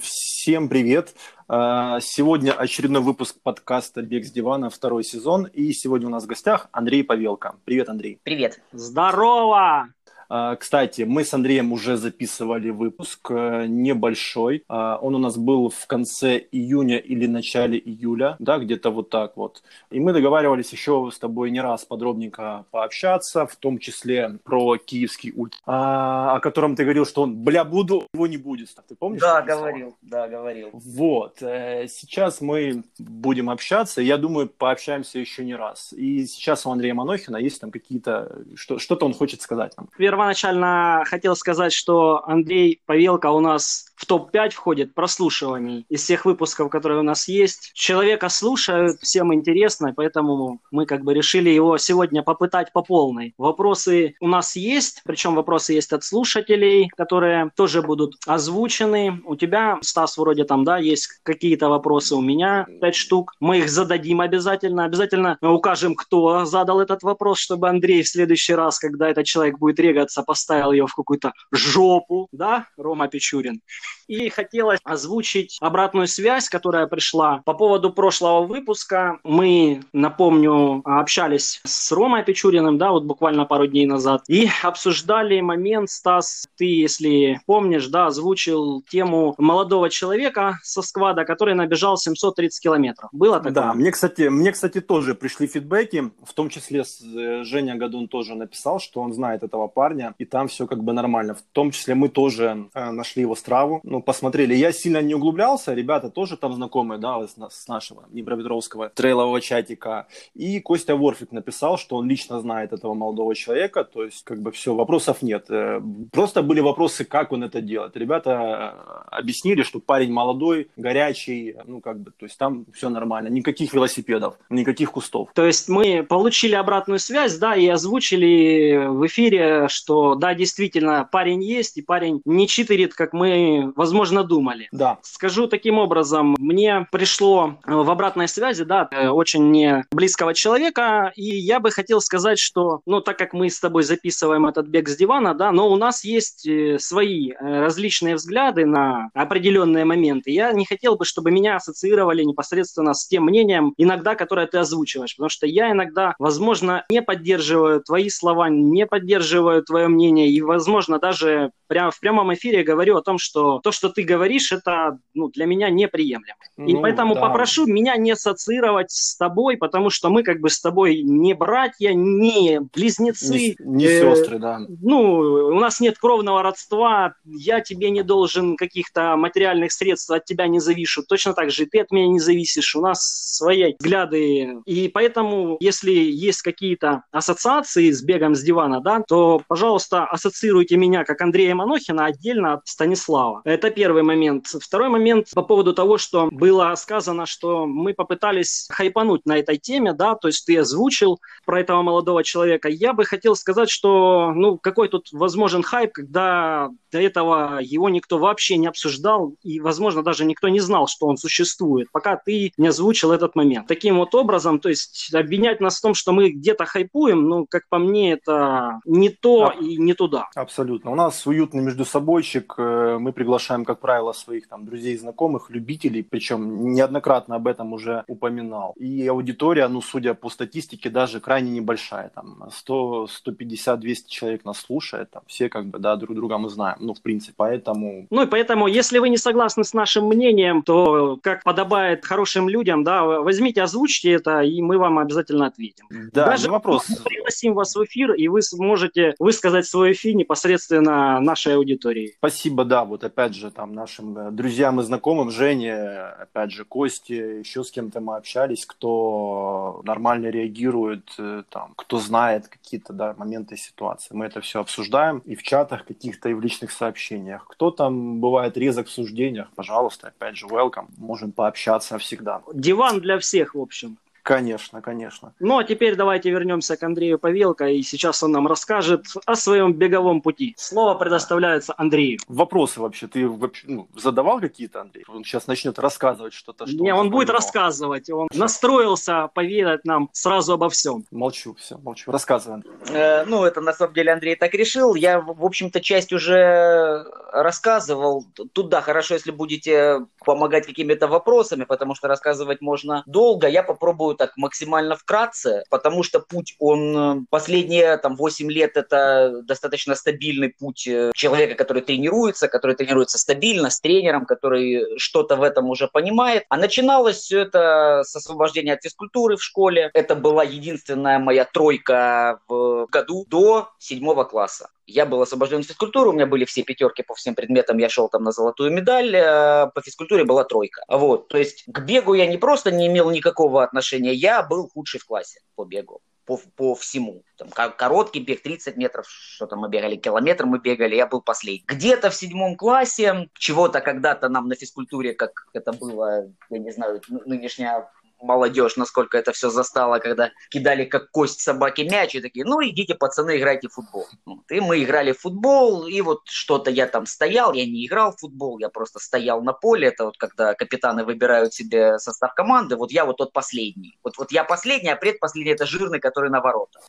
Всем привет! А, сегодня очередной выпуск подкаста «Бег с дивана», второй сезон. И сегодня у нас в гостях Андрей Павелко. Привет, Андрей. Привет. Здорово! А, кстати, мы с Андреем уже записывали выпуск э, небольшой. А, он у нас был в конце июня или начале июля, да, где-то вот так вот. И мы договаривались еще с тобой не раз подробненько пообщаться, в том числе про киевский ульт, о котором ты говорил, что он, бля, буду, его не будет. Ты помнишь? Да, говорил, да, говорил. Вот. Э, сейчас мы будем общаться. Я думаю, пообщаемся еще не раз. И сейчас у Андрея Манохина есть там какие-то... Что-то он хочет сказать нам первоначально хотел сказать, что Андрей Павелко у нас в топ-5 входит прослушиваний из всех выпусков, которые у нас есть. Человека слушают, всем интересно, поэтому мы как бы решили его сегодня попытать по полной. Вопросы у нас есть, причем вопросы есть от слушателей, которые тоже будут озвучены. У тебя, Стас, вроде там, да, есть какие-то вопросы у меня, пять штук. Мы их зададим обязательно. Обязательно укажем, кто задал этот вопрос, чтобы Андрей в следующий раз, когда этот человек будет регаться, поставил ее в какую-то жопу, да, Рома Печурин. И хотелось озвучить обратную связь, которая пришла по поводу прошлого выпуска. Мы, напомню, общались с Ромой Печуриным, да, вот буквально пару дней назад, и обсуждали момент, Стас, ты, если помнишь, да, озвучил тему молодого человека со сквада, который набежал 730 километров. Было такое? Да, мне, кстати, мне, кстати, тоже пришли фидбэки, в том числе э, Женя Гадун тоже написал, что он знает этого парня, и там все как бы нормально. В том числе мы тоже э, нашли его страву, ну, посмотрели. Я сильно не углублялся, ребята тоже там знакомые, да, с, с нашего Днепропетровского трейлового чатика. И Костя Ворфик написал, что он лично знает этого молодого человека, то есть как бы все, вопросов нет. Э, просто были вопросы, как он это делает. Ребята э, объяснили, что парень молодой, горячий, ну как бы, то есть там все нормально, никаких велосипедов, никаких кустов. То есть мы получили обратную связь, да, и озвучили в эфире, что да, действительно, парень есть, и парень не читерит, как мы возможно, думали. Да. Скажу таким образом, мне пришло э, в обратной связи, да, э, очень не близкого человека, и я бы хотел сказать, что, ну, так как мы с тобой записываем этот бег с дивана, да, но у нас есть э, свои различные взгляды на определенные моменты. Я не хотел бы, чтобы меня ассоциировали непосредственно с тем мнением, иногда, которое ты озвучиваешь, потому что я иногда, возможно, не поддерживаю твои слова, не поддерживаю твое мнение, и, возможно, даже прямо в прямом эфире говорю о том, что то, что ты говоришь, это ну, для меня неприемлемо. Ну, и поэтому да. попрошу меня не ассоциировать с тобой, потому что мы как бы с тобой не братья, не близнецы. Не, не э, сестры, да. Ну, у нас нет кровного родства, я тебе не должен каких-то материальных средств, от тебя не завишу. Точно так же и ты от меня не зависишь. У нас свои взгляды. И поэтому, если есть какие-то ассоциации с бегом с дивана, да, то, пожалуйста, ассоциируйте меня как Андрея Манохина отдельно от Станислава. Это первый момент. Второй момент по поводу того, что было сказано, что мы попытались хайпануть на этой теме, да, то есть ты озвучил про этого молодого человека. Я бы хотел сказать, что, ну, какой тут возможен хайп, когда до этого его никто вообще не обсуждал, и, возможно, даже никто не знал, что он существует, пока ты не озвучил этот момент. Таким вот образом, то есть обвинять нас в том, что мы где-то хайпуем, ну, как по мне, это не то и не туда. Абсолютно. У нас уютный между собойчик, э, мы приглашаем, как правило, своих там друзей, знакомых, любителей, причем неоднократно об этом уже упоминал. И аудитория, ну, судя по статистике, даже крайне небольшая, там 100, 150, 200 человек нас слушает, там все как бы, да, друг друга мы знаем ну, в принципе, поэтому... Ну, и поэтому, если вы не согласны с нашим мнением, то, как подобает хорошим людям, да, возьмите, озвучьте это, и мы вам обязательно ответим. Да, Даже вопрос. Мы пригласим вас в эфир, и вы сможете высказать свой эфир непосредственно нашей аудитории. Спасибо, да, вот опять же, там, нашим э, друзьям и знакомым, Жене, опять же, Косте, еще с кем-то мы общались, кто нормально реагирует, э, там, кто знает какие-то, да, моменты ситуации. Мы это все обсуждаем и в чатах каких-то, и в личных сообщениях. Кто там бывает резок в суждениях, пожалуйста, опять же, welcome. Можем пообщаться всегда. Диван для всех, в общем. Конечно, конечно. Ну, а теперь давайте вернемся к Андрею Павелко, и сейчас он нам расскажет о своем беговом пути. Слово предоставляется Андрею. Вопросы вообще ты вообще, ну, задавал какие-то, Андрей? Он сейчас начнет рассказывать что-то. Что Не, он будет запоминал. рассказывать. Он настроился поведать нам сразу обо всем. Молчу, все, молчу. Рассказывай, Андрей. Э, Ну, это на самом деле Андрей так решил. Я, в общем-то, часть уже рассказывал. Тут, да, хорошо, если будете помогать какими-то вопросами, потому что рассказывать можно долго. Я попробую так максимально вкратце, потому что путь, он э, последние там 8 лет, это достаточно стабильный путь э, человека, который тренируется, который тренируется стабильно, с тренером, который что-то в этом уже понимает. А начиналось все это с освобождения от физкультуры в школе. Это была единственная моя тройка в году до седьмого класса. Я был освобожден от физкультуры, у меня были все пятерки по всем предметам, я шел там на золотую медаль, э, по физкультуре была тройка. Вот, то есть к бегу я не просто не имел никакого отношения, я был худший в классе по бегу по, по всему. Там, короткий бег, 30 метров, что-то мы бегали, километр мы бегали, я был последний. Где-то в седьмом классе, чего-то когда-то нам на физкультуре, как это было, я не знаю, нынешняя молодежь, насколько это все застало, когда кидали как кость собаки мяч, и такие, ну идите, пацаны, играйте в футбол. Вот. И мы играли в футбол, и вот что-то я там стоял, я не играл в футбол, я просто стоял на поле, это вот когда капитаны выбирают себе состав команды, вот я вот тот последний. Вот, вот я последний, а предпоследний это жирный, который на ворота.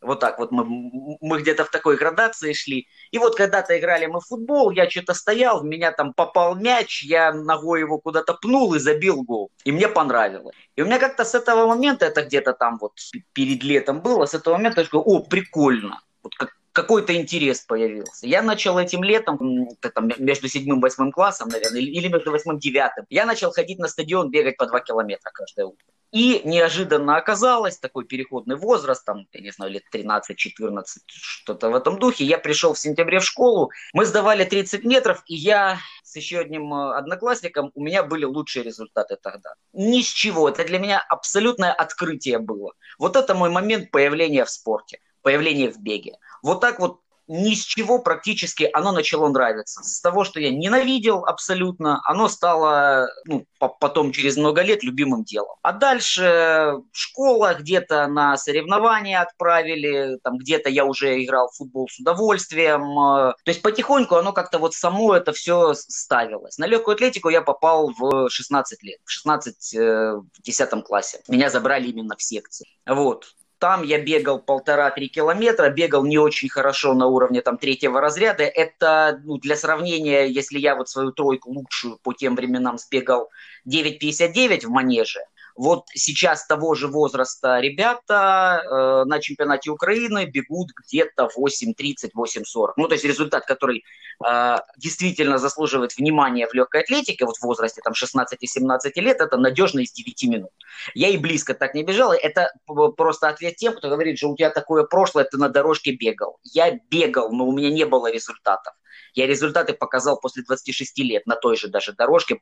Вот так вот мы, мы где-то в такой градации шли. И вот когда-то играли мы в футбол, я что-то стоял, в меня там попал мяч, я ногой его куда-то пнул и забил гол. И мне понравилось. И у меня как-то с этого момента, это где-то там вот перед летом было, с этого момента я говорю, о, прикольно. Вот как, какой-то интерес появился. Я начал этим летом, это между седьмым и восьмым классом, наверное, или между восьмым и девятым, я начал ходить на стадион, бегать по два километра каждое утро. И неожиданно оказалось, такой переходный возраст, там, я не знаю, лет 13-14, что-то в этом духе, я пришел в сентябре в школу, мы сдавали 30 метров, и я с еще одним одноклассником, у меня были лучшие результаты тогда. Ни с чего, это для меня абсолютное открытие было. Вот это мой момент появления в спорте, появления в беге. Вот так вот ни с чего практически оно начало нравиться. С того, что я ненавидел абсолютно, оно стало ну, потом через много лет любимым делом. А дальше школа где-то на соревнования отправили, там где-то я уже играл в футбол с удовольствием. То есть потихоньку оно как-то вот само это все ставилось. На легкую атлетику я попал в 16 лет, в 16 в 10 классе. Меня забрали именно в секции. Вот. Там я бегал полтора-три километра, бегал не очень хорошо на уровне там третьего разряда. Это ну, для сравнения, если я вот свою тройку лучшую по тем временам сбегал 9.59 в манеже, вот сейчас того же возраста ребята э, на чемпионате Украины бегут где-то 8.30, 8.40. Ну, то есть результат, который э, действительно заслуживает внимания в легкой атлетике, вот в возрасте там 16-17 лет, это надежно из 9 минут. Я и близко так не бежал. Это просто ответ тем, кто говорит, что у тебя такое прошлое, ты на дорожке бегал. Я бегал, но у меня не было результатов. Я результаты показал после 26 лет на той же даже дорожке э,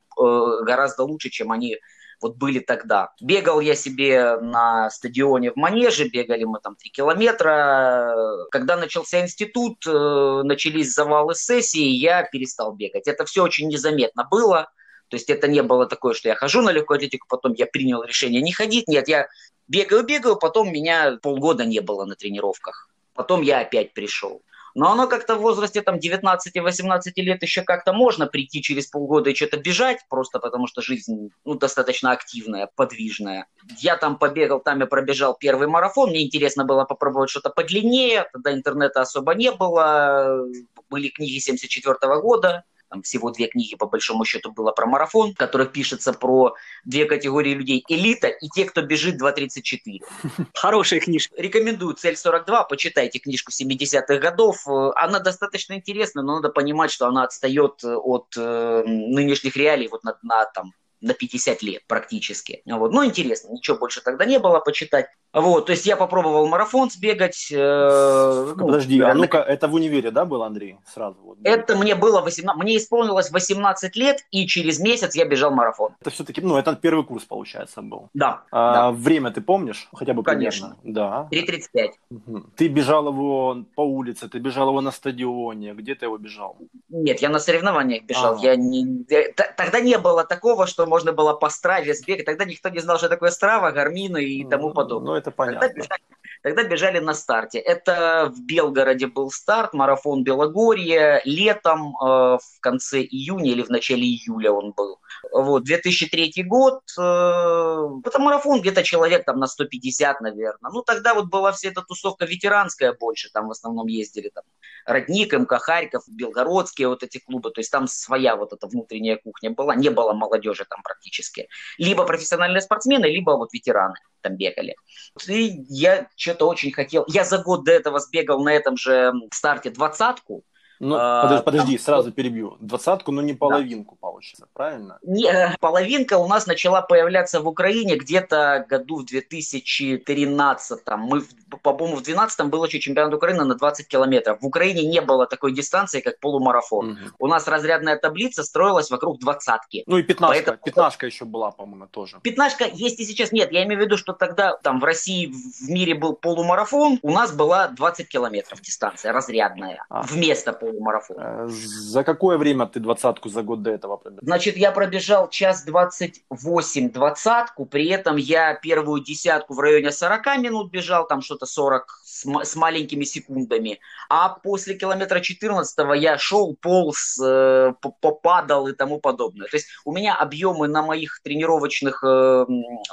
гораздо лучше, чем они вот были тогда. Бегал я себе на стадионе в Манеже, бегали мы там 3 километра. Когда начался институт, э, начались завалы сессии, я перестал бегать. Это все очень незаметно было. То есть это не было такое, что я хожу на легкую атлетику, потом я принял решение не ходить. Нет, я бегаю-бегаю, потом меня полгода не было на тренировках. Потом я опять пришел. Но оно как-то в возрасте там 19-18 лет еще как-то можно прийти через полгода и что-то бежать, просто потому что жизнь ну, достаточно активная, подвижная. Я там побегал, там я пробежал первый марафон, мне интересно было попробовать что-то подлиннее, тогда интернета особо не было, были книги 74 года, там всего две книги, по большому счету, было про марафон, в которых пишется про две категории людей. Элита и те, кто бежит 2.34. Хорошая книжка. Рекомендую «Цель 42», почитайте книжку 70-х годов. Она достаточно интересна, но надо понимать, что она отстает от э, нынешних реалий вот на, на там, на 50 лет практически. Вот. Ну, интересно, ничего больше тогда не было почитать. Вот, то есть я попробовал марафон сбегать. Э, ну, Подожди, а ну-ка, это в универе, да, был, Андрей, сразу? Вот, это мне было 18, мне исполнилось 18 лет, и через месяц я бежал марафон. Это все-таки, ну, это первый курс, получается, был. Да. А, да. Время ты помнишь? Хотя бы Конечно. примерно? Да. 3.35. Угу. Ты бежал его по улице, ты бежал его на стадионе, где ты его бежал? Нет, я на соревнованиях бежал. А. Я не... Тогда не было такого, что можно было по страве сбегать. Тогда никто не знал, что такое страва, гармины и тому подобное. Ну, это понятно. Тогда бежали, тогда бежали на старте. Это в Белгороде был старт, марафон Белогорье. Летом, э, в конце июня или в начале июля он был. Вот, 2003 год, э, это марафон где-то человек там на 150, наверное. Ну, тогда вот была вся эта тусовка ветеранская больше, там в основном ездили там Родник, МК Харьков, Белгородские вот эти клубы, то есть там своя вот эта внутренняя кухня была, не было молодежи там практически. Либо профессиональные спортсмены, либо вот ветераны там бегали. И я что-то очень хотел, я за год до этого сбегал на этом же старте двадцатку, ну, а, подожди, подожди там... сразу перебью. Двадцатку, но не половинку да. получится, правильно? Не, половинка у нас начала появляться в Украине где-то году в 2013. Мы, по-моему, в 2012 был еще чемпионат Украины на 20 километров. В Украине не было такой дистанции, как полумарафон. Угу. У нас разрядная таблица строилась вокруг двадцатки. Ну и пятнашка. Поэтому... Пятнашка еще была, по-моему, тоже. Пятнашка есть и сейчас. Нет, я имею в виду, что тогда там в России, в мире был полумарафон, у нас была 20 километров дистанция разрядная. А. Вместо полумарафона полумарафон. Э, за какое время ты двадцатку за год до этого пробежал? Значит, я пробежал час двадцать восемь двадцатку, при этом я первую десятку в районе 40 минут бежал, там что-то 40 с, с маленькими секундами, а после километра 14 я шел, полз, э, попадал и тому подобное. То есть у меня объемы на моих тренировочных, э,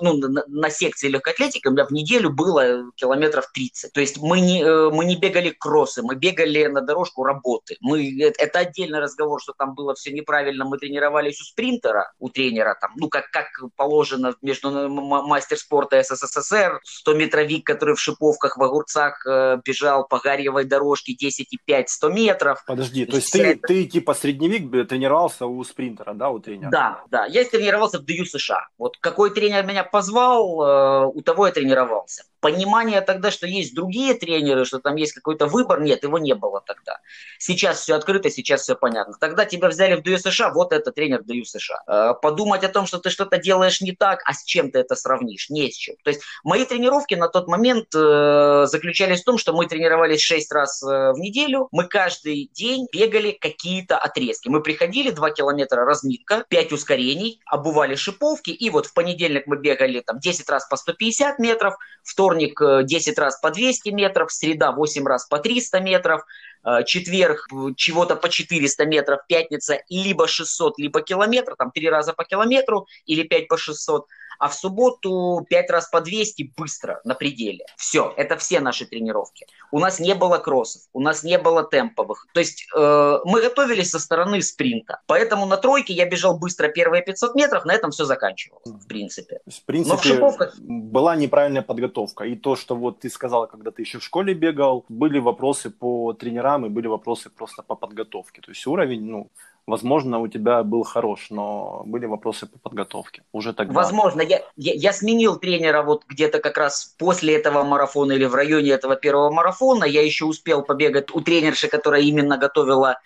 ну, на, на секции легкой атлетики у меня в неделю было километров 30. То есть мы не, э, мы не бегали кроссы, мы бегали на дорожку работы работы. Мы, это отдельный разговор, что там было все неправильно. Мы тренировались у спринтера, у тренера, там, ну, как, как положено между мастер спорта СССР, 100-метровик, который в шиповках, в огурцах э, бежал по гарьевой дорожке 10,5, 100 метров. Подожди, то есть ты, это... ты типа средневик тренировался у спринтера, да, у тренера? Да, да. Я тренировался в ДЮ США. Вот какой тренер меня позвал, э, у того я тренировался понимание тогда, что есть другие тренеры, что там есть какой-то выбор, нет, его не было тогда. Сейчас все открыто, сейчас все понятно. Тогда тебя взяли в ДЮ США, вот это тренер ДЮ США. Э, подумать о том, что ты что-то делаешь не так, а с чем ты это сравнишь? Не с чем. То есть мои тренировки на тот момент э, заключались в том, что мы тренировались 6 раз э, в неделю, мы каждый день бегали какие-то отрезки. Мы приходили 2 километра разминка, 5 ускорений, обували шиповки, и вот в понедельник мы бегали там 10 раз по 150 метров, вторник вторник 10 э, раз по 200 метров, среда 8 раз по 300 метров, э, четверг чего-то по 400 метров, пятница либо 600, либо километр, там 3 раза по километру или 5 по 600 а в субботу 5 раз по 200 быстро, на пределе. Все, это все наши тренировки. У нас не было кроссов, у нас не было темповых. То есть э, мы готовились со стороны спринта. Поэтому на тройке я бежал быстро первые 500 метров, на этом все заканчивалось, в принципе. В принципе, Но в шиповках... была неправильная подготовка. И то, что вот ты сказал, когда ты еще в школе бегал, были вопросы по тренерам и были вопросы просто по подготовке. То есть уровень, ну, возможно, у тебя был хорош, но были вопросы по подготовке уже тогда. Возможно, я, я, я сменил тренера вот где-то как раз после этого марафона или в районе этого первого марафона. Я еще успел побегать у тренерши, которая именно готовила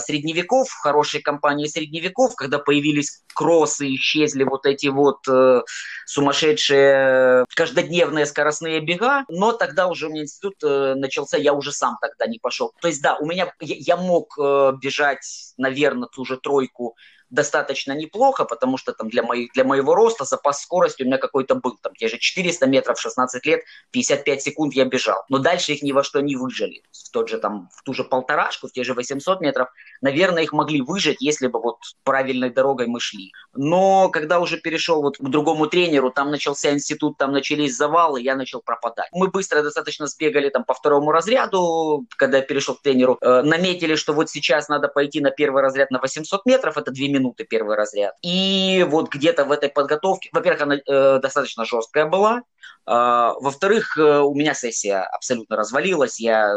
средневеков, хорошей компании средневеков, когда появились кроссы, исчезли вот эти вот э, сумасшедшие каждодневные скоростные бега, но тогда уже у меня институт э, начался, я уже сам тогда не пошел. То есть да, у меня, я, я мог э, бежать, наверное, ту же тройку достаточно неплохо, потому что там для, моих, для моего роста запас скорости у меня какой-то был. Там те же 400 метров, 16 лет, 55 секунд я бежал. Но дальше их ни во что не выжили. В, тот же, там, в ту же полторашку, в те же 800 метров, наверное, их могли выжить, если бы вот правильной дорогой мы шли. Но когда уже перешел вот к другому тренеру, там начался институт, там начались завалы, я начал пропадать. Мы быстро достаточно сбегали там по второму разряду, когда я перешел к тренеру, э, наметили, что вот сейчас надо пойти на первый разряд на 800 метров, это 2 минуты первый разряд. И вот где-то в этой подготовке, во-первых, она э, достаточно жесткая была, а, во-вторых, э, у меня сессия абсолютно развалилась. Я,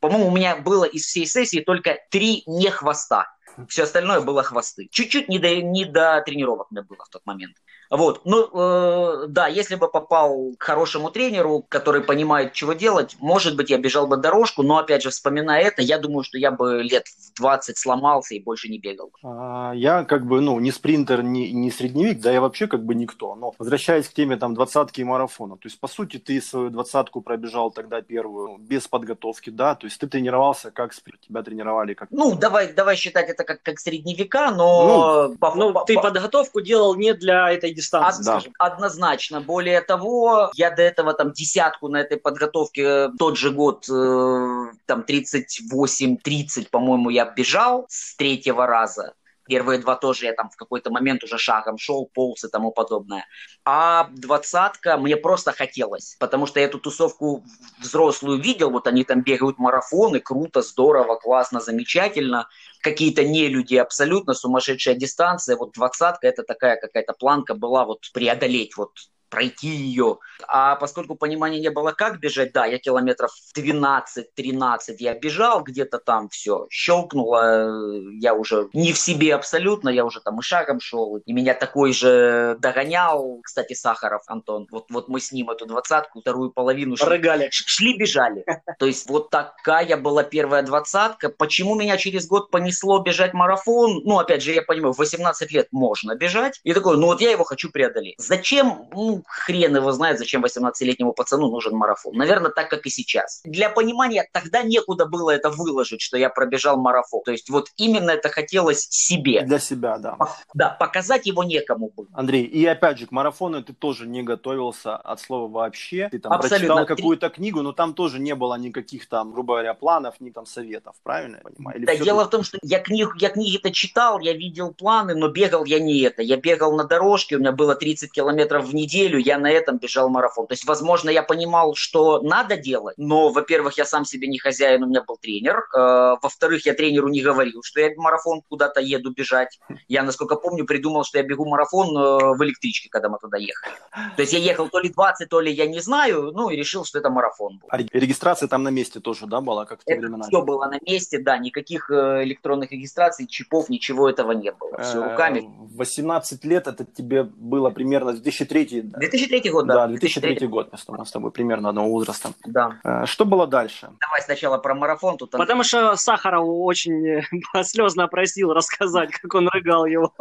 по-моему, у меня было из всей сессии только три не хвоста. Все остальное было хвосты. Чуть-чуть не до, не до тренировок мне было в тот момент. Вот, ну, э, да, если бы попал к хорошему тренеру, который понимает, чего делать, может быть, я бежал бы дорожку, но, опять же, вспоминая это, я думаю, что я бы лет в 20 сломался и больше не бегал. А, я как бы, ну, не спринтер, не, не средневик, да я вообще как бы никто. Но возвращаясь к теме там двадцатки и марафона, то есть, по сути, ты свою двадцатку пробежал тогда первую без подготовки, да, то есть ты тренировался как спринтер, тебя тренировали как... Ну, давай, давай считать это как, как средневека, но... Ну, по, ну по, ты по... подготовку делал не для этой дистанции, Од, да. Однозначно. Более того, я до этого там десятку на этой подготовке тот же год, э, там 38-30, по-моему, я бежал с третьего раза. Первые два тоже я там в какой-то момент уже шагом шел, полз и тому подобное. А двадцатка мне просто хотелось, потому что я эту тусовку взрослую видел, вот они там бегают марафоны, круто, здорово, классно, замечательно. Какие-то не люди абсолютно, сумасшедшая дистанция. Вот двадцатка это такая какая-то планка была вот преодолеть вот пройти ее. А поскольку понимания не было, как бежать, да, я километров 12-13 я бежал, где-то там все щелкнуло, я уже не в себе абсолютно, я уже там и шагом шел, и меня такой же догонял, кстати, Сахаров Антон, вот, вот мы с ним эту двадцатку, вторую половину шли, Рыгали. шли, бежали. То есть вот такая была первая двадцатка. Почему меня через год понесло бежать марафон? Ну, опять же, я понимаю, в 18 лет можно бежать. И такой, ну вот я его хочу преодолеть. Зачем? Ну, хрен его знает, зачем 18-летнему пацану нужен марафон. Наверное, так, как и сейчас. Для понимания, тогда некуда было это выложить, что я пробежал марафон. То есть вот именно это хотелось себе. Для себя, да. Да, показать его некому было. Андрей, и опять же, к марафону ты тоже не готовился от слова вообще. Ты там Абсолютно. прочитал какую-то книгу, но там тоже не было никаких там, грубо говоря, планов, ни там советов, правильно я понимаю? Или да, дело в том, что я, книг, я книги-то читал, я видел планы, но бегал я не это. Я бегал на дорожке, у меня было 30 километров в неделю, неделю я на этом бежал марафон. То есть, возможно, я понимал, что надо делать, но, во-первых, я сам себе не хозяин, у меня был тренер. Э, во-вторых, я тренеру не говорил, что я марафон куда-то еду бежать. Я, насколько помню, придумал, что я бегу марафон э, в электричке, когда мы туда ехали. То есть я ехал то ли 20, то ли я не знаю, ну и решил, что это марафон был. А регистрация там на месте тоже, да, была, как в те времена? Все было на месте, да, никаких э, электронных регистраций, чипов, ничего этого не было. Все руками. 18 лет это тебе было примерно 2003 2003 год, да. Да, 2003, 2003 год, мы с тобой примерно одного возраста. Да. Э, что было дальше? Давай сначала про марафон. Тут Потому что Сахаров очень слезно просил рассказать, как он рыгал его.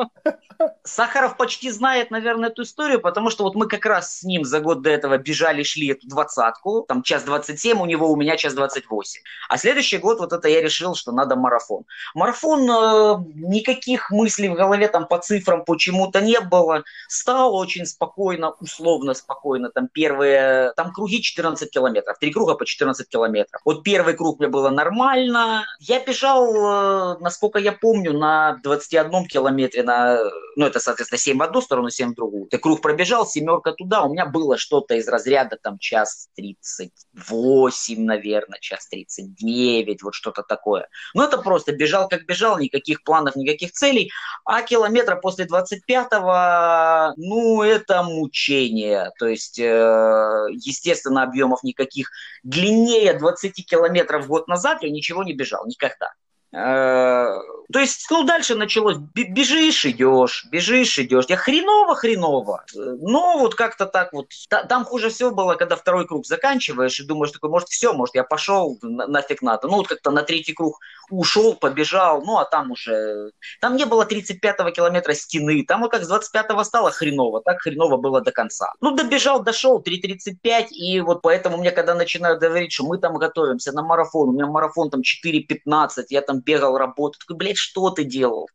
Сахаров почти знает, наверное, эту историю, потому что вот мы как раз с ним за год до этого бежали, шли эту двадцатку, там час 27 у него, у меня час 28. А следующий год вот это я решил, что надо марафон. Марафон, э, никаких мыслей в голове там по цифрам почему-то не было. Стал очень спокойно, условно спокойно. Там первые, там круги 14 километров, три круга по 14 километров. Вот первый круг мне было нормально. Я бежал, э, насколько я помню, на 21 километре, на, ну это, соответственно, 7 в одну сторону, 7 в другую. Ты круг пробежал, семерка туда, у меня было что-то из разряда там час 38, наверное, час 39, вот что-то такое. Ну это просто бежал как бежал, никаких планов, никаких целей. А километра после 25-го, ну это мучение движения, то есть, э, естественно, объемов никаких. Длиннее 20 километров год назад я ничего не бежал, никогда. Э, то есть, ну, дальше началось, бежишь, идешь, бежишь, идешь. Я хреново-хреново. Но вот как-то так вот. Там хуже всего было, когда второй круг заканчиваешь и думаешь, такой, может, все, может, я пошел, нафиг надо. Ну, вот как-то на третий круг ушел, побежал, ну, а там уже... Там не было 35-го километра стены, там вот как с 25-го стало хреново, так хреново было до конца. Ну, добежал, дошел, 3.35, и вот поэтому мне, когда начинают говорить, что мы там готовимся на марафон, у меня марафон там 4.15, я там бегал, работал, такой, блядь, что ты делал?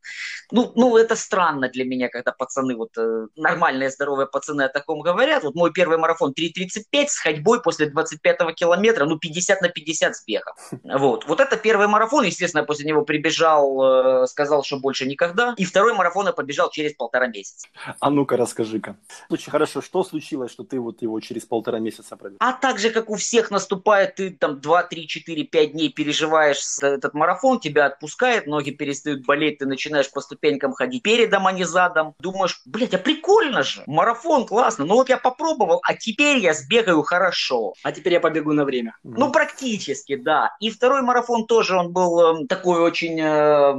Ну, ну, это странно для меня, когда пацаны, вот э, нормальные, здоровые пацаны о таком говорят. Вот мой первый марафон 3.35 с ходьбой после 25 километра, ну, 50 на 50 с бегом. Вот. Вот это первый марафон, естественно, после него прибежал, э, сказал, что больше никогда. И второй марафон я побежал через полтора месяца. А ну-ка, расскажи-ка. Очень хорошо, что случилось, что ты вот его через полтора месяца пробежал? А так же, как у всех наступает, ты там 2, 3, 4, 5 дней переживаешь этот марафон, тебе тебя отпускает, ноги перестают болеть, ты начинаешь по ступенькам ходить передом, а не задом. Думаешь, блядь, а прикольно же, марафон классно. Ну вот я попробовал, а теперь я сбегаю хорошо. А теперь я побегу на время. Ну, практически, да. И второй марафон тоже, он был э, такой очень... Э,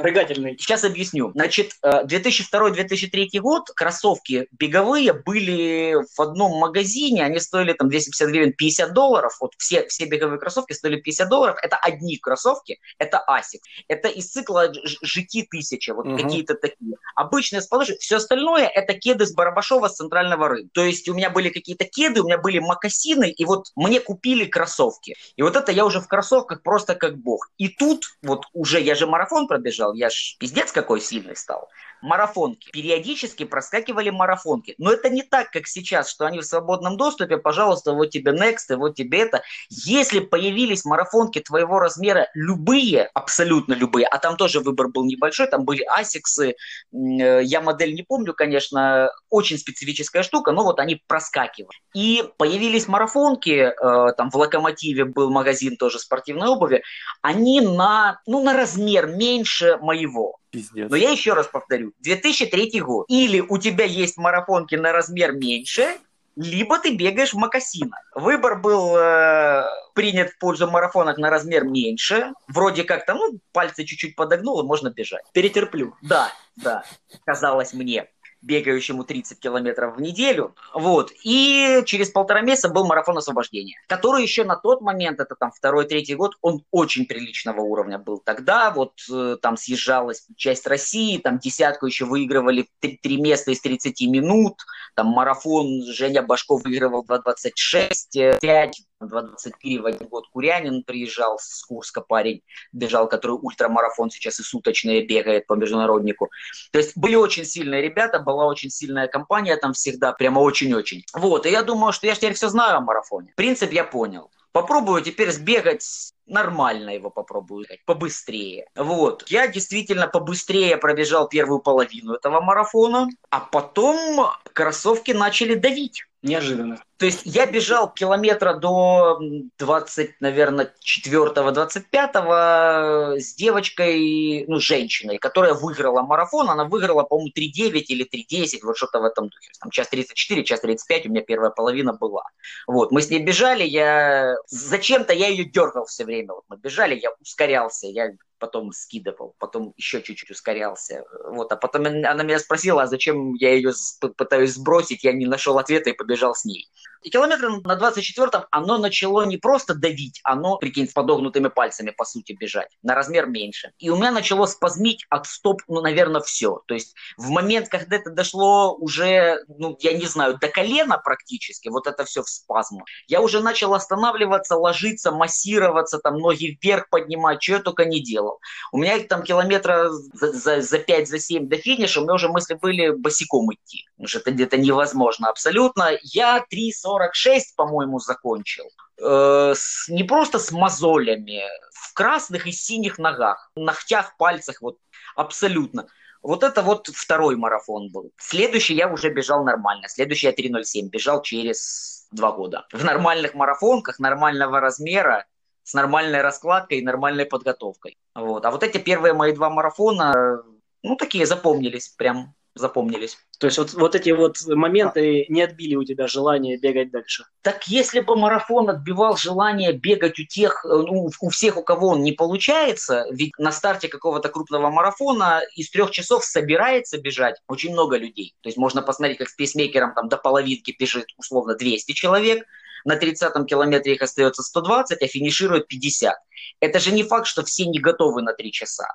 Рыгательный. Сейчас объясню. Значит, 2002-2003 э, год кроссовки беговые были в одном магазине, они стоили там 250 гривен 50 долларов. Вот все, все беговые кроссовки стоили 50 долларов. Это одни кроссовки, это ASICS. Это из цикла GT 1000, вот угу. какие-то такие. Обычные с подошвой. Все остальное это кеды с Барабашова с центрального рынка. То есть у меня были какие-то кеды, у меня были макасины, и вот мне купили кроссовки. И вот это я уже в кроссовках просто как бог. И тут вот уже, я же марафон пробежал, я ж пиздец какой сильный стал марафонки. Периодически проскакивали марафонки. Но это не так, как сейчас, что они в свободном доступе, пожалуйста, вот тебе next, и вот тебе это. Если появились марафонки твоего размера, любые, абсолютно любые, а там тоже выбор был небольшой, там были асиксы, э, я модель не помню, конечно, очень специфическая штука, но вот они проскакивали. И появились марафонки, э, там в Локомотиве был магазин тоже спортивной обуви, они на, ну, на размер меньше моего. Пиздец. Но я еще раз повторю, 2003 год. Или у тебя есть марафонки на размер меньше, либо ты бегаешь в макасинах. Выбор был э, принят в пользу марафонок на размер меньше. Вроде как там, ну, пальцы чуть-чуть подогнул, и можно бежать. Перетерплю. Да, да, казалось мне бегающему 30 километров в неделю. Вот. И через полтора месяца был марафон освобождения, который еще на тот момент, это там второй-третий год, он очень приличного уровня был. Тогда вот э, там съезжалась часть России, там десятку еще выигрывали три, три места из 30 минут, там марафон Женя Башков выигрывал 2.26, 5, 2.24 в один год Курянин приезжал с Курска парень, бежал, который ультрамарафон сейчас и суточные бегает по международнику. То есть были очень сильные ребята, была очень сильная компания там всегда, прямо очень-очень. Вот, и я думаю, что я теперь все знаю о марафоне. Принцип я понял. Попробую теперь сбегать нормально его попробую, побыстрее. Вот. Я действительно побыстрее пробежал первую половину этого марафона, а потом кроссовки начали давить. Неожиданно. То есть я бежал километра до 20, наверное, 4-25 с девочкой, ну, женщиной, которая выиграла марафон. Она выиграла, по-моему, 3.9 или 3.10, вот что-то в этом духе. Там час 34, час 35 у меня первая половина была. Вот, мы с ней бежали, я... Зачем-то я ее дергал все время. Вот мы бежали, я ускорялся, я потом скидывал, потом еще чуть-чуть ускорялся. Вот, а потом она меня спросила, а зачем я ее пытаюсь сбросить, я не нашел ответа и побежал с ней. И километр на 24-м оно начало не просто давить, оно, прикинь, с подогнутыми пальцами, по сути, бежать, на размер меньше. И у меня начало спазмить от стоп, ну, наверное, все. То есть в момент, когда это дошло уже, ну, я не знаю, до колена практически, вот это все в спазму, я уже начал останавливаться, ложиться, массироваться, там, ноги вверх поднимать, что я только не делал. У меня там километра за, за, за 5, за 7 до финиша, у меня уже мысли были босиком идти. Потому что это где-то невозможно абсолютно. Я 3.40 46, по-моему, закончил. Э, с, не просто с мозолями, в красных и синих ногах, ногтях, пальцах, вот абсолютно. Вот это вот второй марафон был. Следующий я уже бежал нормально. Следующий я 3.07 бежал через два года. В нормальных марафонках, нормального размера, с нормальной раскладкой и нормальной подготовкой. Вот. А вот эти первые мои два марафона, ну, такие запомнились прям запомнились. То есть вот, вот эти вот моменты не отбили у тебя желание бегать дальше? Так если бы марафон отбивал желание бегать у тех, ну, у всех, у кого он не получается, ведь на старте какого-то крупного марафона из трех часов собирается бежать очень много людей. То есть можно посмотреть, как с пейсмейкером там до половинки бежит условно 200 человек, на 30-м километре их остается 120, а финиширует 50. Это же не факт, что все не готовы на 3 часа.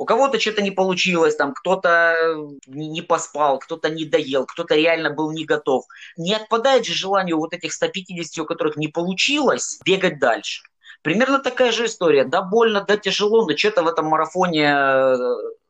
У кого-то что-то не получилось, там кто-то не поспал, кто-то не доел, кто-то реально был не готов. Не отпадает же желание вот этих 150, у которых не получилось, бегать дальше. Примерно такая же история. Да больно, да тяжело, но что-то в этом марафоне э,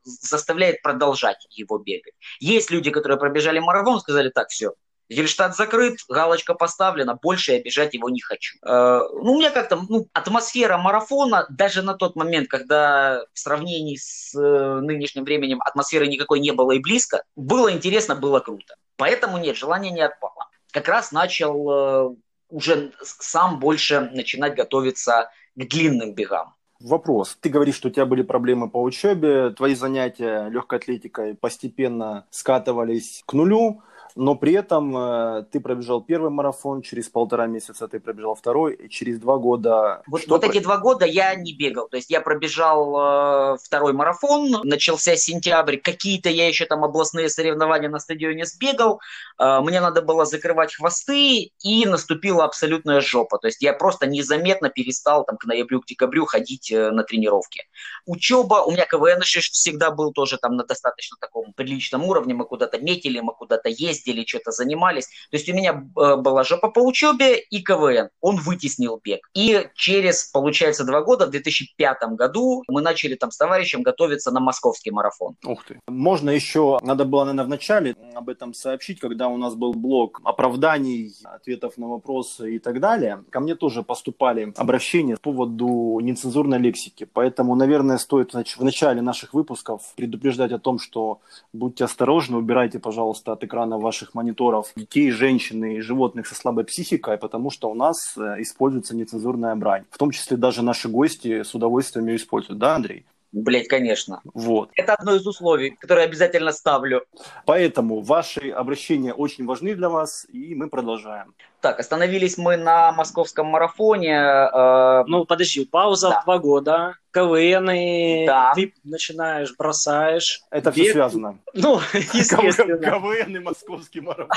заставляет продолжать его бегать. Есть люди, которые пробежали марафон, сказали, так, все, Гельштадт закрыт, галочка поставлена, больше я бежать его не хочу. Э, ну, у меня как-то ну, атмосфера марафона, даже на тот момент, когда в сравнении с э, нынешним временем атмосферы никакой не было и близко, было интересно, было круто. Поэтому нет, желание не отпало. Как раз начал э, уже сам больше начинать готовиться к длинным бегам. Вопрос. Ты говоришь, что у тебя были проблемы по учебе, твои занятия легкой атлетикой постепенно скатывались к нулю но при этом э, ты пробежал первый марафон, через полтора месяца ты пробежал второй, и через два года... Вот, вот эти два года я не бегал, то есть я пробежал э, второй марафон, начался сентябрь, какие-то я еще там областные соревнования на стадионе сбегал, э, мне надо было закрывать хвосты, и наступила абсолютная жопа, то есть я просто незаметно перестал там к ноябрю, к декабрю ходить э, на тренировки. Учеба, у меня КВН всегда был тоже там на достаточно таком приличном уровне, мы куда-то метили, мы куда-то ездили, ездили, что-то занимались. То есть у меня э, была жопа по учебе и КВН. Он вытеснил бег. И через, получается, два года, в 2005 году, мы начали там с товарищем готовиться на московский марафон. Ух ты. Можно еще, надо было, наверное, в начале об этом сообщить, когда у нас был блок оправданий, ответов на вопросы и так далее. Ко мне тоже поступали обращения по поводу нецензурной лексики. Поэтому, наверное, стоит в начале наших выпусков предупреждать о том, что будьте осторожны, убирайте, пожалуйста, от экрана ваш ваших мониторов детей, женщин и животных со слабой психикой, потому что у нас э, используется нецензурная брань. В том числе даже наши гости с удовольствием ее используют. Да, Андрей? Блять, конечно. Вот. Это одно из условий, которые обязательно ставлю. Поэтому ваши обращения очень важны для вас, и мы продолжаем. Так, остановились мы на московском марафоне. Э... Ну, подожди, пауза да. в два года. КВН, и да. ты начинаешь, бросаешь. Это бег... все связано. Ну, естественно. КВН и московский марафон.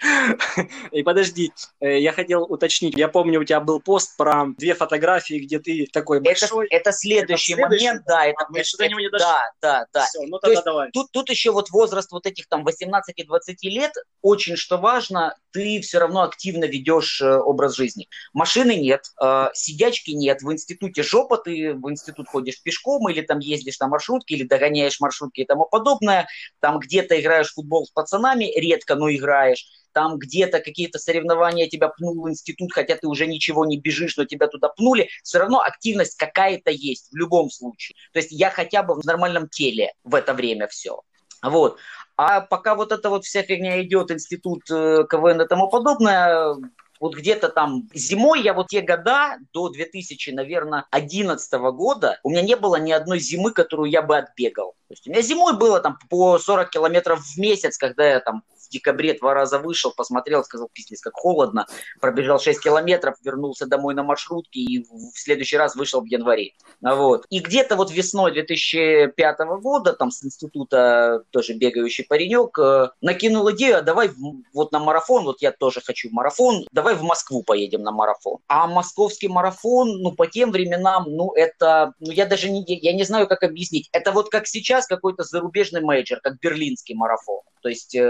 И подожди, э, я хотел уточнить. Я помню, у тебя был пост про две фотографии, где ты такой большой. Это, это следующий это момент, да. Это, мы это, до него не дошли. Да, да, да. Все, ну тогда давай. Тут, тут еще вот возраст вот этих там 18-20 лет, очень что важно, ты все равно активно ведешь э, образ жизни. Машины нет, э, сидячки нет, в институте жопа, ты в институт ходишь пешком или там ездишь на маршрутке, или догоняешь маршрутки и тому подобное, там где-то играешь в футбол с пацанами, редко, но играешь, там где-то какие-то соревнования тебя пнул в институт, хотя ты уже ничего не бежишь, но тебя туда пнули, все равно активность какая-то есть в любом случае. То есть я хотя бы в нормальном теле в это время все. Вот. А пока вот эта вот вся фигня идет, институт э, КВН и тому подобное, вот где-то там зимой, я вот те года, до 2000, наверное, 2011 года, у меня не было ни одной зимы, которую я бы отбегал. То есть у меня зимой было там по 40 километров в месяц, когда я там в декабре два раза вышел, посмотрел, сказал, пиздец, как холодно, пробежал 6 километров, вернулся домой на маршрутке и в следующий раз вышел в январе. Вот. И где-то вот весной 2005 года, там с института тоже бегающий паренек, э, накинул идею, а давай вот на марафон, вот я тоже хочу марафон, давай в Москву поедем на марафон. А московский марафон, ну, по тем временам, ну, это, ну, я даже не, я не знаю, как объяснить. Это вот как сейчас какой-то зарубежный мейджор, как берлинский марафон. То есть э,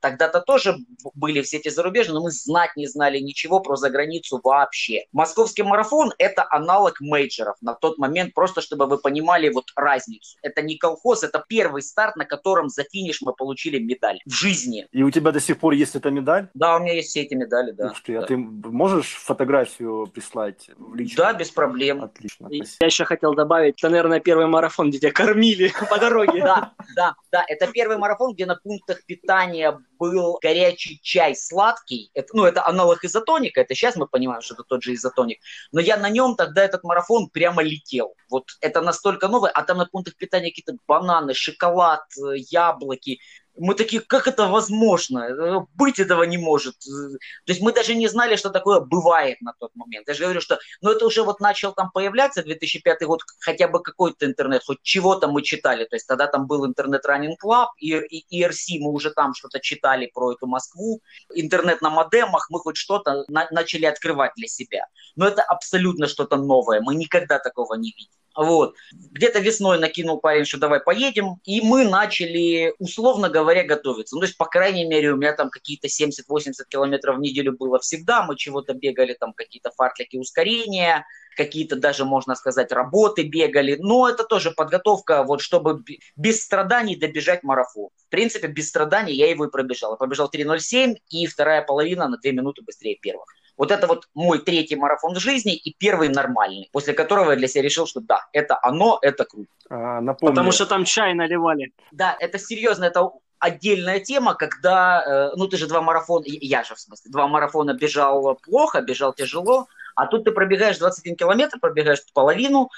тогда-то тоже были все эти зарубежные, но мы знать не знали ничего про заграницу вообще. Московский марафон – это аналог мейджеров на тот момент, просто чтобы вы понимали вот разницу. Это не колхоз, это первый старт, на котором за финиш мы получили медаль в жизни. И у тебя до сих пор есть эта медаль? Да, у меня есть все эти медали, да. Ух ты, а да. а ты можешь фотографию прислать в личку? Да, без проблем. Отлично, спасибо. Я еще хотел добавить, это, наверное, первый марафон, где тебя кормили по дороге. Да, да, да, это первый марафон, где на пунктах питания был горячий чай сладкий. Это, ну, это аналог изотоника, это сейчас мы понимаем, что это тот же изотоник. Но я на нем тогда этот марафон прямо летел. Вот это настолько новое, а там на пунктах питания какие-то бананы, шоколад, э, яблоки мы такие, как это возможно? Э, быть этого не может. То есть мы даже не знали, что такое бывает на тот момент. Я же говорю, что ну это уже вот начал там появляться 2005 год, хотя бы какой-то интернет, хоть чего-то мы читали. То есть тогда там был интернет Running Club, и, и ERC, мы уже там что-то читали про эту Москву. Интернет на модемах, мы хоть что-то на, начали открывать для себя. Но это абсолютно что-то новое. Мы никогда такого не видели. Вот. Где-то весной накинул парень, что давай поедем, и мы начали, условно говоря, готовиться. Ну, то есть, по крайней мере, у меня там какие-то 70-80 километров в неделю было всегда, мы чего-то бегали, там какие-то фартлики ускорения, какие-то даже, можно сказать, работы бегали. Но это тоже подготовка, вот чтобы без страданий добежать марафон. В принципе, без страданий я его и пробежал. Я пробежал 3.07, и вторая половина на 2 минуты быстрее первых. Вот это вот мой третий марафон в жизни и первый нормальный, после которого я для себя решил, что да, это оно, это круто. А, напомню. Потому что там чай наливали. Да, это серьезно, это отдельная тема, когда, э, ну ты же два марафона, я же в смысле, два марафона бежал плохо, бежал тяжело, а тут ты пробегаешь 21 километр, пробегаешь половину,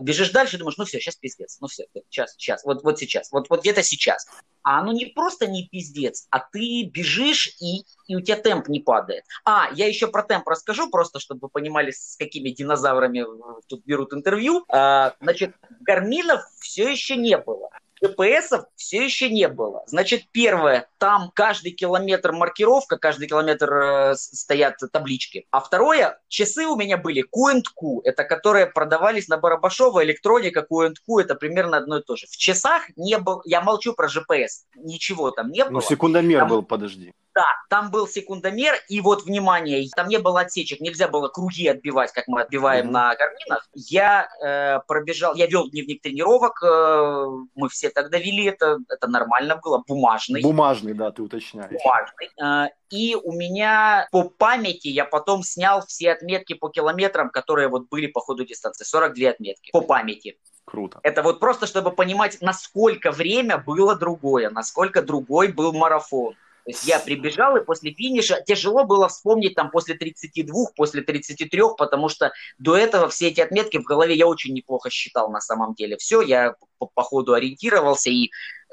бежишь дальше, думаешь, ну все, сейчас пиздец, ну все, сейчас, сейчас, вот, вот сейчас, вот, вот где-то сейчас. А оно не просто не пиздец, а ты бежишь и, и у тебя темп не падает. А, я еще про темп расскажу, просто чтобы вы понимали, с какими динозаврами тут берут интервью. А, значит, гарминов все еще не было. ГПСов все еще не было. Значит, первое, там каждый километр маркировка, каждый километр э, стоят таблички. А второе, часы у меня были Q&Q, это которые продавались на Барабашова, электроника Q&Q, это примерно одно и то же. В часах не было, я молчу про GPS, ничего там не ну, было. Ну, секундомер там... был, подожди. Да, там был секундомер, и вот, внимание, там не было отсечек, нельзя было круги отбивать, как мы отбиваем mm-hmm. на гарминах. Я э, пробежал, я вел дневник тренировок, э, мы все тогда вели это, это нормально было, бумажный. Бумажный, да, ты уточняешь. Бумажный. Э, и у меня по памяти я потом снял все отметки по километрам, которые вот были по ходу дистанции, 42 отметки по памяти. Круто. Это вот просто, чтобы понимать, насколько время было другое, насколько другой был марафон. То есть я прибежал, и после финиша тяжело было вспомнить там после 32, после 33, потому что до этого все эти отметки в голове я очень неплохо считал на самом деле. Все, я по, по ходу ориентировался и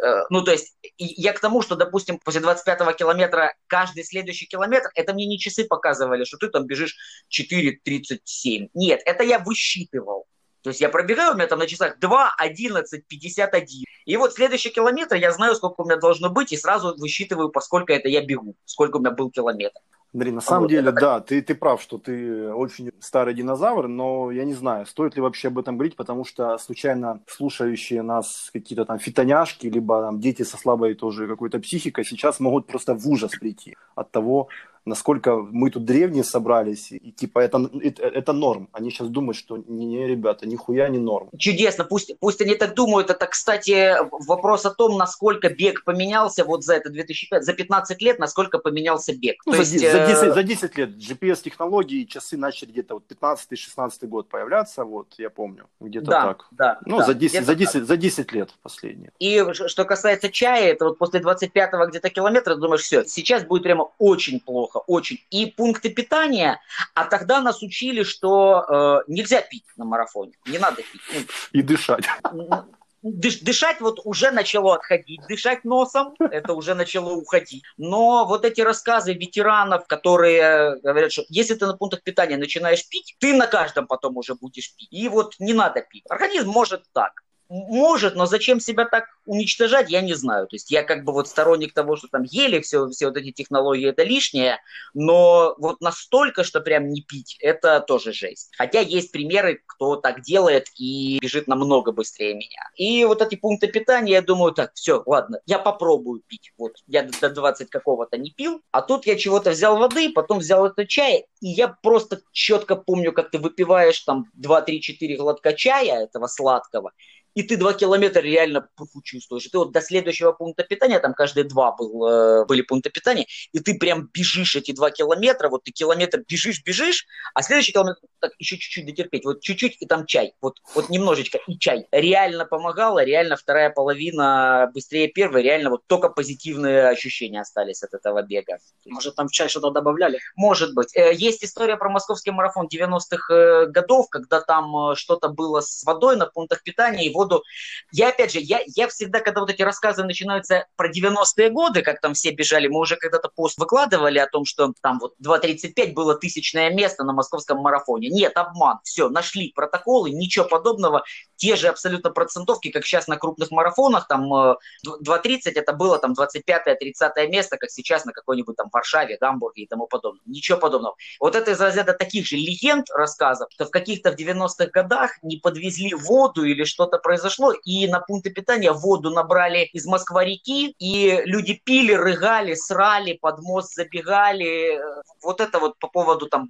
э, ну, то есть, я к тому, что, допустим, после 25-го километра каждый следующий километр, это мне не часы показывали, что ты там бежишь 4.37. Нет, это я высчитывал. То есть я пробегаю, у меня там на часах 2, 11, 51. И вот следующий километр я знаю, сколько у меня должно быть, и сразу высчитываю, поскольку это я бегу, сколько у меня был километр. Андрей, на самом вот, деле, это... да, ты, ты прав, что ты очень старый динозавр, но я не знаю, стоит ли вообще об этом говорить, потому что случайно слушающие нас какие-то там фитоняшки, либо там дети со слабой тоже какой-то психикой сейчас могут просто в ужас прийти от того, насколько мы тут древние собрались, и типа это, это, это норм. Они сейчас думают, что не, не, ребята, нихуя не норм. Чудесно, пусть, пусть они так думают. Это, кстати, вопрос о том, насколько бег поменялся вот за это 2005, за 15 лет, насколько поменялся бег. Ну, То за, есть, за, 10, э, за 10 лет GPS-технологии, часы начали где-то вот 15-16 год появляться, вот я помню, где-то да, так. Да, ну, да, за, 10, за, 10, за 10 лет последние. И что касается чая, это вот после 25-го где-то километра, думаешь, все, сейчас будет прямо очень плохо плохо, очень. И пункты питания, а тогда нас учили, что э, нельзя пить на марафоне, не надо пить. Ну, и дышать. Дыш, дышать вот уже начало отходить, дышать носом, это уже начало уходить. Но вот эти рассказы ветеранов, которые говорят, что если ты на пунктах питания начинаешь пить, ты на каждом потом уже будешь пить. И вот не надо пить. Организм может так может, но зачем себя так уничтожать, я не знаю. То есть я как бы вот сторонник того, что там ели все, все вот эти технологии, это лишнее, но вот настолько, что прям не пить, это тоже жесть. Хотя есть примеры, кто так делает и бежит намного быстрее меня. И вот эти пункты питания, я думаю, так, все, ладно, я попробую пить. Вот я до 20 какого-то не пил, а тут я чего-то взял воды, потом взял это чай, и я просто четко помню, как ты выпиваешь там 2-3-4 глотка чая этого сладкого, и ты два километра реально пуху чувствуешь. И ты вот до следующего пункта питания, там каждые два был, э, были пункта питания, и ты прям бежишь эти два километра, вот ты километр бежишь, бежишь, а следующий километр, так, еще чуть-чуть дотерпеть, вот чуть-чуть, и там чай, вот, вот немножечко, и чай. Реально помогало, реально вторая половина быстрее первой, реально вот только позитивные ощущения остались от этого бега. Может, там в чай что-то добавляли? Может быть. Э, есть история про московский марафон 90-х э, годов, когда там что-то было с водой на пунктах питания, и вот воду. Я, опять же, я, я всегда, когда вот эти рассказы начинаются про 90-е годы, как там все бежали, мы уже когда-то пост выкладывали о том, что там вот 2.35 было тысячное место на московском марафоне. Нет, обман. Все, нашли протоколы, ничего подобного. Те же абсолютно процентовки, как сейчас на крупных марафонах, там 2.30 э, это было там 25-30 место, как сейчас на какой-нибудь там Варшаве, Гамбурге и тому подобное. Ничего подобного. Вот это из разряда таких же легенд рассказов, что в каких-то в 90-х годах не подвезли воду или что-то произошло произошло, и на пункты питания воду набрали из Москва-реки, и люди пили, рыгали, срали, под мост забегали. Вот это вот по поводу там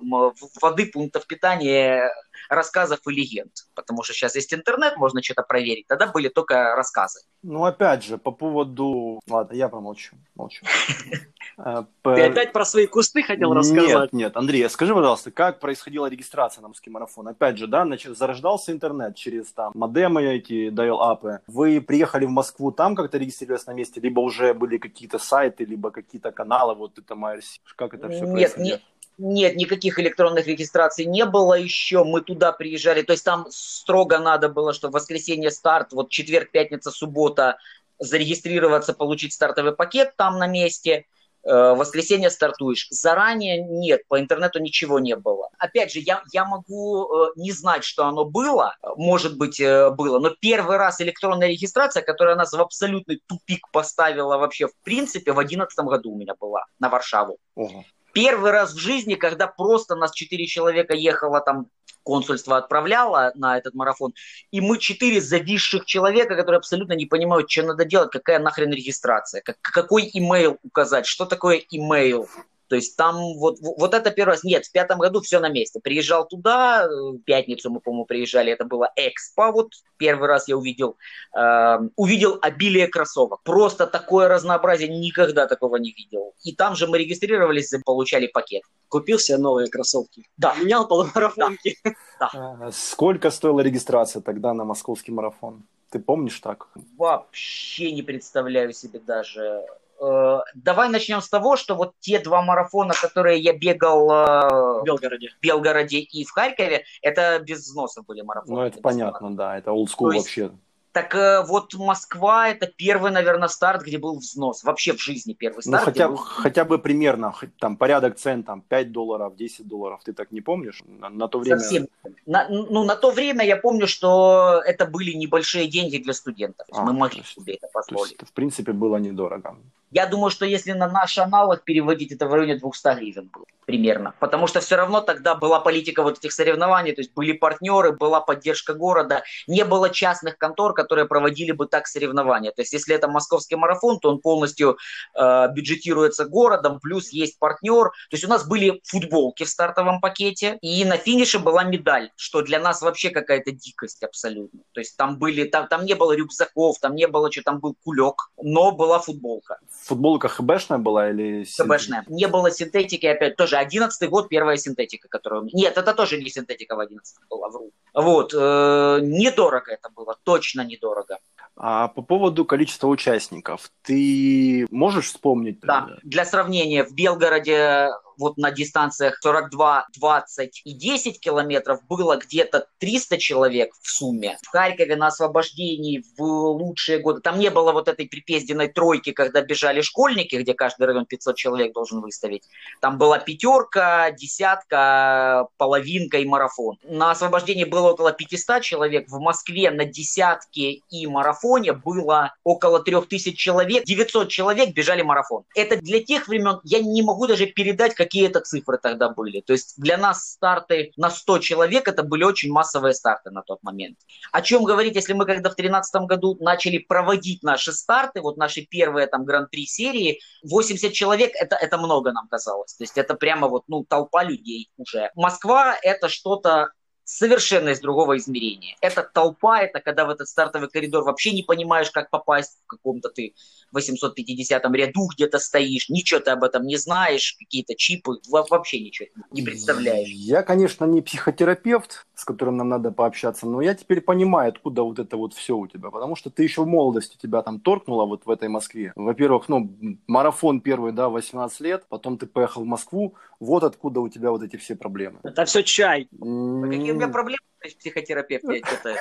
воды, пунктов питания, рассказов и легенд. Потому что сейчас есть интернет, можно что-то проверить. Тогда были только рассказы. Ну, опять же, по поводу... Ладно, я помолчу. Молчу. Ты опять про свои кусты хотел рассказать? Нет, нет. Андрей, скажи, пожалуйста, как происходила регистрация на русский марафон? Опять же, да, значит, зарождался интернет через там модемы эти, dial-апы. Вы приехали в Москву, там как-то регистрировались на месте, либо уже были какие-то сайты, либо какие-то каналы, вот это MRC? Как это все происходило? Нет, Нет, никаких электронных регистраций не было еще. Мы туда приезжали. То есть там строго надо было, что в воскресенье старт, вот четверг, пятница, суббота зарегистрироваться, получить стартовый пакет там на месте. Э, в воскресенье стартуешь. Заранее нет, по интернету ничего не было. Опять же, я, я могу э, не знать, что оно было, может быть, э, было, но первый раз электронная регистрация, которая нас в абсолютный тупик поставила вообще в принципе, в 2011 году у меня была на Варшаву. Ого. Первый раз в жизни, когда просто нас четыре человека ехало там консульство отправляло на этот марафон, и мы четыре зависших человека, которые абсолютно не понимают, что надо делать, какая нахрен регистрация, как, какой имейл указать, что такое имейл, то есть там вот, вот это первый раз. Нет, в пятом году все на месте. Приезжал туда, в пятницу мы, по-моему, приезжали, это было Экспо, вот первый раз я увидел. Э, увидел обилие кроссовок. Просто такое разнообразие, никогда такого не видел. И там же мы регистрировались, получали пакет. Купил себе новые кроссовки? Да. Менял полумарафонки? Да. да. Сколько стоила регистрация тогда на московский марафон? Ты помнишь так? Вообще не представляю себе даже. Э, давай начнем с того, что вот те два марафона, которые я бегал э, в Белгороде, в Белгороде и в Харькове, это без взноса были марафоны. Ну, это понятно, да, это олдскул вообще. Так э, вот Москва это первый, наверное, старт, где был взнос. Вообще в жизни первый ну, старт. Ну, хотя, был... хотя бы примерно, там, порядок цен, там, 5 долларов, 10 долларов, ты так не помнишь? На, на то время... Совсем. На, ну, на то время я помню, что это были небольшие деньги для студентов. А, Мы могли есть, себе это позволить. То есть, в принципе, было недорого. Я думаю, что если на наш аналог переводить, это в районе 200 гривен было примерно. Потому что все равно тогда была политика вот этих соревнований, то есть были партнеры, была поддержка города, не было частных контор, которые проводили бы так соревнования. То есть если это московский марафон, то он полностью э, бюджетируется городом, плюс есть партнер. То есть у нас были футболки в стартовом пакете, и на финише была медаль, что для нас вообще какая-то дикость абсолютно. То есть там были, там, там не было рюкзаков, там не было, что там был кулек, но была футболка футболка ХБшная была или... ХБшная. Не было синтетики, опять тоже. Одиннадцатый год, первая синтетика, которая... Нет, это тоже не синтетика в одиннадцатом была, вру. Вот. Э, недорого это было, точно недорого. А по поводу количества участников, ты можешь вспомнить? Да, для сравнения, в Белгороде вот на дистанциях 42, 20 и 10 километров было где-то 300 человек в сумме. В Харькове на освобождении в лучшие годы, там не было вот этой припезденной тройки, когда бежали школьники, где каждый район 500 человек должен выставить. Там была пятерка, десятка, половинка и марафон. На освобождении было около 500 человек. В Москве на десятке и марафоне было около 3000 человек. 900 человек бежали марафон. Это для тех времен, я не могу даже передать, какие это цифры тогда были. То есть для нас старты на 100 человек это были очень массовые старты на тот момент. О чем говорить, если мы когда в 2013 году начали проводить наши старты, вот наши первые там гран-при серии, 80 человек это, это много нам казалось. То есть это прямо вот ну, толпа людей уже. Москва это что-то совершенно из другого измерения. Это толпа, это когда в этот стартовый коридор вообще не понимаешь, как попасть в каком-то ты 850 ряду где-то стоишь, ничего ты об этом не знаешь, какие-то чипы, вообще ничего не представляешь. Я, конечно, не психотерапевт, с которым нам надо пообщаться, но я теперь понимаю, откуда вот это вот все у тебя, потому что ты еще в молодости тебя там торкнуло вот в этой Москве. Во-первых, ну, марафон первый, да, 18 лет, потом ты поехал в Москву, вот откуда у тебя вот эти все проблемы. Это все чай. Какие у меня проблемы? Психотерапевт, я что-то...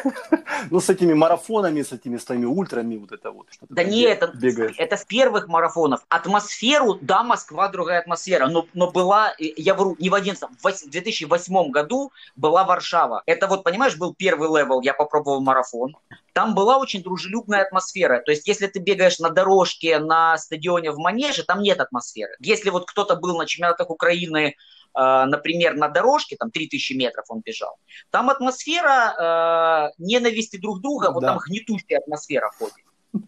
Ну, с этими марафонами, с этими своими ультрами, вот это вот. Да не, это, это с первых марафонов. Атмосферу, да, Москва другая атмосфера, но, но была, я вру, не в 11 в 2008 году была Варшава. Это вот, понимаешь, был первый level, я попробовал марафон. Там была очень дружелюбная атмосфера. То есть, если ты бегаешь на дорожке, на стадионе, в манеже, там нет атмосферы. Если вот кто-то был на чемпионатах Украины например, на дорожке, там 3000 метров он бежал, там атмосфера э, ненависти друг друга, вот да. там гнетущая атмосфера ходит.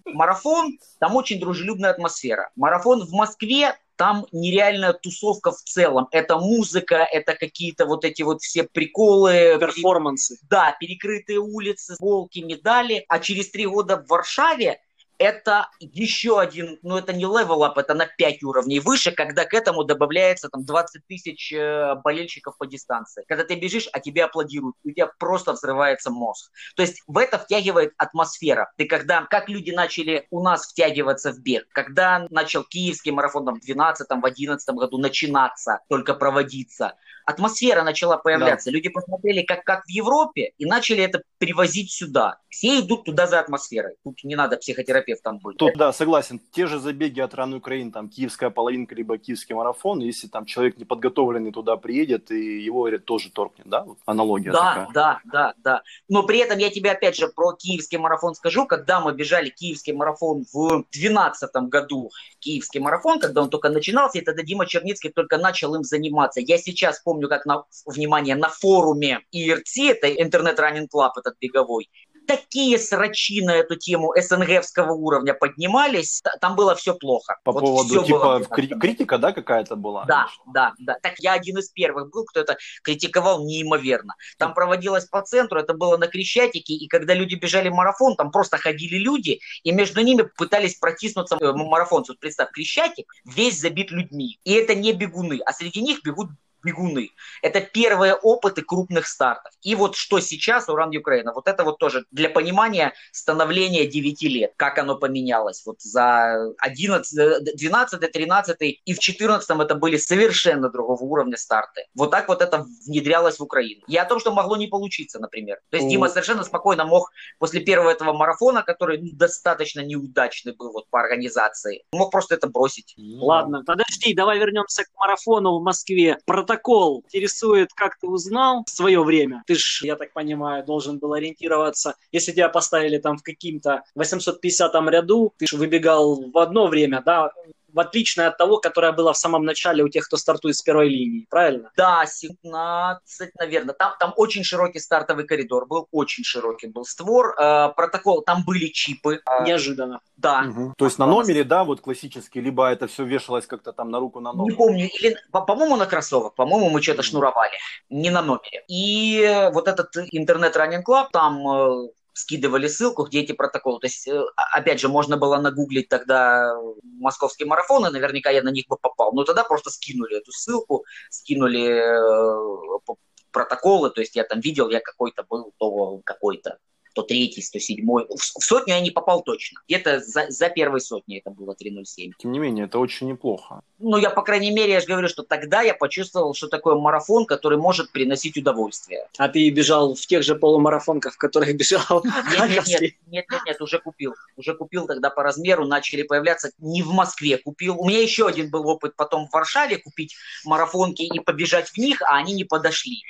Марафон, там очень дружелюбная атмосфера. Марафон в Москве, там нереальная тусовка в целом. Это музыка, это какие-то вот эти вот все приколы. Перформансы. Да, перекрытые улицы, волки, медали. А через три года в Варшаве это еще один, ну это не up, это на 5 уровней выше, когда к этому добавляется там 20 тысяч э, болельщиков по дистанции. Когда ты бежишь, а тебе аплодируют, у тебя просто взрывается мозг. То есть в это втягивает атмосфера. Ты когда, как люди начали у нас втягиваться в бег, когда начал киевский марафон там, в 12 в 11 году начинаться, только проводиться, атмосфера начала появляться. Да. Люди посмотрели, как, как в Европе, и начали это привозить сюда. Все идут туда за атмосферой. Тут не надо психотерапевтом быть. Тут, да, согласен. Те же забеги от раны Украины, там, киевская половинка, либо киевский марафон, если там человек неподготовленный туда приедет, и его говорят, тоже торкнет, да? Вот аналогия Да, такая. да, да, да. Но при этом я тебе опять же про киевский марафон скажу. Когда мы бежали киевский марафон в 2012 году, киевский марафон, когда он только начинался, и тогда Дима Черницкий только начал им заниматься. Я сейчас помню, как на, внимание, на форуме IRC, это Internet Running Club, этот беговой, такие срачи на эту тему СНГовского уровня поднимались, там было все плохо. По вот поводу, типа, кри- критика, да, какая-то была? Да, да, да. Так я один из первых был, кто это критиковал неимоверно. Там проводилось по центру, это было на Крещатике, и когда люди бежали марафон, там просто ходили люди, и между ними пытались протиснуться э, марафонцы. Вот представь, Крещатик весь забит людьми, и это не бегуны, а среди них бегут бегуны. Это первые опыты крупных стартов. И вот что сейчас у Ран Украина, вот это вот тоже для понимания становления 9 лет, как оно поменялось. Вот за 11, 12, 13 и в 14 это были совершенно другого уровня старты. Вот так вот это внедрялось в Украину. И о том, что могло не получиться, например. То есть Дима совершенно спокойно мог после первого этого марафона, который ну, достаточно неудачный был вот по организации, мог просто это бросить. Ладно, подожди, давай вернемся к марафону в Москве. Протокол протокол интересует, как ты узнал в свое время. Ты ж, я так понимаю, должен был ориентироваться. Если тебя поставили там в каким-то 850 ряду, ты же выбегал в одно время, да, в отличное от того, которое было в самом начале у тех, кто стартует с первой линии, правильно? Да, 17, наверное. Там, там очень широкий стартовый коридор был, очень широкий был створ. Э, протокол, там были чипы. Неожиданно. Да. Угу. То есть на номере, да, вот классический, либо это все вешалось как-то там на руку на ногу? Не помню, или, по-моему, на кроссовок, по-моему, мы что-то шнуровали, не на номере. И вот этот интернет-раннинг клаб, там э, скидывали ссылку, где эти протоколы. То есть, э, опять же, можно было нагуглить тогда московские марафоны, наверняка я на них бы попал. Но тогда просто скинули эту ссылку, скинули э, протоколы, то есть я там видел, я какой-то был, то какой-то. 103, 107. В, в сотню я не попал точно. Где-то за, за первой сотней это было 3.07. Тем не менее, это очень неплохо. Ну, я, по крайней мере, я же говорю, что тогда я почувствовал, что такое марафон, который может приносить удовольствие. А ты бежал в тех же полумарафонках, в которых бежал? Нет, нет, нет, нет, уже купил. Уже купил тогда по размеру, начали появляться. Не в Москве купил. У меня еще один был опыт потом в Варшаве купить марафонки и побежать в них, а они не подошли.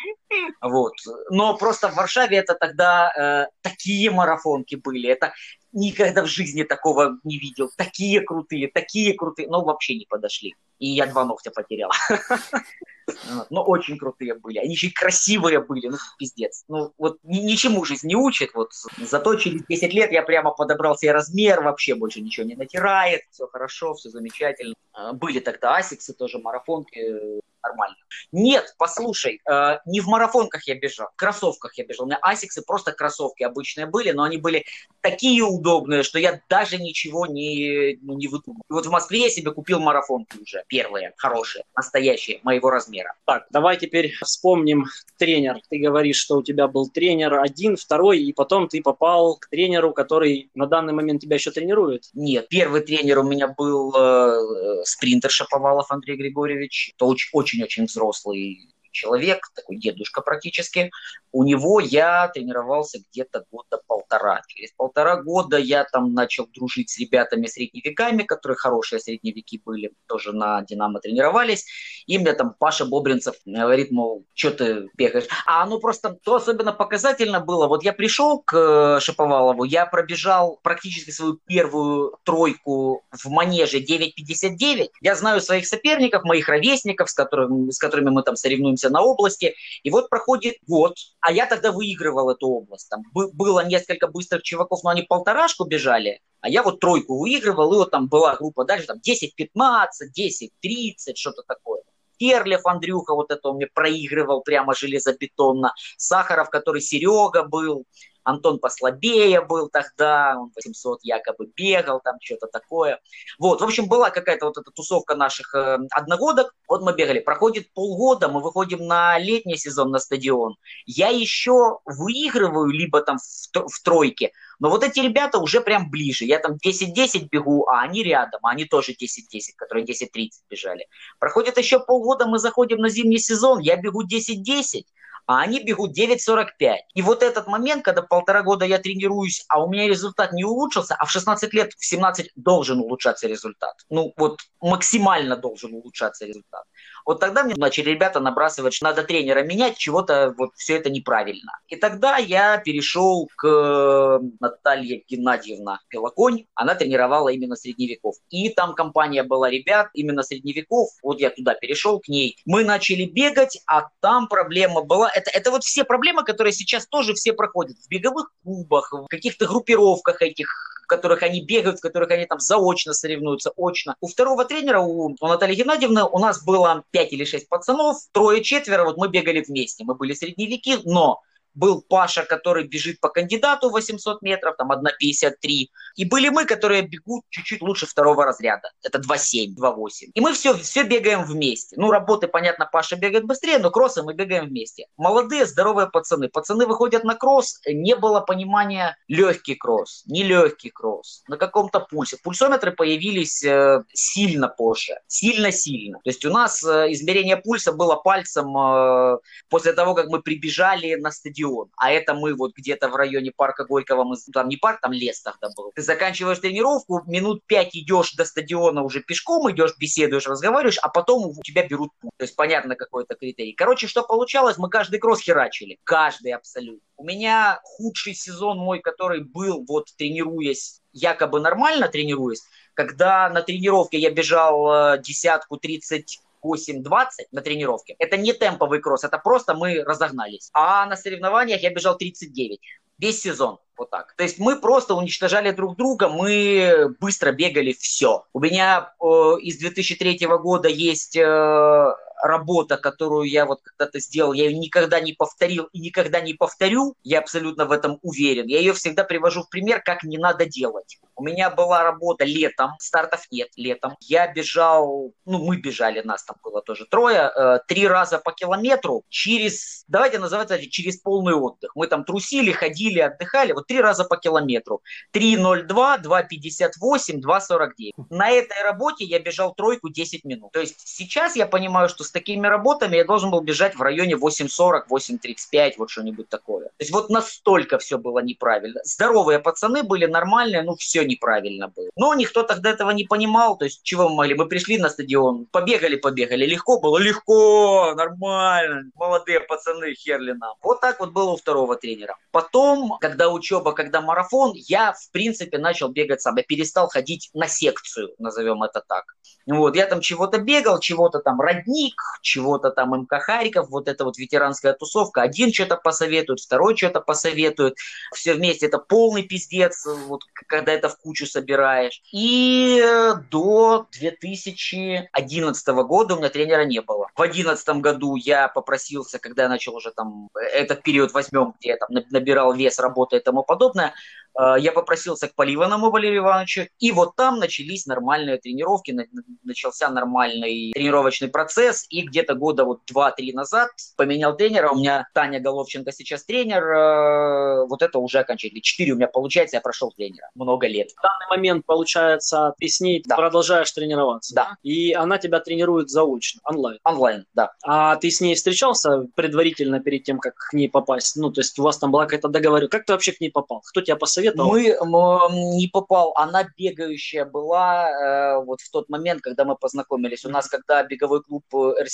Вот. Но просто в Варшаве это тогда э, такие марафонки были. Это никогда в жизни такого не видел. Такие крутые, такие крутые. Но вообще не подошли. И я два ногтя потерял. Но очень крутые были. Они еще и красивые были. Ну, пиздец. Ну, вот ничему жизнь не учит. Вот. Зато через 10 лет я прямо подобрал себе размер. Вообще больше ничего не натирает. Все хорошо, все замечательно. А, были тогда асиксы тоже, марафонки нормально. Нет, послушай, э, не в марафонках я бежал, в кроссовках я бежал. У меня асиксы просто кроссовки обычные были, но они были такие удобные, что я даже ничего не, ну, не выдумал. И вот в Москве я себе купил марафонки уже, первые, хорошие, настоящие, моего размера. Так, давай теперь вспомним тренер. Ты говоришь, что у тебя был тренер один, второй, и потом ты попал к тренеру, который на данный момент тебя еще тренирует? Нет, первый тренер у меня был э, спринтер Шаповалов Андрей Григорьевич. Это очень, очень очень-очень взрослый человек, такой дедушка практически. У него я тренировался где-то года полтора. Через полтора года я там начал дружить с ребятами средневеками, которые хорошие средневеки были, тоже на Динамо тренировались. И мне там Паша Бобринцев говорит, мол, что ты бегаешь? А оно просто, то особенно показательно было. Вот я пришел к э, Шаповалову, я пробежал практически свою первую тройку в манеже 9.59. Я знаю своих соперников, моих ровесников, с которыми, с которыми мы там соревнуемся находимся на области. И вот проходит год, а я тогда выигрывал эту область. Там было несколько быстрых чуваков, но они полторашку бежали, а я вот тройку выигрывал, и вот там была группа дальше, там 10-15, 10-30, что-то такое. Керлев Андрюха вот это он мне проигрывал прямо железобетонно. Сахаров, который Серега был. Антон послабее был тогда, он 800 якобы бегал, там что-то такое. Вот, в общем, была какая-то вот эта тусовка наших э, одногодок. Вот мы бегали. Проходит полгода, мы выходим на летний сезон на стадион. Я еще выигрываю либо там в, в тройке, но вот эти ребята уже прям ближе. Я там 10-10 бегу, а они рядом, а они тоже 10-10, которые 10-30 бежали. Проходит еще полгода, мы заходим на зимний сезон, я бегу 10-10, а они бегут 9.45. И вот этот момент, когда полтора года я тренируюсь, а у меня результат не улучшился, а в 16 лет, в 17 должен улучшаться результат. Ну вот максимально должен улучшаться результат. Вот тогда мне начали ребята набрасывать, что надо тренера менять, чего-то вот все это неправильно. И тогда я перешел к э, Наталье Геннадьевна Пелоконь. Она тренировала именно средневеков. И там компания была ребят именно средневеков. Вот я туда перешел к ней. Мы начали бегать, а там проблема была. Это, это вот все проблемы, которые сейчас тоже все проходят в беговых клубах, в каких-то группировках этих в которых они бегают, в которых они там заочно соревнуются, очно. У второго тренера, у, у Натальи Геннадьевны, у нас было 5 или 6 пацанов, трое-четверо, вот мы бегали вместе. Мы были средневеки, но был Паша, который бежит по кандидату 800 метров, там 1,53. И были мы, которые бегут чуть-чуть лучше второго разряда. Это 2,7, 2,8. И мы все, все бегаем вместе. Ну, работы, понятно, Паша бегает быстрее, но кроссы мы бегаем вместе. Молодые, здоровые пацаны. Пацаны выходят на кросс, не было понимания легкий кросс, не легкий кросс, на каком-то пульсе. Пульсометры появились э, сильно позже, сильно-сильно. То есть у нас э, измерение пульса было пальцем э, после того, как мы прибежали на стадион стадион, а это мы вот где-то в районе парка Горького, мы, там не парк, там лес тогда был. Ты заканчиваешь тренировку, минут пять идешь до стадиона, уже пешком идешь, беседуешь, разговариваешь, а потом у тебя берут путь. То есть понятно какой-то критерий. Короче, что получалось, мы каждый кросс херачили. Каждый абсолютно. У меня худший сезон мой, который был, вот тренируясь, якобы нормально тренируясь, когда на тренировке я бежал э, десятку 30 8-20 на тренировке. Это не темповый кросс, это просто мы разогнались. А на соревнованиях я бежал 39 весь сезон. Вот так. То есть мы просто уничтожали друг друга, мы быстро бегали все. У меня э, из 2003 года есть э, работа, которую я вот когда-то сделал, я ее никогда не повторил и никогда не повторю, я абсолютно в этом уверен. Я ее всегда привожу в пример, как не надо делать. У меня была работа летом, стартов нет летом. Я бежал, ну мы бежали, нас там было тоже трое, э, три раза по километру через, давайте называть это, через полный отдых. Мы там трусили, ходили, отдыхали, вот три раза по километру. 3.02, 2.58, 2.49. На этой работе я бежал тройку 10 минут. То есть сейчас я понимаю, что с такими работами я должен был бежать в районе 8.40, 8.35, вот что-нибудь такое. То есть вот настолько все было неправильно. Здоровые пацаны были нормальные, ну все неправильно было. Но никто тогда этого не понимал, то есть чего мы могли? Мы пришли на стадион, побегали, побегали, легко было, легко, нормально, молодые пацаны, херли нам. Вот так вот было у второго тренера. Потом, когда учеба, когда марафон, я, в принципе, начал бегать сам. Я перестал ходить на секцию, назовем это так. Вот, я там чего-то бегал, чего-то там родник, чего-то там МК Харьков, вот эта вот ветеранская тусовка. Один что-то посоветует, второй что-то посоветует. Все вместе это полный пиздец, вот когда это в кучу собираешь. И до 2011 года у меня тренера не было. В 2011 году я попросился, когда я начал уже там, этот период возьмем, где я там набирал вес, работа и тому подобное, я попросился к Поливаному Валерию Ивановичу, и вот там начались нормальные тренировки, начался нормальный тренировочный процесс, и где-то года вот 2-3 назад поменял тренера, у меня Таня Головченко сейчас тренер, э, вот это уже окончательно. 4 у меня получается, я прошел тренера, много лет. В данный момент, получается, ты с ней да. продолжаешь тренироваться? Да. И она тебя тренирует заочно, онлайн? Онлайн, да. А ты с ней встречался предварительно перед тем, как к ней попасть? Ну, то есть у вас там была какая-то договоренность. Как ты вообще к ней попал? Кто тебя посоветовал? Посоветовал? Мы не попал. Она бегающая была э, вот в тот момент, когда мы познакомились. У нас, когда беговой клуб э,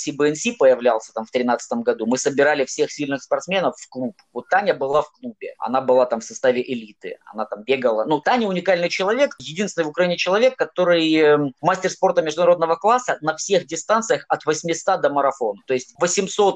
появлялся там в 2013 году, мы собирали всех сильных спортсменов в клуб. Вот Таня была в клубе. Она была там в составе элиты. Она там бегала. Ну, Таня уникальный человек. Единственный в Украине человек, который э, мастер спорта международного класса на всех дистанциях от 800 до марафона. То есть 800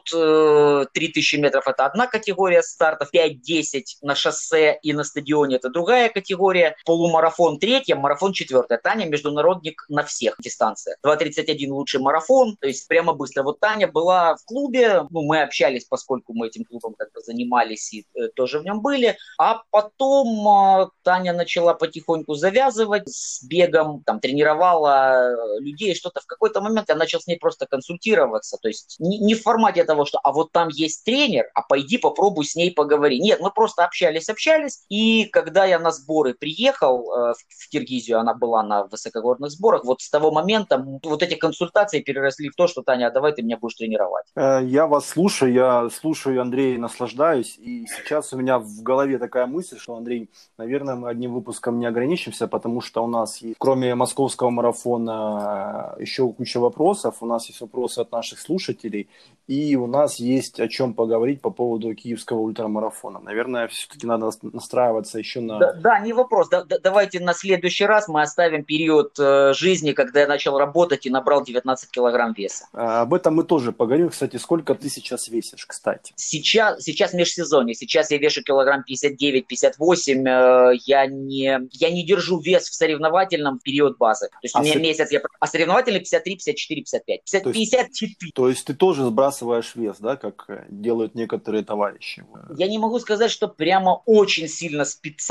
3000 метров это одна категория стартов, 5-10 на шоссе и на стадионе это это другая категория. Полумарафон третья, марафон четвертая. Таня международник на всех дистанциях. 2.31 лучший марафон, то есть прямо быстро. Вот Таня была в клубе, ну, мы общались, поскольку мы этим клубом как-то занимались и э, тоже в нем были. А потом э, Таня начала потихоньку завязывать с бегом, там, тренировала э, людей, что-то. В какой-то момент я начал с ней просто консультироваться. То есть не, не в формате того, что а вот там есть тренер, а пойди попробуй с ней поговори. Нет, мы просто общались, общались. И когда я на сборы приехал э, в, Киргизию, она была на высокогорных сборах, вот с того момента вот эти консультации переросли в то, что Таня, а давай ты меня будешь тренировать. Э, я вас слушаю, я слушаю Андрея, наслаждаюсь. И сейчас у меня в голове такая мысль, что, Андрей, наверное, мы одним выпуском не ограничимся, потому что у нас есть, кроме московского марафона, еще куча вопросов. У нас есть вопросы от наших слушателей. И у нас есть о чем поговорить по поводу киевского ультрамарафона. Наверное, все-таки надо настраиваться еще на... Да, да не вопрос. Да, да, давайте на следующий раз мы оставим период э, жизни, когда я начал работать и набрал 19 килограмм веса. А, об этом мы тоже поговорим. Кстати, сколько ты сейчас весишь, кстати? Сейчас, сейчас межсезонье. Сейчас я вешу килограмм 59-58. Э, я, не, я не держу вес в соревновательном период базы. То есть а у меня с... месяц... Я... А соревновательный 53, 54, 55. 50, то есть, 54. То есть ты тоже сбрасываешь вес, да, как э, делают некоторые товарищи. Я не могу сказать, что прямо очень сильно специально,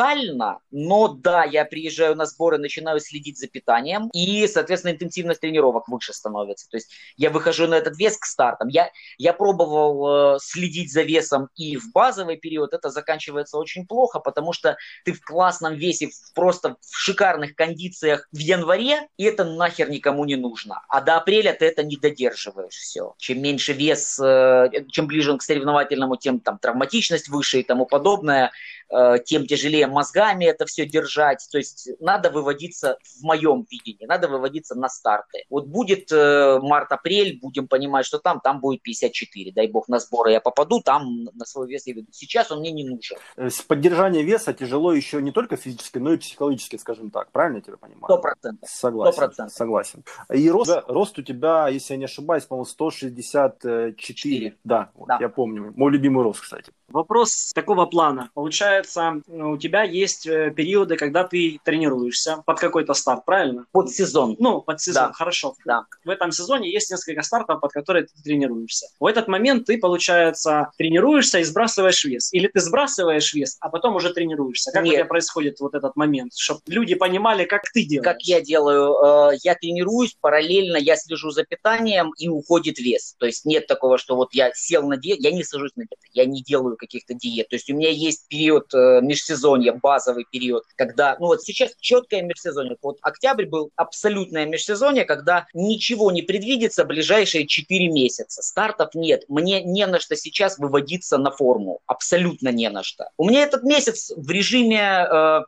но да, я приезжаю на сборы, начинаю следить за питанием, и, соответственно, интенсивность тренировок выше становится. То есть я выхожу на этот вес к стартам. Я, я пробовал э, следить за весом и в базовый период, это заканчивается очень плохо, потому что ты в классном весе, просто в шикарных кондициях в январе, и это нахер никому не нужно. А до апреля ты это не додерживаешь все. Чем меньше вес, э, чем ближе он к соревновательному, тем там травматичность выше и тому подобное. Э, тем тяжелее мозгами это все держать. То есть надо выводиться, в моем видении, надо выводиться на старты. Вот будет э, март-апрель, будем понимать, что там, там будет 54. Дай бог на сборы я попаду, там на свой вес я веду. Сейчас он мне не нужен. С поддержание веса тяжело еще не только физически, но и психологически, скажем так. Правильно я тебя понимаю? Сто процентов. Согласен. 100%. Согласен. И рост, рост у тебя, если я не ошибаюсь, по-моему, 164. 4. Да, вот, да, я помню. Мой любимый рост, кстати. Вопрос такого плана. Получается, у тебя есть э, периоды, когда ты тренируешься под какой-то старт, правильно? Под сезон. Ну, под сезон, да. хорошо. Да. В этом сезоне есть несколько стартов, под которые ты тренируешься. В этот момент ты, получается, тренируешься и сбрасываешь вес. Или ты сбрасываешь вес, а потом уже тренируешься. Как Нет. у тебя происходит вот этот момент, чтобы люди понимали, как ты делаешь? Как я делаю? Э, я тренируюсь, параллельно я слежу за питанием и уходит вес. То есть нет такого, что вот я сел на диету, я не сажусь на диету, я не делаю каких-то диет. То есть у меня есть период э, межсезонья, базовый период, когда, ну вот сейчас четкое межсезонье. Вот октябрь был абсолютное межсезонье, когда ничего не предвидится ближайшие 4 месяца. Стартов нет. Мне не на что сейчас выводиться на форму. Абсолютно не на что. У меня этот месяц в режиме... Э,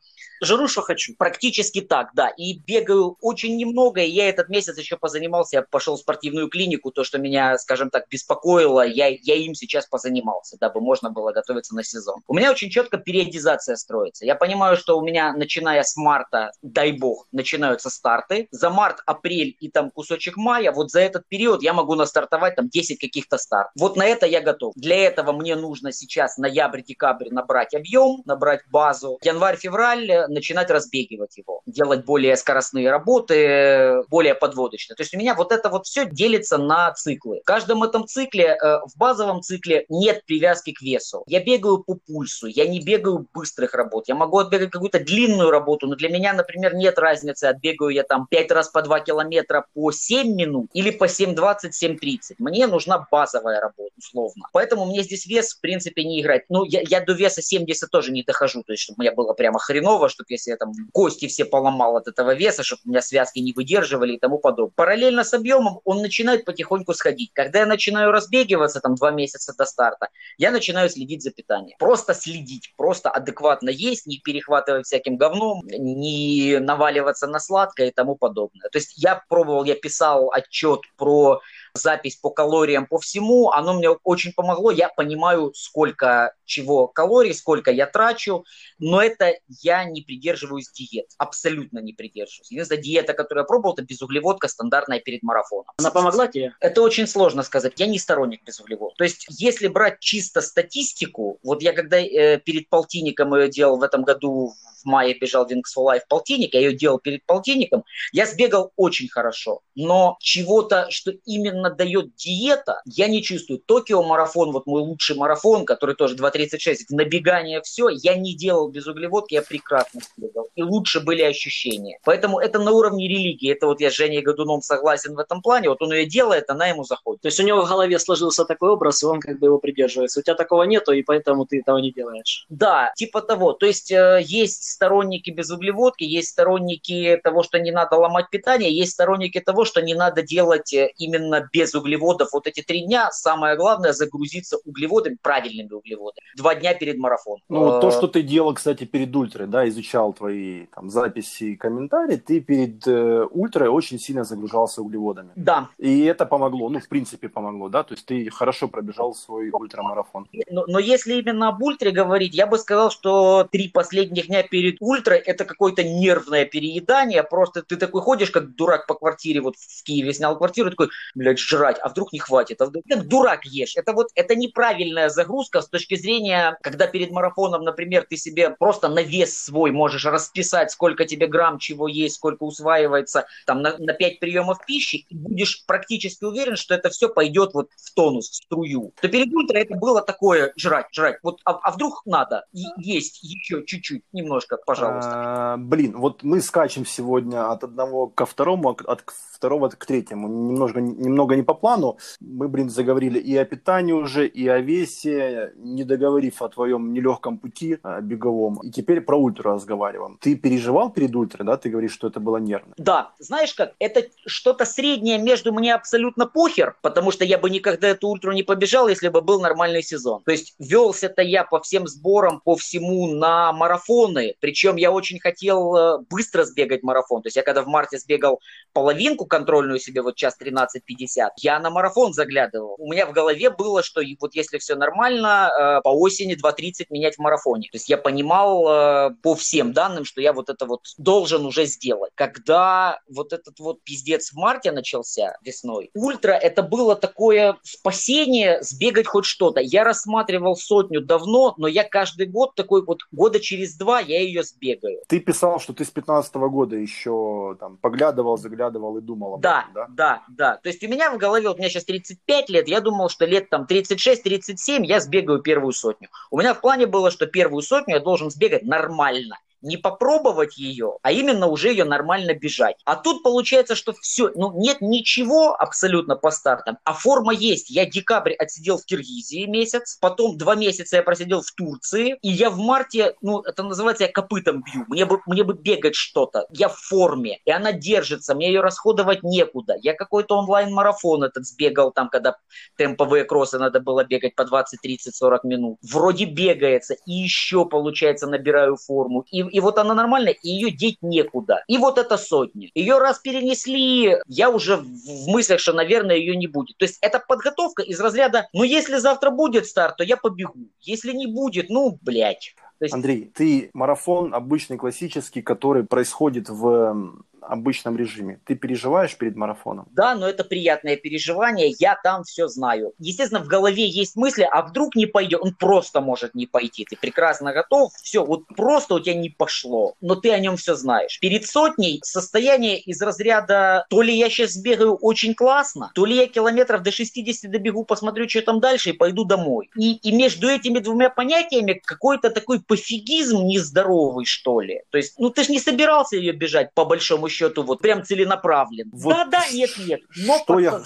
Жру, что хочу. Практически так, да. И бегаю очень немного. И я этот месяц еще позанимался. Я пошел в спортивную клинику. То, что меня, скажем так, беспокоило, я, я им сейчас позанимался, дабы можно было готовиться на сезон. У меня очень четко периодизация строится. Я понимаю, что у меня, начиная с марта, дай бог, начинаются старты. За март, апрель и там кусочек мая, вот за этот период я могу настартовать там 10 каких-то стартов. Вот на это я готов. Для этого мне нужно сейчас ноябрь-декабрь набрать объем, набрать базу. Январь-февраль начинать разбегивать его, делать более скоростные работы, более подводочные. То есть у меня вот это вот все делится на циклы. В каждом этом цикле, э, в базовом цикле нет привязки к весу. Я бегаю по пульсу, я не бегаю быстрых работ. Я могу отбегать какую-то длинную работу, но для меня, например, нет разницы, отбегаю я там 5 раз по 2 километра по 7 минут или по 7.20, 7.30. Мне нужна базовая работа, условно. Поэтому мне здесь вес, в принципе, не играть. Ну, я, я до веса 70 тоже не дохожу, то есть, чтобы у меня было прямо хреново, чтобы если я там кости все поломал от этого веса, чтобы у меня связки не выдерживали и тому подобное. Параллельно с объемом он начинает потихоньку сходить. Когда я начинаю разбегиваться, там два месяца до старта, я начинаю следить за питанием. Просто следить, просто адекватно есть, не перехватывать всяким говном, не наваливаться на сладкое и тому подобное. То есть я пробовал, я писал отчет про запись по калориям, по всему, оно мне очень помогло. Я понимаю, сколько чего калорий, сколько я трачу, но это я не придерживаюсь диет, абсолютно не придерживаюсь. Единственная диета, которую я пробовал, это безуглеводка стандартная перед марафоном. Она помогла тебе? Это очень сложно сказать. Я не сторонник безуглеводов. То есть, если брать чисто статистику, вот я когда э, перед полтинником ее делал в этом году в мае бежал for Life полтинник, я ее делал перед полтинником, я сбегал очень хорошо, но чего-то, что именно дает диета, я не чувствую. Токио марафон, вот мой лучший марафон, который тоже 2.36, набегание все, я не делал без углеводки, я прекрасно сбегал. И лучше были ощущения. Поэтому это на уровне религии. Это вот я с Женей Годуном согласен в этом плане. Вот он ее делает, она ему заходит. То есть у него в голове сложился такой образ, и он как бы его придерживается. У тебя такого нету, и поэтому ты этого не делаешь. Да, типа того. То есть э, есть сторонники без углеводки, есть сторонники того, что не надо ломать питание, есть сторонники того, что не надо делать э, именно без углеводов вот эти три дня. Самое главное загрузиться углеводами, правильными углеводами. Два дня перед марафоном. Ну, вот то, э, что ты делал, кстати, перед ультрой, да, изучал твои там записи и комментарии, ты перед э, ультрой очень сильно загружался углеводами. Да. И это помогло, ну, в принципе, помогло, да, то есть ты хорошо пробежал свой ультрамарафон. Но, но если именно об ультре говорить, я бы сказал, что три последних дня перед ультрой это какое-то нервное переедание, просто ты такой ходишь, как дурак по квартире, вот в Киеве снял квартиру, такой, блядь, жрать, а вдруг не хватит, а вдруг... как дурак ешь. Это вот, это неправильная загрузка с точки зрения, когда перед марафоном, например, ты себе просто на вес свой можешь расписать, сколько тебе грамм чего есть, сколько усваивается, там, на, на 5 приемов пищи, и будешь практически уверен, что это все пойдет вот в тонус, в струю. То перед ультра это было такое жрать, жрать. Вот, а, а вдруг надо есть еще чуть-чуть, немножко, пожалуйста. А, блин, вот мы скачем сегодня от одного ко второму, от второго к третьему. Немножко, немного не по плану. Мы, блин, заговорили и о питании уже, и о весе, не договорив о твоем нелегком пути а, беговом. И теперь про ультру разговариваем. Ты переживал перед ультрой, да? Ты говоришь, что это было нервно. Да. Знаешь как, это что-то среднее между мне абсолютно похер, потому что я бы никогда эту ультру не побежал, если бы был нормальный сезон. То есть велся-то я по всем сборам, по всему на марафоны. Причем я очень хотел э, быстро сбегать марафон. То есть я когда в марте сбегал половинку контрольную себе вот час 13.50, я на марафон заглядывал. У меня в голове было, что вот если все нормально, э, по осени 2.30 менять в марафоне. То есть я понимал э, по всем данным, что я вот это вот должен уже сделать. Когда вот этот вот пиздец в марте начался весной, ультра это было такое спасение сбегать хоть что-то. Я рассматривал сотню давно, но я каждый год такой вот года через два я ее сбегаю. Ты писал, что ты с 15 года еще там поглядывал, заглядывал и думал об да, этом, да? Да, да. То есть у меня в голове, вот у меня сейчас 35 лет, я думал, что лет там 36-37 я сбегаю первую сотню. У меня в плане было, что первую сотню я должен сбегать нормально не попробовать ее, а именно уже ее нормально бежать. А тут получается, что все, ну нет ничего абсолютно по стартам, а форма есть. Я декабрь отсидел в Киргизии месяц, потом два месяца я просидел в Турции, и я в марте, ну это называется, я копытом бью, мне бы, мне бы бегать что-то, я в форме, и она держится, мне ее расходовать некуда. Я какой-то онлайн-марафон этот сбегал там, когда темповые кроссы надо было бегать по 20, 30, 40 минут. Вроде бегается, и еще, получается, набираю форму, и и вот она нормальная, и ее деть некуда. И вот эта сотня. Ее раз перенесли, я уже в мыслях, что, наверное, ее не будет. То есть это подготовка из разряда, ну, если завтра будет старт, то я побегу. Если не будет, ну, блядь. Есть... Андрей, ты марафон обычный, классический, который происходит в обычном режиме. Ты переживаешь перед марафоном? Да, но это приятное переживание, я там все знаю. Естественно, в голове есть мысли, а вдруг не пойдет, он просто может не пойти. Ты прекрасно готов, все, вот просто у тебя не пошло, но ты о нем все знаешь. Перед сотней состояние из разряда, то ли я сейчас бегаю очень классно, то ли я километров до 60 добегу, посмотрю, что там дальше и пойду домой. И, и между этими двумя понятиями какой-то такой пофигизм нездоровый, что ли. То есть, ну ты же не собирался ее бежать по большому счету, вот прям целенаправленно. Вот да, да, нет, нет. Но что я...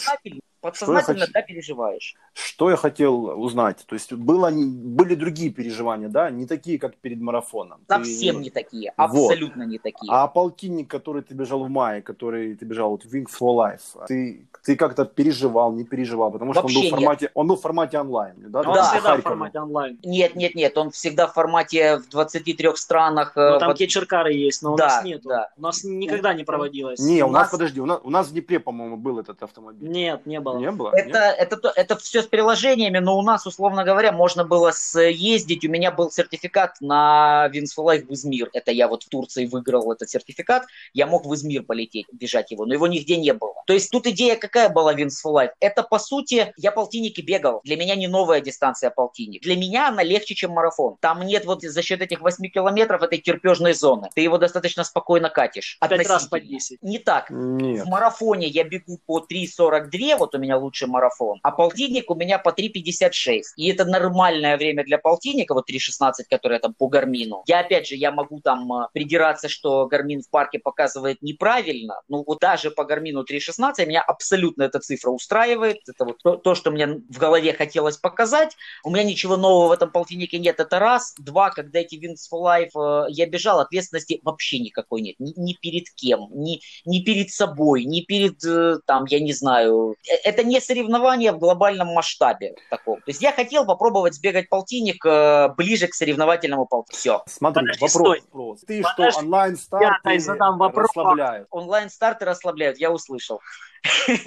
подсознательно, да, переживаешь. Что я хотел узнать? То есть было, были другие переживания, да, не такие, как перед марафоном. Совсем ты... не такие, абсолютно вот. не такие. А полтинник, который ты бежал в мае, который ты бежал вот Wings for Life, ты ты как-то переживал, не переживал, потому что он был, в формате, он был в формате онлайн. Да, он да. всегда в формате онлайн. Нет, нет, нет, он всегда в формате в 23 странах. Ну, там под... кетчеркары есть, но да, у нас нет. Да. У нас никогда не проводилось. Не, у, у нас, нас, подожди, у нас, у нас в Днепре, по-моему, был этот автомобиль. Нет, не было. Было. Не было? Это, Нет? это, то- это все с приложениями, но у нас, условно говоря, можно было съездить. У меня был сертификат на Wings for Life в Измир. Это я вот в Турции выиграл этот сертификат. Я мог в Измир полететь, бежать его, но его нигде не было. То есть тут идея какая была Wings for Life? Это, по сути, я полтинники бегал. Для меня не новая дистанция полтинник. Для меня она легче, чем марафон. Там нет вот за счет этих 8 километров этой терпежной зоны. Ты его достаточно спокойно катишь. Пять раз по Относительно. 10. Не так. Нет. В марафоне я бегу по 3.42, вот у меня лучший марафон, а полтинник у меня по 3.56. И это нормальное время для полтинника, вот 3.16, которое там по гармину. Я, опять же, я могу там э, придираться, что гармин в парке показывает неправильно, но вот даже по гармину 3.16 меня абсолютно эта цифра устраивает. Это вот то, то, что мне в голове хотелось показать. У меня ничего нового в этом полтиннике нет, это раз. Два, когда эти Wings for Life э, я бежал, ответственности вообще никакой нет. Ни, ни перед кем, ни, ни перед собой, ни перед, э, там, я не знаю. Э, Это не соревнование в глобальном масштабе таком. То есть я хотел попробовать сбегать полтинник э, ближе к соревновательному полтиннику. Все. Смотри, Подожди, вопрос. стой. вопрос. Ты Подожди. что, онлайн-старт Я, дай, задам вопрос. расслабляют? Онлайн-старты расслабляют, я услышал.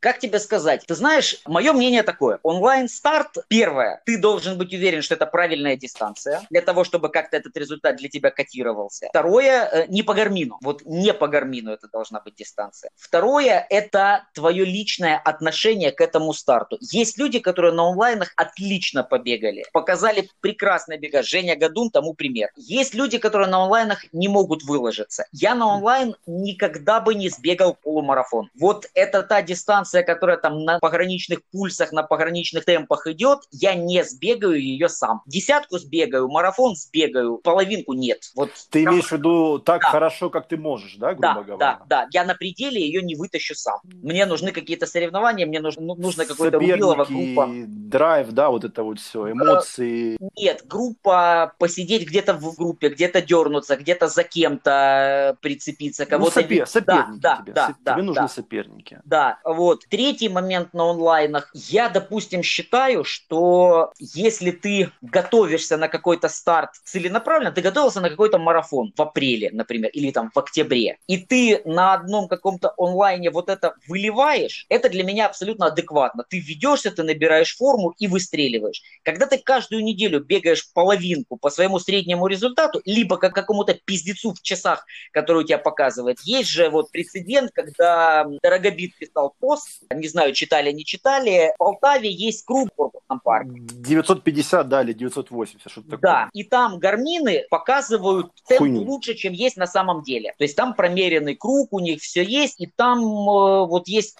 Как тебе сказать? Ты знаешь, мое мнение такое. Онлайн-старт, первое, ты должен быть уверен, что это правильная дистанция, для того, чтобы как-то этот результат для тебя котировался. Второе, э, не по гармину. Вот не по гармину это должна быть дистанция. Второе, это твое личное отношение к этому старту. Есть люди, которые на онлайнах отлично побегали, показали прекрасно бега. Женя Гадун тому пример. Есть люди, которые на онлайнах не могут выложиться. Я на онлайн никогда бы не сбегал полумарафон. Вот это та дистанция, которая там на пограничных пульсах, на пограничных темпах идет, я не сбегаю ее сам. Десятку сбегаю, марафон сбегаю, половинку нет. Вот Ты там- имеешь в виду так Да. хорошо, как ты можешь, да, грубо да, говоря? да, да. Я на пределе ее не вытащу сам. Мне нужны какие-то соревнования, мне нужно, ну, нужно какое-то убилово, Соперники, группа. драйв, да, вот это вот все, эмоции. Нет, группа, посидеть где-то в группе, где-то дернуться, где-то за кем-то прицепиться, Ну, кого-то... сопе- ви- соперники да, тебе. да, Со- да, тебе нужны да. соперники. Да, вот. Третий момент на онлайнах. Я, допустим, считаю, что если ты готовишься на какой-то старт целенаправленно, ты готовился на какой-то марафон в апреле, например, или там в октябре, и ты на одном каком-то онлайне вот это выливаешь, это для меня абсолютно адекватно. Ты ведешься, ты набираешь форму и выстреливаешь. Когда ты каждую неделю бегаешь половинку по своему среднему результату, либо как какому-то пиздецу в часах, который у тебя показывает. Есть же вот прецедент, когда Дорогобит писал пост, не знаю, читали, не читали, в Полтаве есть круг в Корпусном парке. 950, да, или 980, что-то такое. Да, и там гармины показывают темп Хуйню. лучше, чем есть на самом деле. То есть там промеренный круг, у них все есть, и там э, вот есть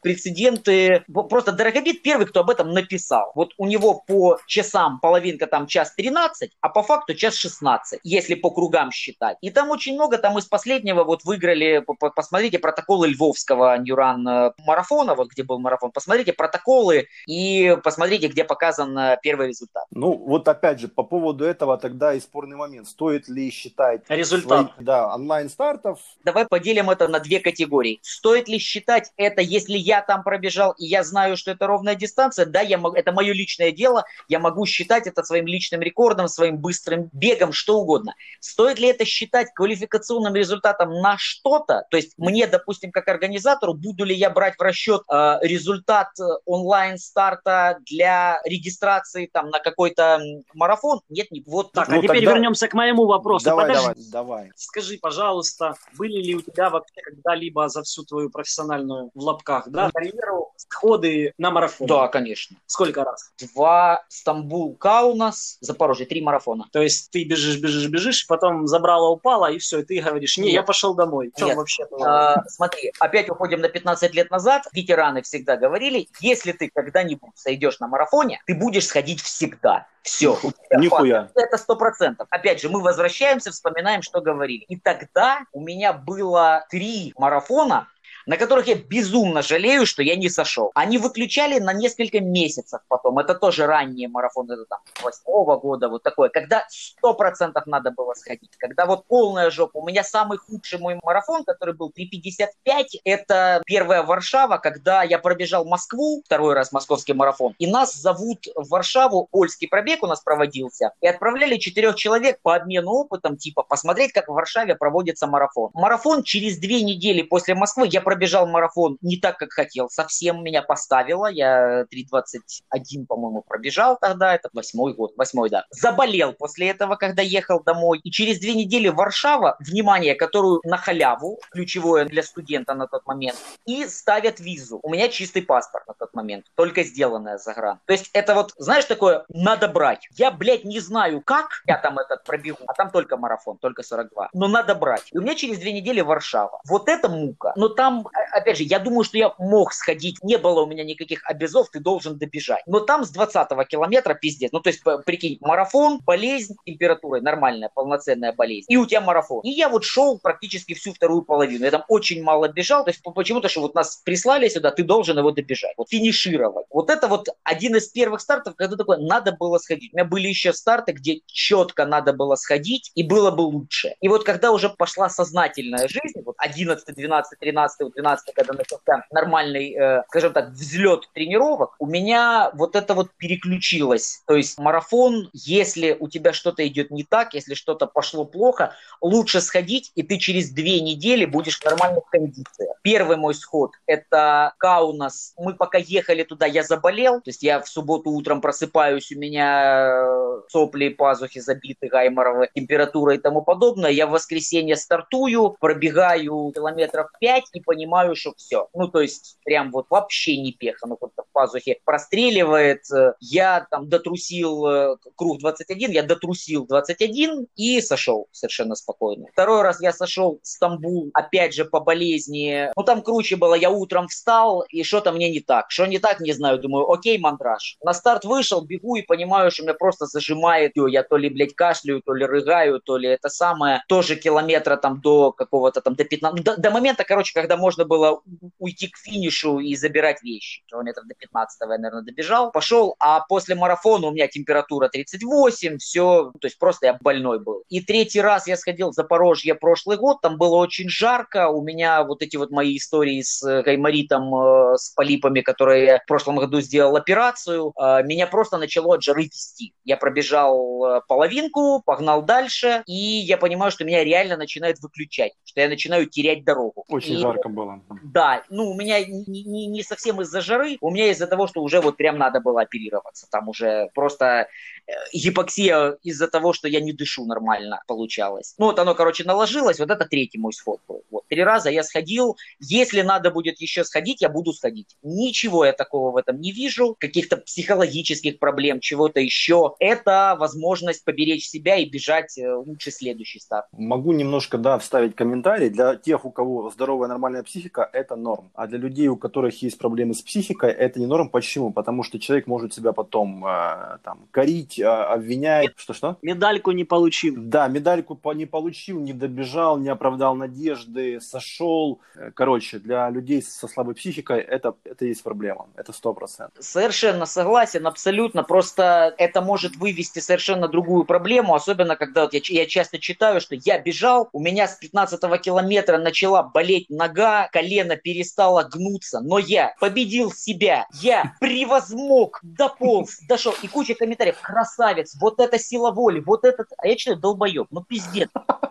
прецеденты. Просто Дорогобит первый, кто об этом написал. Вот у него по часам половинка там час 13, а по факту час 16, если по кругам считать. И там очень много, там из последнего вот выиграли, по- по- посмотрите протоколы Львовского Ньюран э, марафона, вот где был марафон, посмотрите протоколы и посмотрите, где показан э, первый результат. Ну, вот опять же, по поводу этого тогда и спорный момент. Стоит ли считать Результат. свои- да, онлайн-стартов? Давай поделим это на две категории. Стоит ли считать это, если я там пробежал и я знаю, что это ровная дистанция? Да, я могу, это мое личное дело. Я могу считать это своим личным рекордом, своим быстрым бегом, что угодно. Стоит ли это считать квалификационным результатом на что-то? То есть мне, допустим, как организатору, буду ли я брать в расчет э, результат э, онлайн-старта для регистрации там на какой-то марафон? Нет, не вот. Так, Ну, а теперь тогда- вернемся к моему вопросу. давай, Подожди. давай, давай. Скажи, пожалуйста, были ли у тебя вообще когда-либо за всю твою профессиональную в лапках, да, карьеру сходы на марафон? Да, конечно. Сколько раз? Два Стамбул, Каунас, Запорожье, три марафона. То есть ты бежишь, бежишь, бежишь, потом забрала, упала, и все, и ты говоришь, не, Нет. я пошел домой. Нет. вообще? А, смотри, опять уходим на 15 лет назад. Ветераны всегда говорили, если ты когда-нибудь сойдешь на марафоне, ты будешь сходить всегда. Все. Нихуя. Это сто процентов. Опять же, мы возвращаемся, вспоминаем, что говорили. И тогда у меня было три марафона, на которых я безумно жалею, что я не сошел. Они выключали на несколько месяцев потом. Это тоже ранние марафоны, это там восьмого года, вот такое. Когда сто процентов надо было сходить. Когда вот полная жопа. У меня самый худший мой марафон, который был 3.55, это первая Варшава, когда я пробежал Москву, второй раз московский марафон, и нас зовут в Варшаву, польский пробег у нас проводился, и отправляли четырех человек по обмену опытом, типа посмотреть, как в Варшаве проводится марафон. Марафон через две недели после Москвы я пробежал пробежал марафон не так, как хотел. Совсем меня поставило. Я 3.21, по-моему, пробежал тогда. Это восьмой год. Восьмой, да. Заболел после этого, когда ехал домой. И через две недели Варшава, внимание, которую на халяву, ключевое для студента на тот момент, и ставят визу. У меня чистый паспорт на тот момент, только сделанная за гран. То есть это вот, знаешь, такое, надо брать. Я, блядь, не знаю, как я там этот пробегу, а там только марафон, только 42. Но надо брать. И у меня через две недели Варшава. Вот это мука. Но там, опять же, я думаю, что я мог сходить. Не было у меня никаких обязов, ты должен добежать. Но там с 20 километра пиздец. Ну, то есть, прикинь, марафон, болезнь, температура нормальная, полноценная болезнь. И у тебя марафон. И я вот шел практически всю вторую половину. Я там очень мало бежал. То есть, почему-то, что вот нас прислали сюда, ты должен его добежать. Вот финишировать. Вот это вот один из первых стартов, когда такое, надо было сходить. У меня были еще старты, где четко надо было сходить, и было бы лучше. И вот когда уже пошла сознательная жизнь, вот 11, 12, 13, 12, когда начался нормальный, э, скажем так, взлет тренировок, у меня вот это вот переключилось. То есть марафон, если у тебя что-то идет не так, если что-то пошло плохо, лучше сходить, и ты через две недели будешь в нормальной кондиции. Первый мой сход – это Каунас. Мы пока ехали туда, я заболел, то есть я в субботу утром просыпаюсь, у меня сопли пазухи забиты, гайморовы, температура и тому подобное. Я в воскресенье стартую, пробегаю километров 5 и понимаю, что все. Ну, то есть прям вот вообще не пеха, ну, вот в пазухе простреливает. Я там дотрусил э, круг 21, я дотрусил 21 и сошел совершенно спокойно. Второй раз я сошел в Стамбул, опять же, по болезни. Ну, там круче было, я утром встал, и что-то мне не так. Что не так, не знаю, думаю, окей, мандраж. На старт вышел, бегу и понимаю, что меня просто зажимает. Я то ли, блядь, кашляю, то ли рыгаю, то ли это самое. Тоже километра там до какого-то там, до 15, до, до момента, короче, когда можно было уйти к финишу и забирать вещи. Километров до 15 я, наверное, добежал. Пошел, а после марафона у меня температура 38, все, то есть просто я больной был. И третий раз я сходил в Запорожье прошлый год, там было очень жарко, у меня вот эти вот мои истории с гайморитом, э, с полипами, которые я в прошлом году сделал операцию, э, меня просто начало от жары вести. Я пробежал э, половинку, погнал дальше, и я понимаю, что меня реально начинает выключать, что я начинаю терять дорогу. Очень и, жарко было. Да, ну у меня не, не, не совсем из-за жары, у меня из-за того, что уже вот прям надо было оперироваться. Там уже просто гипоксия из-за того, что я не дышу нормально получалось. Ну вот оно, короче, наложилось, вот это третий мой сход был. Вот, три раза я сходил, если надо будет еще сходить, я буду сходить. Ничего я такого в этом не вижу, каких-то психологических проблем, чего-то еще. Это возможность поберечь себя и бежать э, лучше следующий старт. Могу немножко, да, вставить комментарий. Для тех, у кого здоровая нормальная психика, это норм. А для людей, у которых есть проблемы с психикой, это не норм. Почему? Потому что человек может себя потом э, там корить, э, обвинять. Что-что? Медальку не получил. Да, медальку не получил, не добежал, не оправдал надежды, сошел. Короче, для людей со слабой психикой это, это есть проблема. Это сто процентов. Совершенно согласен, абсолютно. Просто это может вывести совершенно другую проблему, особенно когда вот я, я часто читаю, что я бежал, у меня с 15 километра начала болеть нога, колено перестало гнуться, но я победил себя, я превозмог, дополз, дошел. И куча комментариев, красавец, вот это сила воли, вот этот, а я читаю, долбоеб, ну пиздец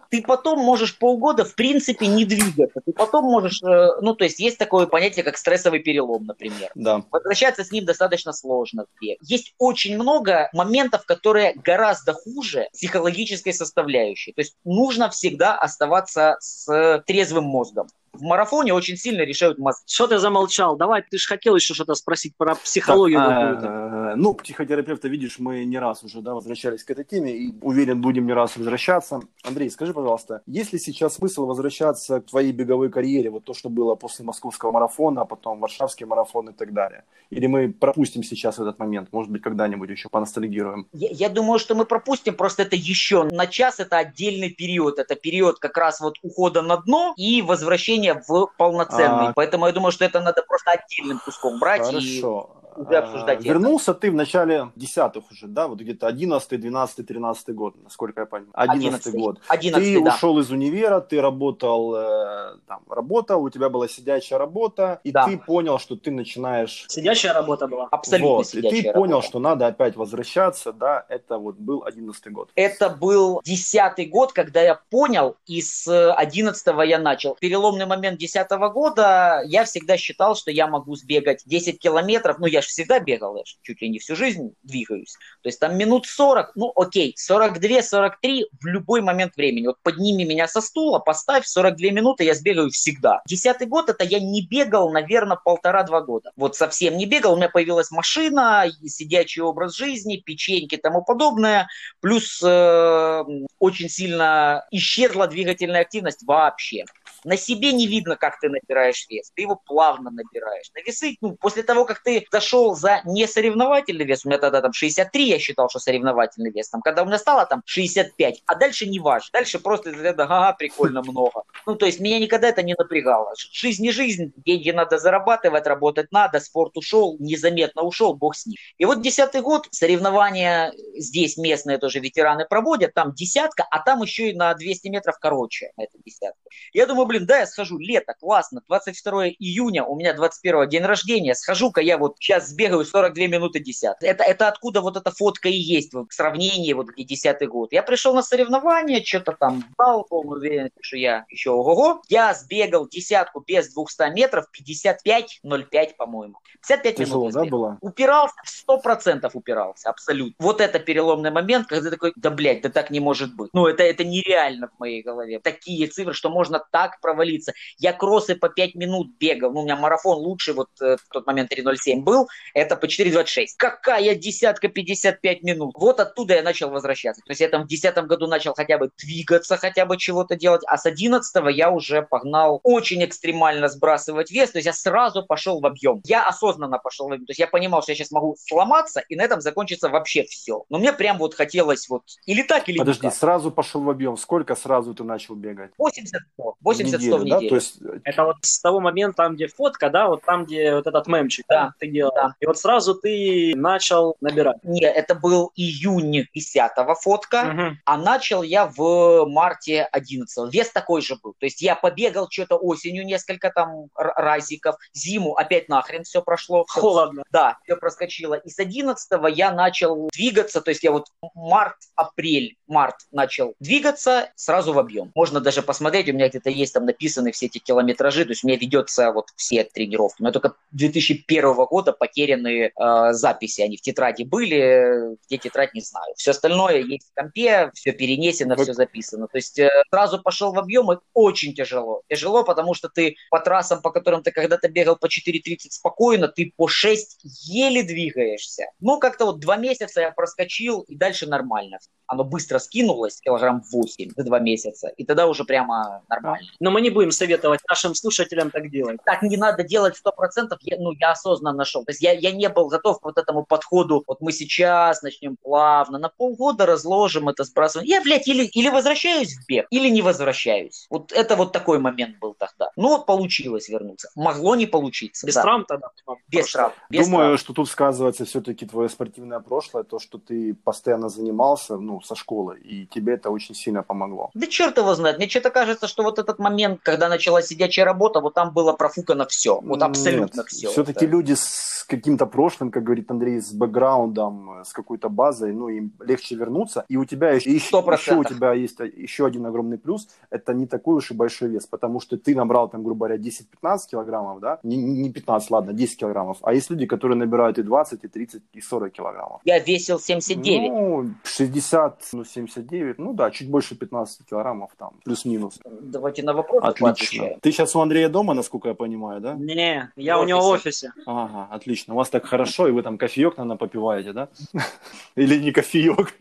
ты потом можешь полгода, в принципе, не двигаться. Ты потом можешь, э, ну, то есть есть такое понятие, как стрессовый перелом, например. Да. Возвращаться с ним достаточно сложно. Есть очень много моментов, которые гораздо хуже психологической составляющей. То есть нужно всегда оставаться с трезвым мозгом в марафоне очень сильно решают мозги. Что ты замолчал? Давай, ты же хотел еще что-то спросить про психологию так, а, Ну, психотерапевта, видишь, мы не раз уже да, возвращались к этой теме и уверен, будем не раз возвращаться. Андрей, скажи, пожалуйста, есть ли сейчас смысл возвращаться к твоей беговой карьере, вот то, что было после московского марафона, а потом варшавский марафон и так далее? Или мы пропустим сейчас этот момент? Может быть, когда-нибудь еще поностальгируем? Я, я думаю, что мы пропустим, просто это еще на час, это отдельный период. Это период как раз вот ухода на дно и возвращения в полноценный. А... Поэтому я думаю, что это надо просто отдельным куском брать. Хорошо. И уже обсуждать это. Вернулся ты в начале десятых уже, да, вот где-то 11, 12, 13 год, насколько я понимаю. 11 год. 11 ты да. ушел из универа, ты работал, э, там, работал, у тебя была сидячая работа, и Да. ты понял, что ты начинаешь... Сидящая работа была. Абсолютно вот, и сидячая ты понял, работа. что надо опять возвращаться, да, это вот был 11 год. Это был десятый год, когда я понял, и с одиннадцатого я начал. Переломный момент десятого года я всегда считал, что я могу сбегать 10 километров. Ну, я же всегда бегал, я ж чуть ли не всю жизнь двигаюсь. То есть там минут 40, ну окей, 42-43 в любой момент времени. Вот подними меня со стула, поставь 42 минуты, я сбегаю всегда. Десятый год это я не бегал, наверное, полтора-два года. Вот совсем не бегал, у меня появилась машина, сидячий образ жизни, печеньки и тому подобное. Плюс э, очень сильно исчезла двигательная активность вообще. На себе не видно, как ты набираешь вес. Ты его плавно набираешь. На весы, ну, после того, как ты зашел за несоревновательный вес, у меня тогда там 63, я считал, что соревновательный вес. Там, когда у меня стало там 65, а дальше не важно. Дальше просто ряда, ага, прикольно много. Ну, то есть меня никогда это не напрягало. Жизнь не жизнь, деньги надо зарабатывать, работать надо, спорт ушел, незаметно ушел, бог с ним. И вот десятый год, соревнования здесь местные тоже ветераны проводят, там десятка, а там еще и на 200 метров короче, эта десятка. Я думаю, блин, да, я схожу, лето, классно, 22 июня, у меня 21 день рождения, схожу-ка я вот сейчас сбегаю 42 минуты 10. Это, это откуда вот эта фотка и есть, вот, сравнение, вот где 10 год. Я пришел на соревнования, что-то там дал, уверенности, что я еще ого-го. Я сбегал десятку без 200 метров, 55.05, по-моему. 55 Тяжело, минут я да, было? Упирался, сто процентов упирался, абсолютно. Вот это переломный момент, когда ты такой, да, блядь, да так не может быть. Ну, это, это нереально в моей голове. Такие цифры, что можно так провалиться. Я кроссы по 5 минут бегал, ну, у меня марафон лучший вот э, в тот момент 3.07 был, это по 4.26. Какая десятка 55 минут? Вот оттуда я начал возвращаться. То есть я там в 10 году начал хотя бы двигаться, хотя бы чего-то делать, а с 11 я уже погнал очень экстремально сбрасывать вес, то есть я сразу пошел в объем. Я осознанно пошел в объем. То есть я понимал, что я сейчас могу сломаться, и на этом закончится вообще все. Но мне прям вот хотелось вот или так, или Подожди, никак. сразу пошел в объем. Сколько сразу ты начал бегать? 80 100 В 80 100 в неделю, да? неделю. То есть э, Это вот с того момента, там, где фотка, да, вот там, где вот этот мемчик, Да. да, ты делал. Да. И вот сразу ты начал набирать. Не, это был июнь 10 фотка. Мгм. А начал я в марте 11 Вес такой же был. То есть я побегал что-то осенью несколько там разиков. Зиму опять нахрен все прошло. Холодно. Да, все проскочило. И с 11 я начал двигаться. То есть я вот март, апрель, март начал двигаться сразу в объем. Можно даже посмотреть, у меня где-то есть там написаны все эти километражи. То есть у меня ведется вот все тренировки. У меня только 2001 года потерянные э, записи. Они в тетради были, где тетрадь не знаю. Все остальное есть в компе, все перенесено, Вот. все записано. То есть э, сразу пошел в объем, и очень тяжело. Тяжело, потому что ты по трассам, по которым ты когда-то бегал по 4.30 спокойно, ты по 6 еле двигаешься. Ну, как-то вот два месяца я проскочил, и дальше нормально. Оно быстро скинулось, килограмм 8 за два месяца, и тогда уже прямо нормально. Но мы не будем советовать нашим слушателям так делать. Так не надо делать 100%, я, ну, я осознанно нашел. То есть я, я не был готов к вот этому подходу, вот мы сейчас начнем плавно, на полгода разложим это, сбрасываем. Я, блядь, или, или возвращаюсь в бег, или не возвращаюсь. Вот это вот такой момент был тогда. Ну, получилось вернуться. Могло не получиться. Без да. травм тогда? Без травм. Без Думаю, травм. что тут сказывается все-таки твое спортивное прошлое, то, что ты постоянно занимался, ну, со школы, и тебе это очень сильно помогло. Да черт его знает. Мне что-то кажется, что вот этот момент, когда началась сидячая работа, вот там было профукано все. Вот абсолютно все. Все-таки люди с каким-то прошлым, как говорит Андрей, с бэкграундом, с какой-то базой, ну, им легче вернуться. И у тебя еще, еще, у тебя есть еще один огромный плюс. Это не такой уж и большой вес, потому что ты набрал там, грубо говоря, 10-15 килограммов, да? Не, не 15, ладно, 10 килограммов. А есть люди, которые набирают и 20, и 30, и 40 килограммов. Я весил 79. Ну, 60, ну, 79, ну да, чуть больше 15 килограммов там, плюс-минус. Давайте на вопрос Отлично. поотвечаю. Ты сейчас у Андрея дома, насколько я понимаю, да? Не, я В у него в офисе. офисе. Ага, отлично. У вас так хорошо, и вы там кофеек, наверное, попиваете, да? Или не кофеек?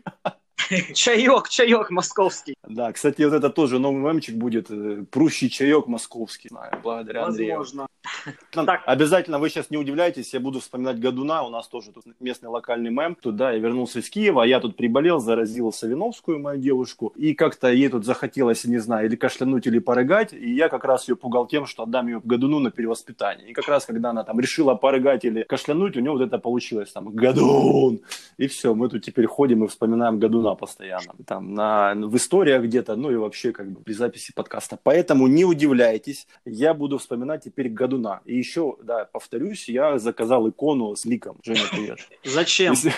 Чаек, чаек московский. Да, кстати, вот это тоже новый мемчик будет. э, Прущий чаек московский. Знаю, благодаря Андрею. Возможно. Так. Обязательно вы сейчас не удивляйтесь, я буду вспоминать Годуна, у нас тоже тут местный локальный мем. Туда я вернулся из Киева, я тут приболел, заразил Савиновскую, мою девушку, и как-то ей тут захотелось, не знаю, или кашлянуть, или порыгать, и я как раз ее пугал тем, что отдам ее Годуну на перевоспитание. И как раз, когда она там решила порыгать или кашлянуть, у нее вот это получилось, там, Годун! И все, мы тут теперь ходим и вспоминаем Годуна постоянно. Там на, в историях где-то, ну и вообще как бы при записи подкаста. Поэтому не удивляйтесь, я буду вспоминать теперь Годуна. И еще, да, повторюсь, я заказал икону с ликом. Женя, привет. Зачем? Если,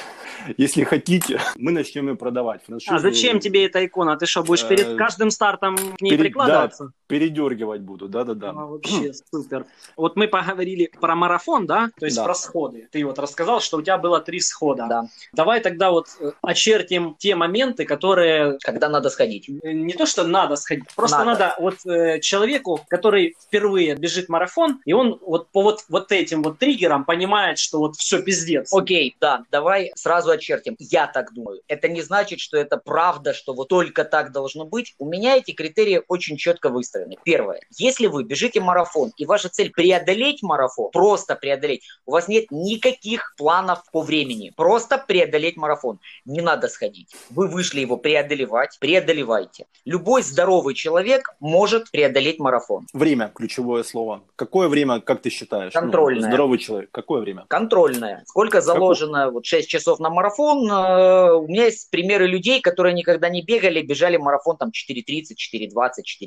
если хотите, мы начнем ее продавать. Франшизу А зачем тебе эта икона? Ты что, будешь перед Э, каждым стартом к ней перед- прикладываться? Передергивать буду, да-да-да. А, вообще супер. Вот мы поговорили про марафон, да? То есть Да. про сходы. Ты вот рассказал, что у тебя было три схода. Да. Давай тогда вот э, очертим те моменты, которые Когда надо сходить. э, не то, что надо сходить, просто Надо. надо, вот э, человеку, который впервые бежит марафон, и он вот по вот, вот этим вот триггерам понимает, что вот все пиздец. Окей, да, давай сразу очертим. Я так думаю. Это не значит, что это правда, что вот только так должно быть. У меня эти критерии очень четко выстроены. Первое. Если вы бежите марафон, и ваша цель преодолеть марафон, просто преодолеть, у вас нет никаких планов по времени. Просто преодолеть марафон. Не надо сходить. Вы вышли его преодолевать, преодолевайте. Любой здоровый человек может преодолеть марафон. Время, ключевое слово. Какое время, как ты считаешь? Ну, Контрольное. здоровый человек. Какое время? контрольная. Сколько заложено вот 6 часов на марафон? Э, У меня есть примеры людей, которые никогда не бегали, бежали марафон там 4.30, 4.20,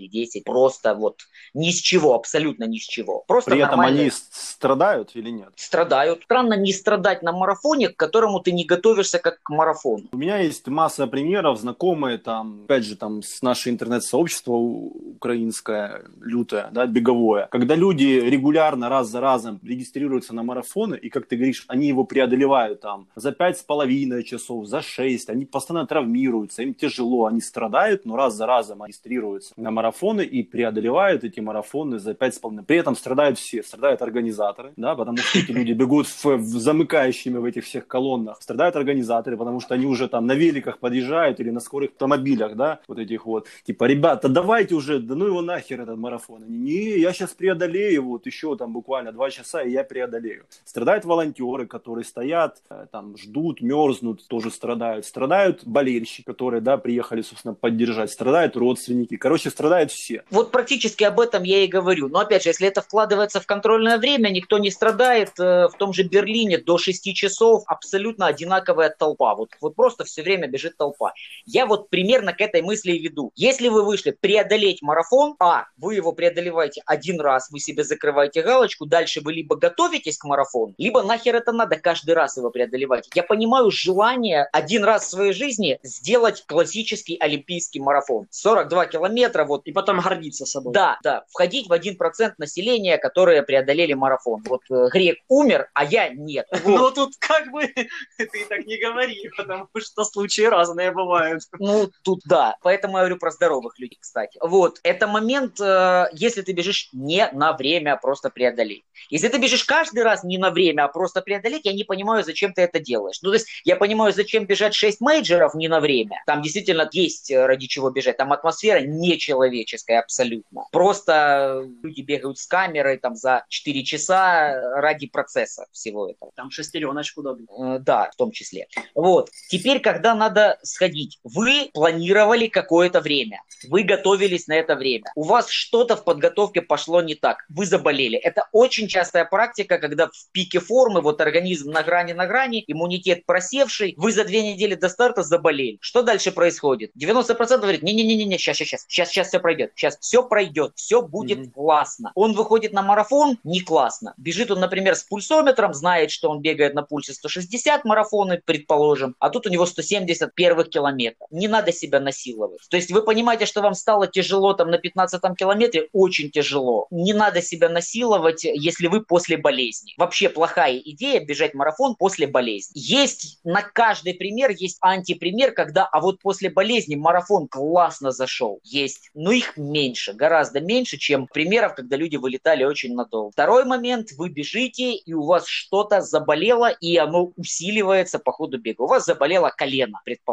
4.10. Просто вот ни с чего, абсолютно ни с чего. Просто При этом нормально они страдают или нет? страдают. Странно не страдать на марафоне, к которому ты не готовишься как к марафону. У меня есть масса примеров, знакомые там, опять же, там с наше интернет-сообщество у- украинское, лютое, да, беговое. Когда люди регулярно, раз за разом регистрируются на марафоны, и, как ты говоришь, они его преодолевают там за пять с половиной часов, за шесть, они постоянно травмируются, им тяжело, они страдают, но раз за разом регистрируются на марафоны и преодолевают эти марафоны за пять с половиной. При этом страдают все, страдают организаторы, да, потому что эти люди бегут в, в замыкающими в этих всех колоннах, страдают организаторы, потому что они уже там на великах подъезжают или на скорых автомобилях, да, вот этих вот, типа, ребята, давайте уже, да ну его нахер этот марафон. Они, не, я сейчас преодолею, вот еще там буквально два часа, и я преодолею. Страдают волонтеры, которые стоят, э, там, ждут, мерзнут, тоже страдают. Страдают болельщики, которые, да, приехали, собственно, поддержать. Страдают родственники. Короче, страдают все. Вот практически об этом я и говорю. Но опять же, если это вкладывается в контрольное время, никто не страдает. Э, В том же Берлине до 6 часов абсолютно одинаковая толпа. Вот, вот просто все время бежит толпа. Я вот примерно к этой мысли и веду. Если вы вышли преодолеть марафон, а, вы его преодолеваете один раз, вы себе закрываете галочку, дальше вы либо готовитесь к марафону, либо нахер это надо каждый раз его преодолевать. Я понимаю желание один раз в своей жизни сделать классический олимпийский марафон. 42 километра, вот И потом гордиться собой. да, да, входить в 1% населения, которые преодолели марафон. Вот э, грек умер, а я нет. Вот. Ну тут как бы ты так не говори, потому что случаи разные бывают. Ну, тут да. Поэтому я говорю про здоровых людей, кстати. Вот, это момент, э, если ты бежишь не на время, а просто преодолеть. Если ты бежишь каждый раз не на время, а просто преодолеть, я не понимаю, зачем ты это делаешь. Ну, то есть, я понимаю, зачем бежать 6 мейджеров не на время. Там действительно есть э, ради чего бежать. Там атмосфера нечеловеческая абсолютно. Просто люди бегают с камерой там за 4 часа ради процесса всего этого. Там шестереночку добить. Э, Да, в том числе. Вот. Теперь, когда надо сходить, вы планировали какое-то время, вы готовились на это время, у вас что-то в подготовке пошло не так, вы заболели. Это очень частая практика, когда в пике формы, вот организм на грани на грани, иммунитет просевший, вы за две недели до старта заболели. Что дальше происходит? 90% говорит, не-не-не, сейчас, сейчас, сейчас, сейчас все пройдет, сейчас все пройдет, все будет Мгм. классно. Он выходит на марафон, не классно. Бежит он, например, с пульсометром, знает, что он бегает на пульсе 160 марафоны, предположим, а тут у него 170 первых километров. Не надо себя насиловать. То есть вы понимаете, что вам стало тяжело там на 15 километре, очень тяжело. Не надо себя насиловать, если вы после болезни. Вообще плохая идея бежать марафон после болезни. Есть на каждый пример есть антипример, когда, а вот после болезни марафон классно зашел. Есть, но их меньше, гораздо меньше, чем примеров, когда люди вылетали очень надолго. Второй момент, вы бежите, и у вас что-то заболело, и оно усиливается по ходу бега. У вас заболело колено, предположим.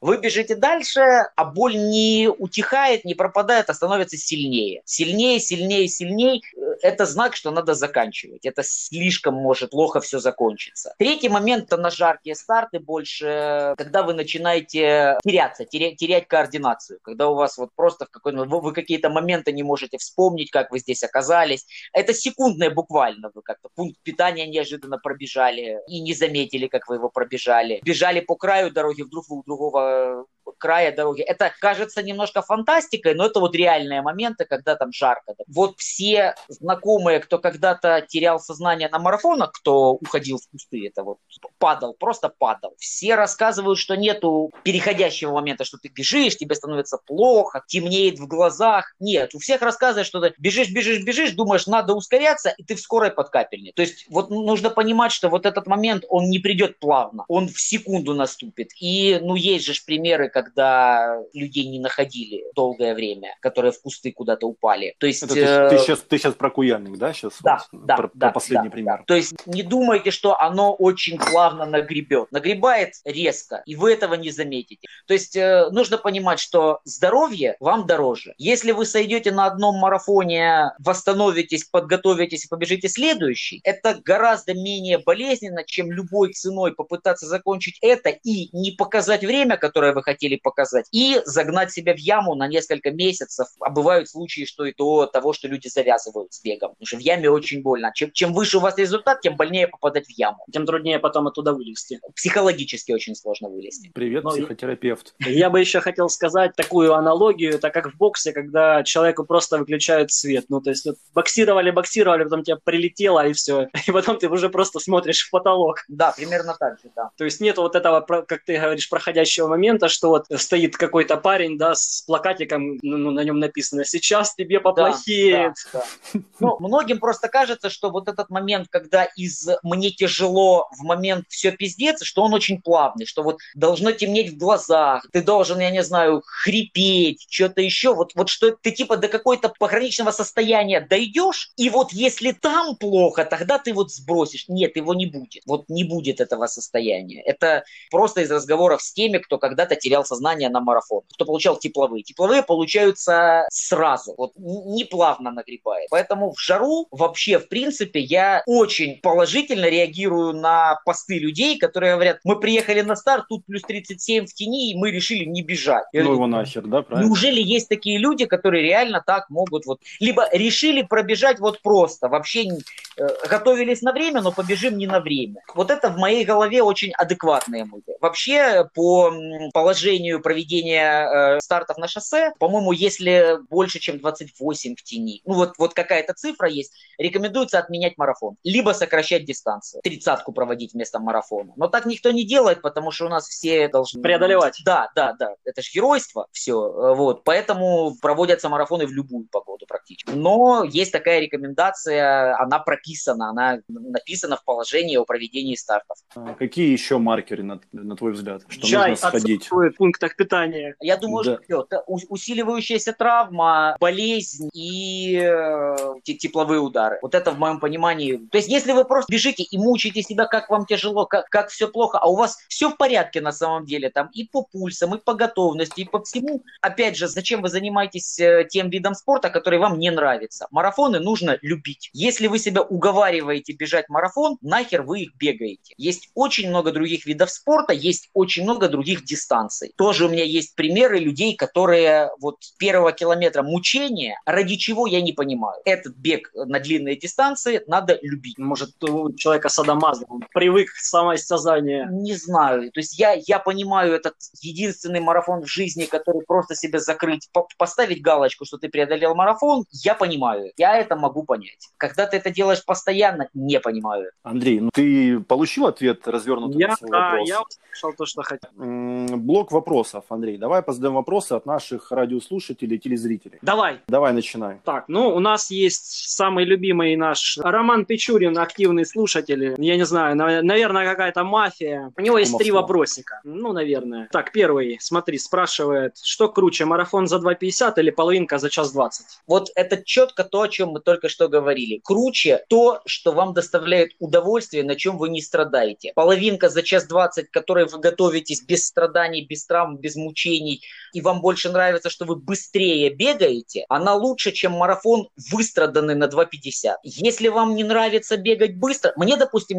Вы бежите дальше, а боль не утихает, не пропадает, а становится сильнее. Сильнее, сильнее, сильнее. Это знак, что надо заканчивать. Это слишком может плохо все закончиться. Третий момент – это на жаркие старты больше, когда вы начинаете теряться, терять, терять координацию. Когда у вас вот просто в какой-то... Вы, вы какие-то моменты не можете вспомнить, как вы здесь оказались. Это секундное буквально. Вы как-то пункт питания неожиданно пробежали и не заметили, как вы его пробежали. Бежали по краю дороги, вдруг вы у другого края дороги. Это кажется немножко фантастикой, но это вот реальные моменты, когда там жарко. Вот все знакомые, кто когда-то терял сознание на марафонах, кто уходил в кусты, это вот падал, просто падал. Все рассказывают, что нету переходящего момента, что ты бежишь, тебе становится плохо, темнеет в глазах. Нет, у всех рассказывают, что ты бежишь, бежишь, бежишь, думаешь, надо ускоряться, и ты в скорой подкапельне. То есть вот нужно понимать, что вот этот момент, он не придет плавно, он в секунду наступит. И, ну, есть же примеры, когда людей не находили долгое время, которые в кусты куда-то упали. То есть... Это ты, э... ты, сейчас, ты сейчас про Куяльник, да? Сейчас да, вот, да, про, да, про последний да, пример. Да. То есть не думайте, что оно очень плавно нагребет. Нагребает резко, и вы этого не заметите. То есть э, нужно понимать, что здоровье вам дороже. Если вы сойдете на одном марафоне, восстановитесь, подготовитесь и побежите следующий, это гораздо менее болезненно, чем любой ценой попытаться закончить это и не показать время, которое вы хотели показать, и загнать себя в яму на несколько месяцев. А бывают случаи, что и до того, что люди завязывают с бегом. Потому что в яме очень больно. Чем, чем выше у вас результат, тем больнее попадать в яму. Тем труднее потом оттуда вылезти. Психологически очень сложно вылезти. Привет, Но психотерапевт. Я бы еще хотел сказать такую аналогию, это как в боксе, когда человеку просто выключают свет. Ну, то есть вот, боксировали, боксировали, потом тебе прилетело, и все. И потом ты уже просто смотришь в потолок. Да, примерно так же, да. То есть нет вот этого, как ты говоришь, проходящего момента, что вот стоит какой-то парень, да, с плакатиком, ну, ну на нем написано «Сейчас тебе поплохеет». Да, да, да. Ну, многим просто кажется, что вот этот момент, когда из «мне тяжело» в момент «все пиздец», что он очень плавный, что вот должно темнеть в глазах, ты должен, я не знаю, хрипеть, что-то еще, вот, вот что ты типа до какой-то пограничного состояния дойдешь, и вот если там плохо, тогда ты вот сбросишь. Нет, его не будет. Вот не будет этого состояния. Это просто из разговоров с теми, кто когда-то терял сознание на марафон, кто получал тепловые. Тепловые получаются сразу, вот не плавно нагребает. Поэтому в жару вообще, в принципе, я очень положительно реагирую на посты людей, которые говорят, мы приехали на старт, тут плюс 37 в тени, и мы решили не бежать. Я ну говорю, его нахер, да, правильно? Неужели есть такие люди, которые реально так могут вот, либо решили пробежать вот просто, вообще э, готовились на время, но побежим не на время. Вот это в моей голове очень адекватные мысли. Вообще по положению проведения э, стартов на шоссе, по-моему, если больше, чем 28 в тени, ну вот, вот какая-то цифра есть, рекомендуется отменять марафон, либо сокращать дистанцию, тридцатку проводить вместо марафона. Но так никто не делает, потому что у нас все должны... Преодолевать. Да, да, да. Это же геройство, все. Э, вот. Поэтому проводятся марафоны в любую погоду практически. Но есть такая рекомендация, она прописана, она написана в положении о проведении стартов. А какие еще маркеры, на, на твой взгляд, что Чай нужно сходить? в пунктах питания. Я думаю, да. что усиливающаяся травма, болезнь и э, тепловые удары. Вот это в моем понимании. То есть, если вы просто бежите и мучаете себя, как вам тяжело, как, как все плохо, а у вас все в порядке на самом деле, там и по пульсам, и по готовности, и по всему. Опять же, зачем вы занимаетесь э, тем видом спорта, который вам не нравится? Марафоны нужно любить. Если вы себя уговариваете бежать марафон, нахер вы их бегаете. Есть очень много других видов спорта, есть очень много других дистанций. Тоже у меня есть примеры людей, которые вот первого километра мучения, ради чего я не понимаю. Этот бег на длинные дистанции надо любить. Может, у человека садомаза, он привык к самоистязанию. Не знаю. То есть я, я понимаю этот единственный марафон в жизни, который просто себе закрыть, по поставить галочку, что ты преодолел марафон, я понимаю, я это могу понять. Когда ты это делаешь постоянно, не понимаю. Андрей, ну ты получил ответ развернутый Я, на свой да, вопрос? я услышал то, что хотел. Блок вопросов, Андрей. Давай позадаем вопросы от наших радиослушателей и телезрителей. Давай. Давай начинай. Так, ну, у нас есть самый любимый наш Роман Печурин, активный слушатель. Я не знаю, на- наверное, какая-то мафия. У него есть три вопросика. Ну, наверное. Так, первый, смотри, спрашивает, что круче, марафон за 2.50 или половинка за час 20? Вот это четко то, о чем мы только что говорили. Круче то, что вам доставляет удовольствие, на чем вы не страдаете. Половинка за час 20, к которой вы готовитесь без страданий, без травм, без мучений, и вам больше нравится, что вы быстрее бегаете, она лучше, чем марафон, выстраданный на 2.50. Если вам не нравится бегать быстро, мне, допустим,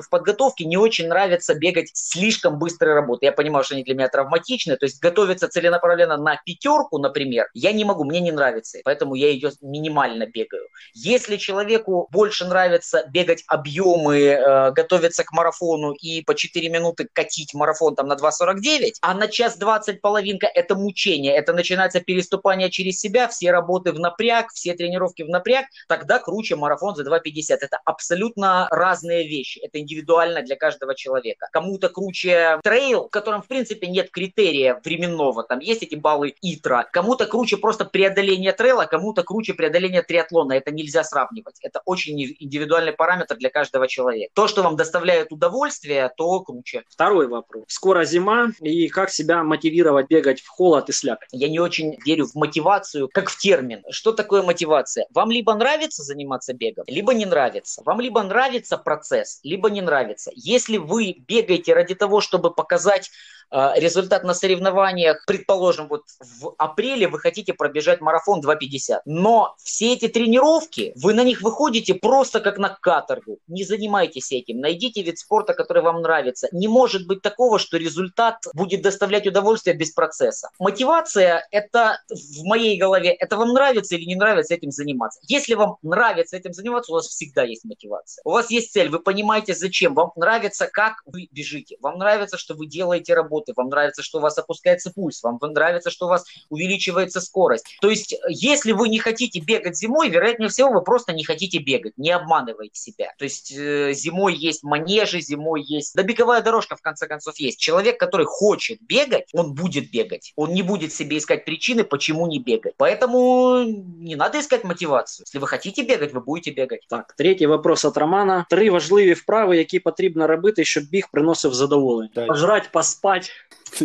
в подготовке не очень нравится бегать слишком быстрой работы. Я понимаю, что они для меня травматичны, то есть готовиться целенаправленно на пятерку, например, я не могу, мне не нравится, поэтому я ее минимально бегаю. Если человеку больше нравится бегать объемы, э, готовиться к марафону и по 4 минуты катить марафон там на 2.49, а на час 20 половинка это мучение, это начинается переступание через себя, все работы в напряг, все тренировки в напряг, тогда круче марафон за 2.50. Это абсолютно разные вещи, это индивидуально для каждого человека. Кому-то круче трейл, в котором в принципе нет критерия временного, там есть эти баллы ИТРА, кому-то круче просто преодоление трейла, кому-то круче преодоление триатлона, это нельзя сравнивать, это очень индивидуальный параметр для каждого человека. То, что вам доставляет удовольствие, то круче. Второй вопрос. Скоро зима, и как себя мотивировать бегать в холод и слякоть? Я не очень верю в мотивацию, как в термин. Что такое мотивация? Вам либо нравится заниматься бегом, либо не нравится. Вам либо нравится процесс, либо не нравится. Если вы бегаете ради того, чтобы показать результат на соревнованиях, предположим, вот в апреле вы хотите пробежать марафон 2.50, но все эти тренировки, вы на них выходите просто как на каторгу. Не занимайтесь этим. Найдите вид спорта, который вам нравится. Не может быть такого, что результат будет доставлять удовольствие без процесса. Мотивация – это в моей голове, это вам нравится или не нравится этим заниматься. Если вам нравится этим заниматься, у вас всегда есть мотивация. У вас есть цель, вы понимаете, зачем. Вам нравится, как вы бежите. Вам нравится, что вы делаете работы. Вам нравится, что у вас опускается пульс. Вам нравится, что у вас увеличивается скорость. То есть, если вы не хотите бегать зимой, вероятнее всего, вы просто не хотите бегать. Не обманывайте себя. То есть, э, зимой есть манежи, зимой есть... Да беговая дорожка, в конце концов, есть. Человек, который хочет бегать, он будет бегать. Он не будет себе искать причины, почему не бегать. Поэтому не надо искать мотивацию. Если вы хотите бегать, вы будете бегать. Так, третій вопрос від Романа. Три важливі вправи, які потрібно робити, щоб біг приносив задоволення. Так. Пожрать, поспать.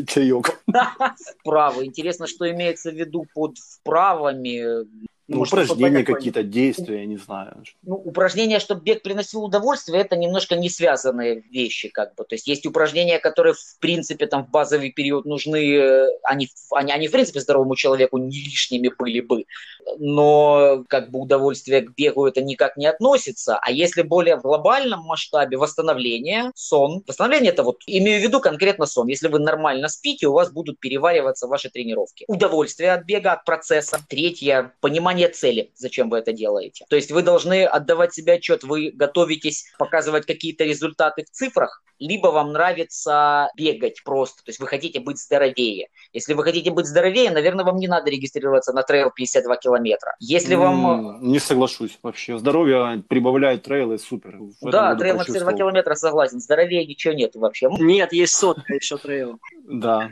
Чаек. Вправо. Интересно, что имеется в виду под вправами. Ну, Может, упражнения какие-то, действия, я не знаю. Ну, упражнения, чтобы бег приносил удовольствие, это немножко не связанные вещи, как бы. То есть есть упражнения, которые, в принципе, там в базовый период нужны, э, они, они, они в принципе, здоровому человеку не лишними были бы. Но, как бы, удовольствие к бегу это никак не относится. А если более в глобальном масштабе восстановление, сон. Восстановление это вот, имею в виду конкретно сон. Если вы нормально спите, у вас будут перевариваться ваши тренировки. Удовольствие от бега, от процесса. Третье, понимание цели, зачем вы это делаете. То есть вы должны отдавать себе отчет, вы готовитесь показывать какие-то результаты в цифрах, либо вам нравится бегать просто, то есть вы хотите быть здоровее. Если вы хотите быть здоровее, наверное, вам не надо регистрироваться на трейл 52 километра. Если вам... Не соглашусь вообще. Здоровье прибавляет трейлы, супер. В Да, трейл на 52 почувствовал. километра согласен, здоровее ничего нет вообще. Нет, есть сотка еще трейл. Да.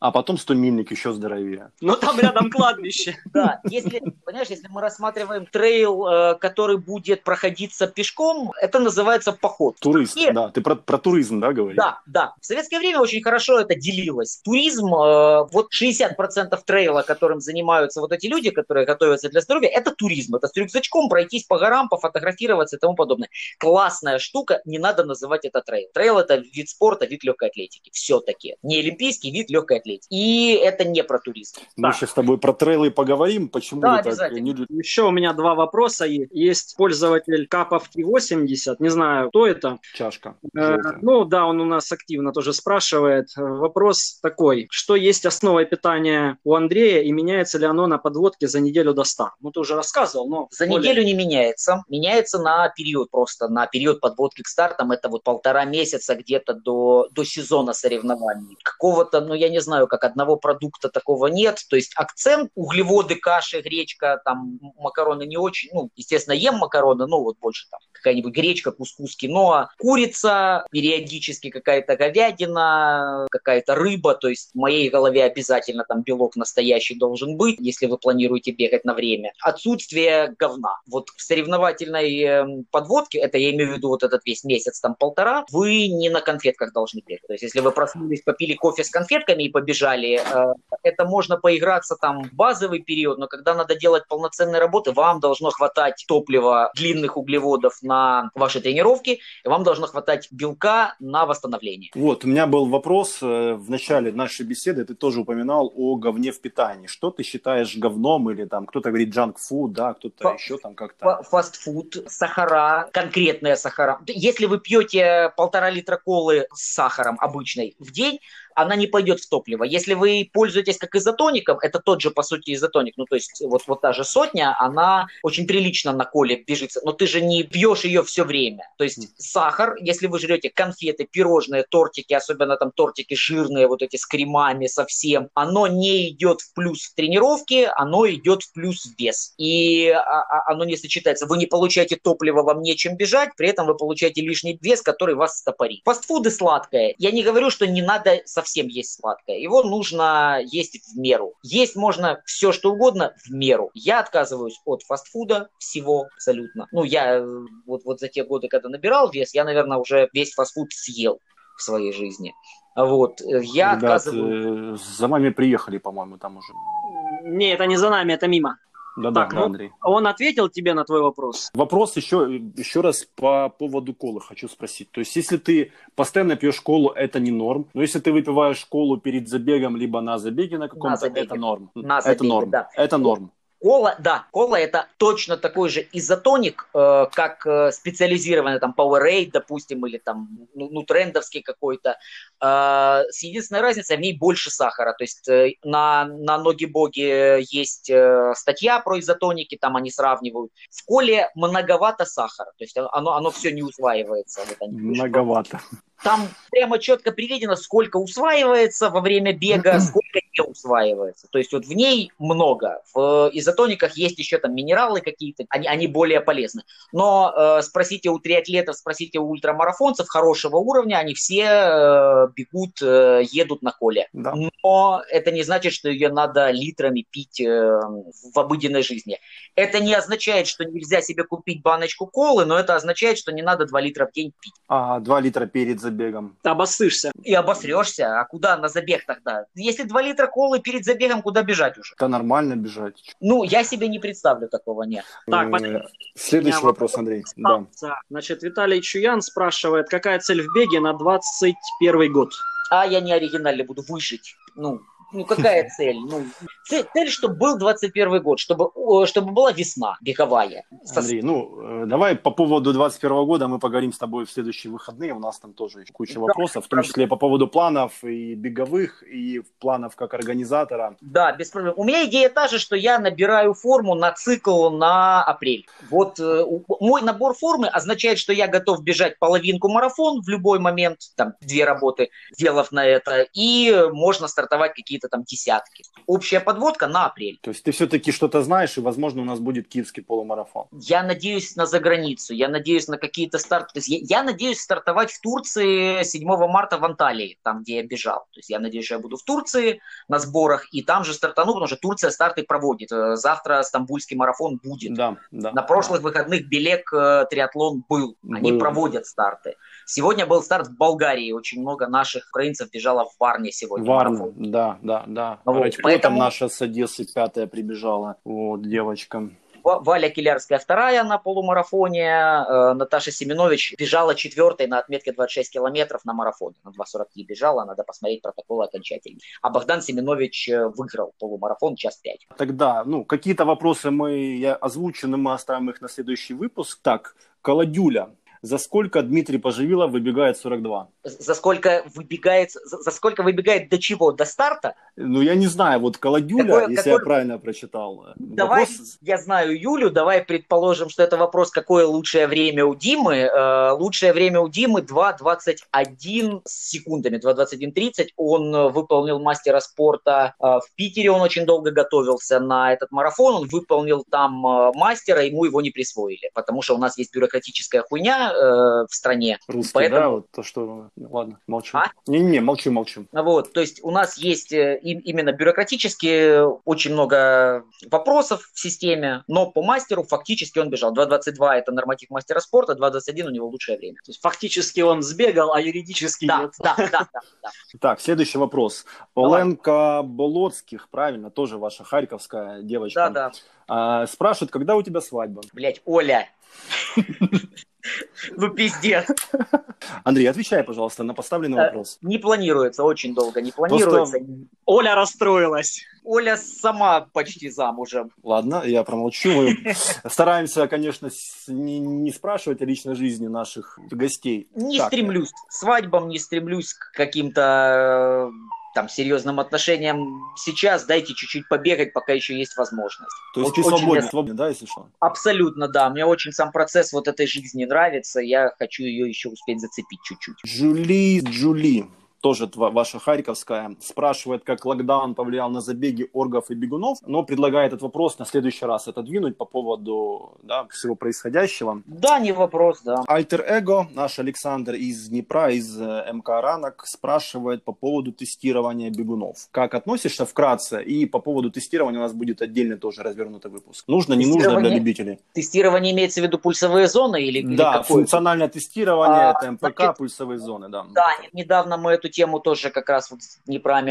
А потом 100 мильник еще здоровее. Но там рядом кладбище. Да, если, понимаешь, если мы рассматриваем трейл, э, который будет проходиться пешком, это называется поход. Турист, да. Ты про, про туризм, да, говоришь? Да, да. В советское время очень хорошо это делилось. Туризм, э, вот 60% трейла, которым занимаются вот эти люди, которые готовятся для здоровья, это туризм. Это с рюкзачком пройтись по горам, пофотографироваться и тому подобное. Классная штука, не надо называть это трейл. Трейл это вид спорта, вид легкой атлетики. Все-таки. Не олимпийский вид легкой атлетики. И это не про туризм. Мы Так. сейчас с тобой про трейлы поговорим. Почему Да, это обязательно. не- Еще у меня два вопроса есть. Есть пользователь Капов T80, не знаю, кто это. чашка? Э, А, ну да, он у нас активно тоже спрашивает. Вопрос такой, что есть основой питания у Андрея и меняется ли оно на подводке за неделю до старта? Ну ты уже рассказывал, но... За более... неделю не меняется. Меняется на период просто, на период подводки к стартам. Это вот полтора месяца где-то до, до сезона соревнований. Какого-то, ну я не знаю, как одного продукта такого нет. То есть акцент, углеводы, каши, гречка, там макароны не очень, ну, естественно, ем макароны, но вот больше там какая-нибудь гречка, кускус, киноа, курица, периодически какая-то говядина, какая-то рыба, то есть в моей голове обязательно там белок настоящий должен быть, если вы планируете бегать на время. Отсутствие говна. Вот в соревновательной эм, подводке, это я имею в виду вот этот весь месяц, там полтора, вы не на конфетках должны бегать. То есть если вы проснулись, попили кофе с конфетками и побежали, э, это можно поиграться там в базовый период, но когда надо делать полноценные работы, вам должно хватать топлива длинных углеводов на ваши тренировки, и вам должно хватать белка на восстановление. Вот, у меня был вопрос э, в начале нашей беседы, ты тоже упоминал о говне в питании. Что ты считаешь говном или там кто-то говорит junk food, да, кто-то Фа- еще там как-то? Фастфуд, сахара, конкретные сахара. Если вы пьете полтора литра колы с сахаром обычной в день, она не пойдет в топливо. Если вы пользуетесь как изотоником, это тот же, по сути, изотоник. Ну, то есть вот, вот та же сотня, она очень прилично на коле бежится, но ты же не пьешь ее все время. То есть сахар, если вы жрете конфеты, пирожные, тортики, особенно там тортики жирные, вот эти с кремами совсем, оно не идет в плюс в тренировке, оно идет в плюс в вес. И а, а, оно не сочетается. Вы не получаете топливо, вам нечем бежать, при этом вы получаете лишний вес, который вас стопорит. Фастфуды сладкое. Я не говорю, что не надо со совсем есть сладкое. Его нужно есть в меру. Есть можно все, что угодно в меру. Я отказываюсь от фастфуда всего абсолютно. Ну, я э, вот, вот за те годы, когда набирал вес, я, наверное, уже весь фастфуд съел в своей жизни. Вот. Э, я Ребят, отказываюсь... Э, за вами приехали, по-моему, там уже. Не, это не за нами, это мимо. Да, так, да, ну, Андрей. Он ответил тебе на твой вопрос? Вопрос еще, еще раз по поводу колы хочу спросить. То есть, если ты постоянно пьешь колу, это не норм. Но если ты выпиваешь колу перед забегом, либо на забеге на каком-то, это норм. На забеге, это норм. Да. Это норм. Кола, да, кола это точно такой же изотоник, э, как э, специализированный там Powerade, допустим, или там ну, ну трендовский какой-то. Э, с единственной разницей, в ней больше сахара. То есть э, на, на ноги боги есть э, статья про изотоники, там они сравнивают. В коле многовато сахара, то есть оно, оно все не усваивается. Вот они многовато. Там прямо четко приведено, сколько усваивается во время бега, сколько не усваивается. То есть вот в ней много. В изотониках есть еще там минералы какие-то, они, они более полезны. Но э, спросите у триатлетов, спросите у ультрамарафонцев хорошего уровня, они все э, бегут, э, едут на коле. Да. Но это не значит, что ее надо литрами пить э, в обыденной жизни. Это не означает, что нельзя себе купить баночку колы, но это означает, что не надо 2 литра в день пить. А, 2 литра перед забегом. Обоссышься. И обосрешься. А куда на забег тогда? Если 2 литра колы перед забегом, куда бежать уже? Это нормально бежать. Ну, я себе не представлю такого, нет. Так, Следующий вопрос, Андрей. Да. Значит, Виталий Чуян спрашивает, какая цель в беге на 21 год? А я не оригинальный буду выжить. Ну, ну какая цель? Ну, цель, цель, чтобы был 21 год, чтобы, чтобы была весна беговая. Андрей, ну, э, давай по поводу 21 года мы поговорим с тобой в следующие выходные. У нас там тоже есть куча да, вопросов, в том числе по поводу планов и беговых, и планов как организатора. Да, без проблем. У меня идея та же, что я набираю форму на цикл на апрель. Вот э, мой набор формы означает, что я готов бежать половинку марафон в любой момент, там, две работы, сделав на это, и можно стартовать какие-то какие-то там десятки. Общая подводка на апрель. То есть ты все-таки что-то знаешь, и, возможно, у нас будет киевский полумарафон. Я надеюсь на заграницу, я надеюсь на какие-то старты. То есть я, я надеюсь стартовать в Турции 7 марта в Анталии, там, где я бежал. То есть я надеюсь, что я буду в Турции на сборах, и там же стартану, потому что Турция старты проводит. Э, завтра стамбульский марафон будет. Да, да. На прошлых да. выходных Белек э, триатлон был. Они был. проводят старты. Сегодня был старт в Болгарии. Очень много наших украинцев бежало в Варне сегодня. Варна, да, да, да. Вот, поэтому... наша с Одессы пятая прибежала. Вот, девочка. Валя Килярская вторая на полумарафоне, э, Наташа Семенович бежала четвертой на отметке 26 километров на марафоне, на 2.43 бежала, надо посмотреть протокол окончательно. А Богдан Семенович э, выиграл полумарафон час пять. Тогда, ну, какие-то вопросы мы но мы оставим их на следующий выпуск. Так, Колодюля За сколько Дмитрий Поживилов выбегает 42? За сколько выбегает, за, за сколько выбегает до чего? До старта? Ну, я не знаю, вот Каладюля, какой, если какой... я правильно прочитал. Давай, вопрос... я знаю Юлю, давай предположим, что это вопрос, какое лучшее время у Димы. Э, лучшее время у Димы 2.21 с секундами, 2.21.30. Он выполнил мастера спорта э, в Питере, он очень долго готовился на этот марафон, он выполнил там э, мастера, ему его не присвоили, потому что у нас есть бюрократическая хуйня э, в стране. Русский, поэтому... да, вот то, что... Ладно, молчу. А? Не-не, молчу, молчу. Вот, то есть у нас есть э, именно бюрократически очень много вопросов в системе, но по мастеру фактически он бежал. 2.22 это норматив мастера спорта, 2.21 у него лучшее время. То есть фактически он сбегал, а юридически да, нет. Да, да, да, да. Так, следующий вопрос. Оленка Болоцких, правильно, тоже ваша харьковская девочка. Да, да. А, спрашивают, когда у тебя свадьба? Блять, Оля. Ну, пиздец. Андрей, отвечай, пожалуйста, на поставленный э, вопрос. Не планируется, очень долго не планируется. Просто... Оля расстроилась. Оля сама почти замужем. Ладно, я промолчу. Мы стараемся, конечно, не, не спрашивать о личной жизни наших гостей. Не так. стремлюсь к свадьбам, не стремлюсь к каким-то там, серьезным отношениям сейчас, дайте чуть-чуть побегать, пока еще есть возможность. То есть очень, ты свободен, очень... свободен, да, если что? Абсолютно, да. Мне очень сам процесс вот этой жизни нравится. Я хочу ее еще успеть зацепить чуть-чуть. Джули, Джули тоже ваша Харьковская, спрашивает, как локдаун повлиял на забеги оргов и бегунов, но предлагает этот вопрос на следующий раз отодвинуть по поводу да, всего происходящего. Да, не вопрос, да. Альтер-эго, наш Александр из Днепра, из э, МК Ранок, спрашивает по поводу тестирования бегунов. Как относишься вкратце? И по поводу тестирования у нас будет отдельный тоже развернутый выпуск. Нужно, не нужно для любителей? Тестирование имеется в виду пульсовые зоны? Или, да, или функциональное тестирование, а, это МПК, значит, пульсовые зоны, да. Да, недавно мы эту тему тоже как раз вот с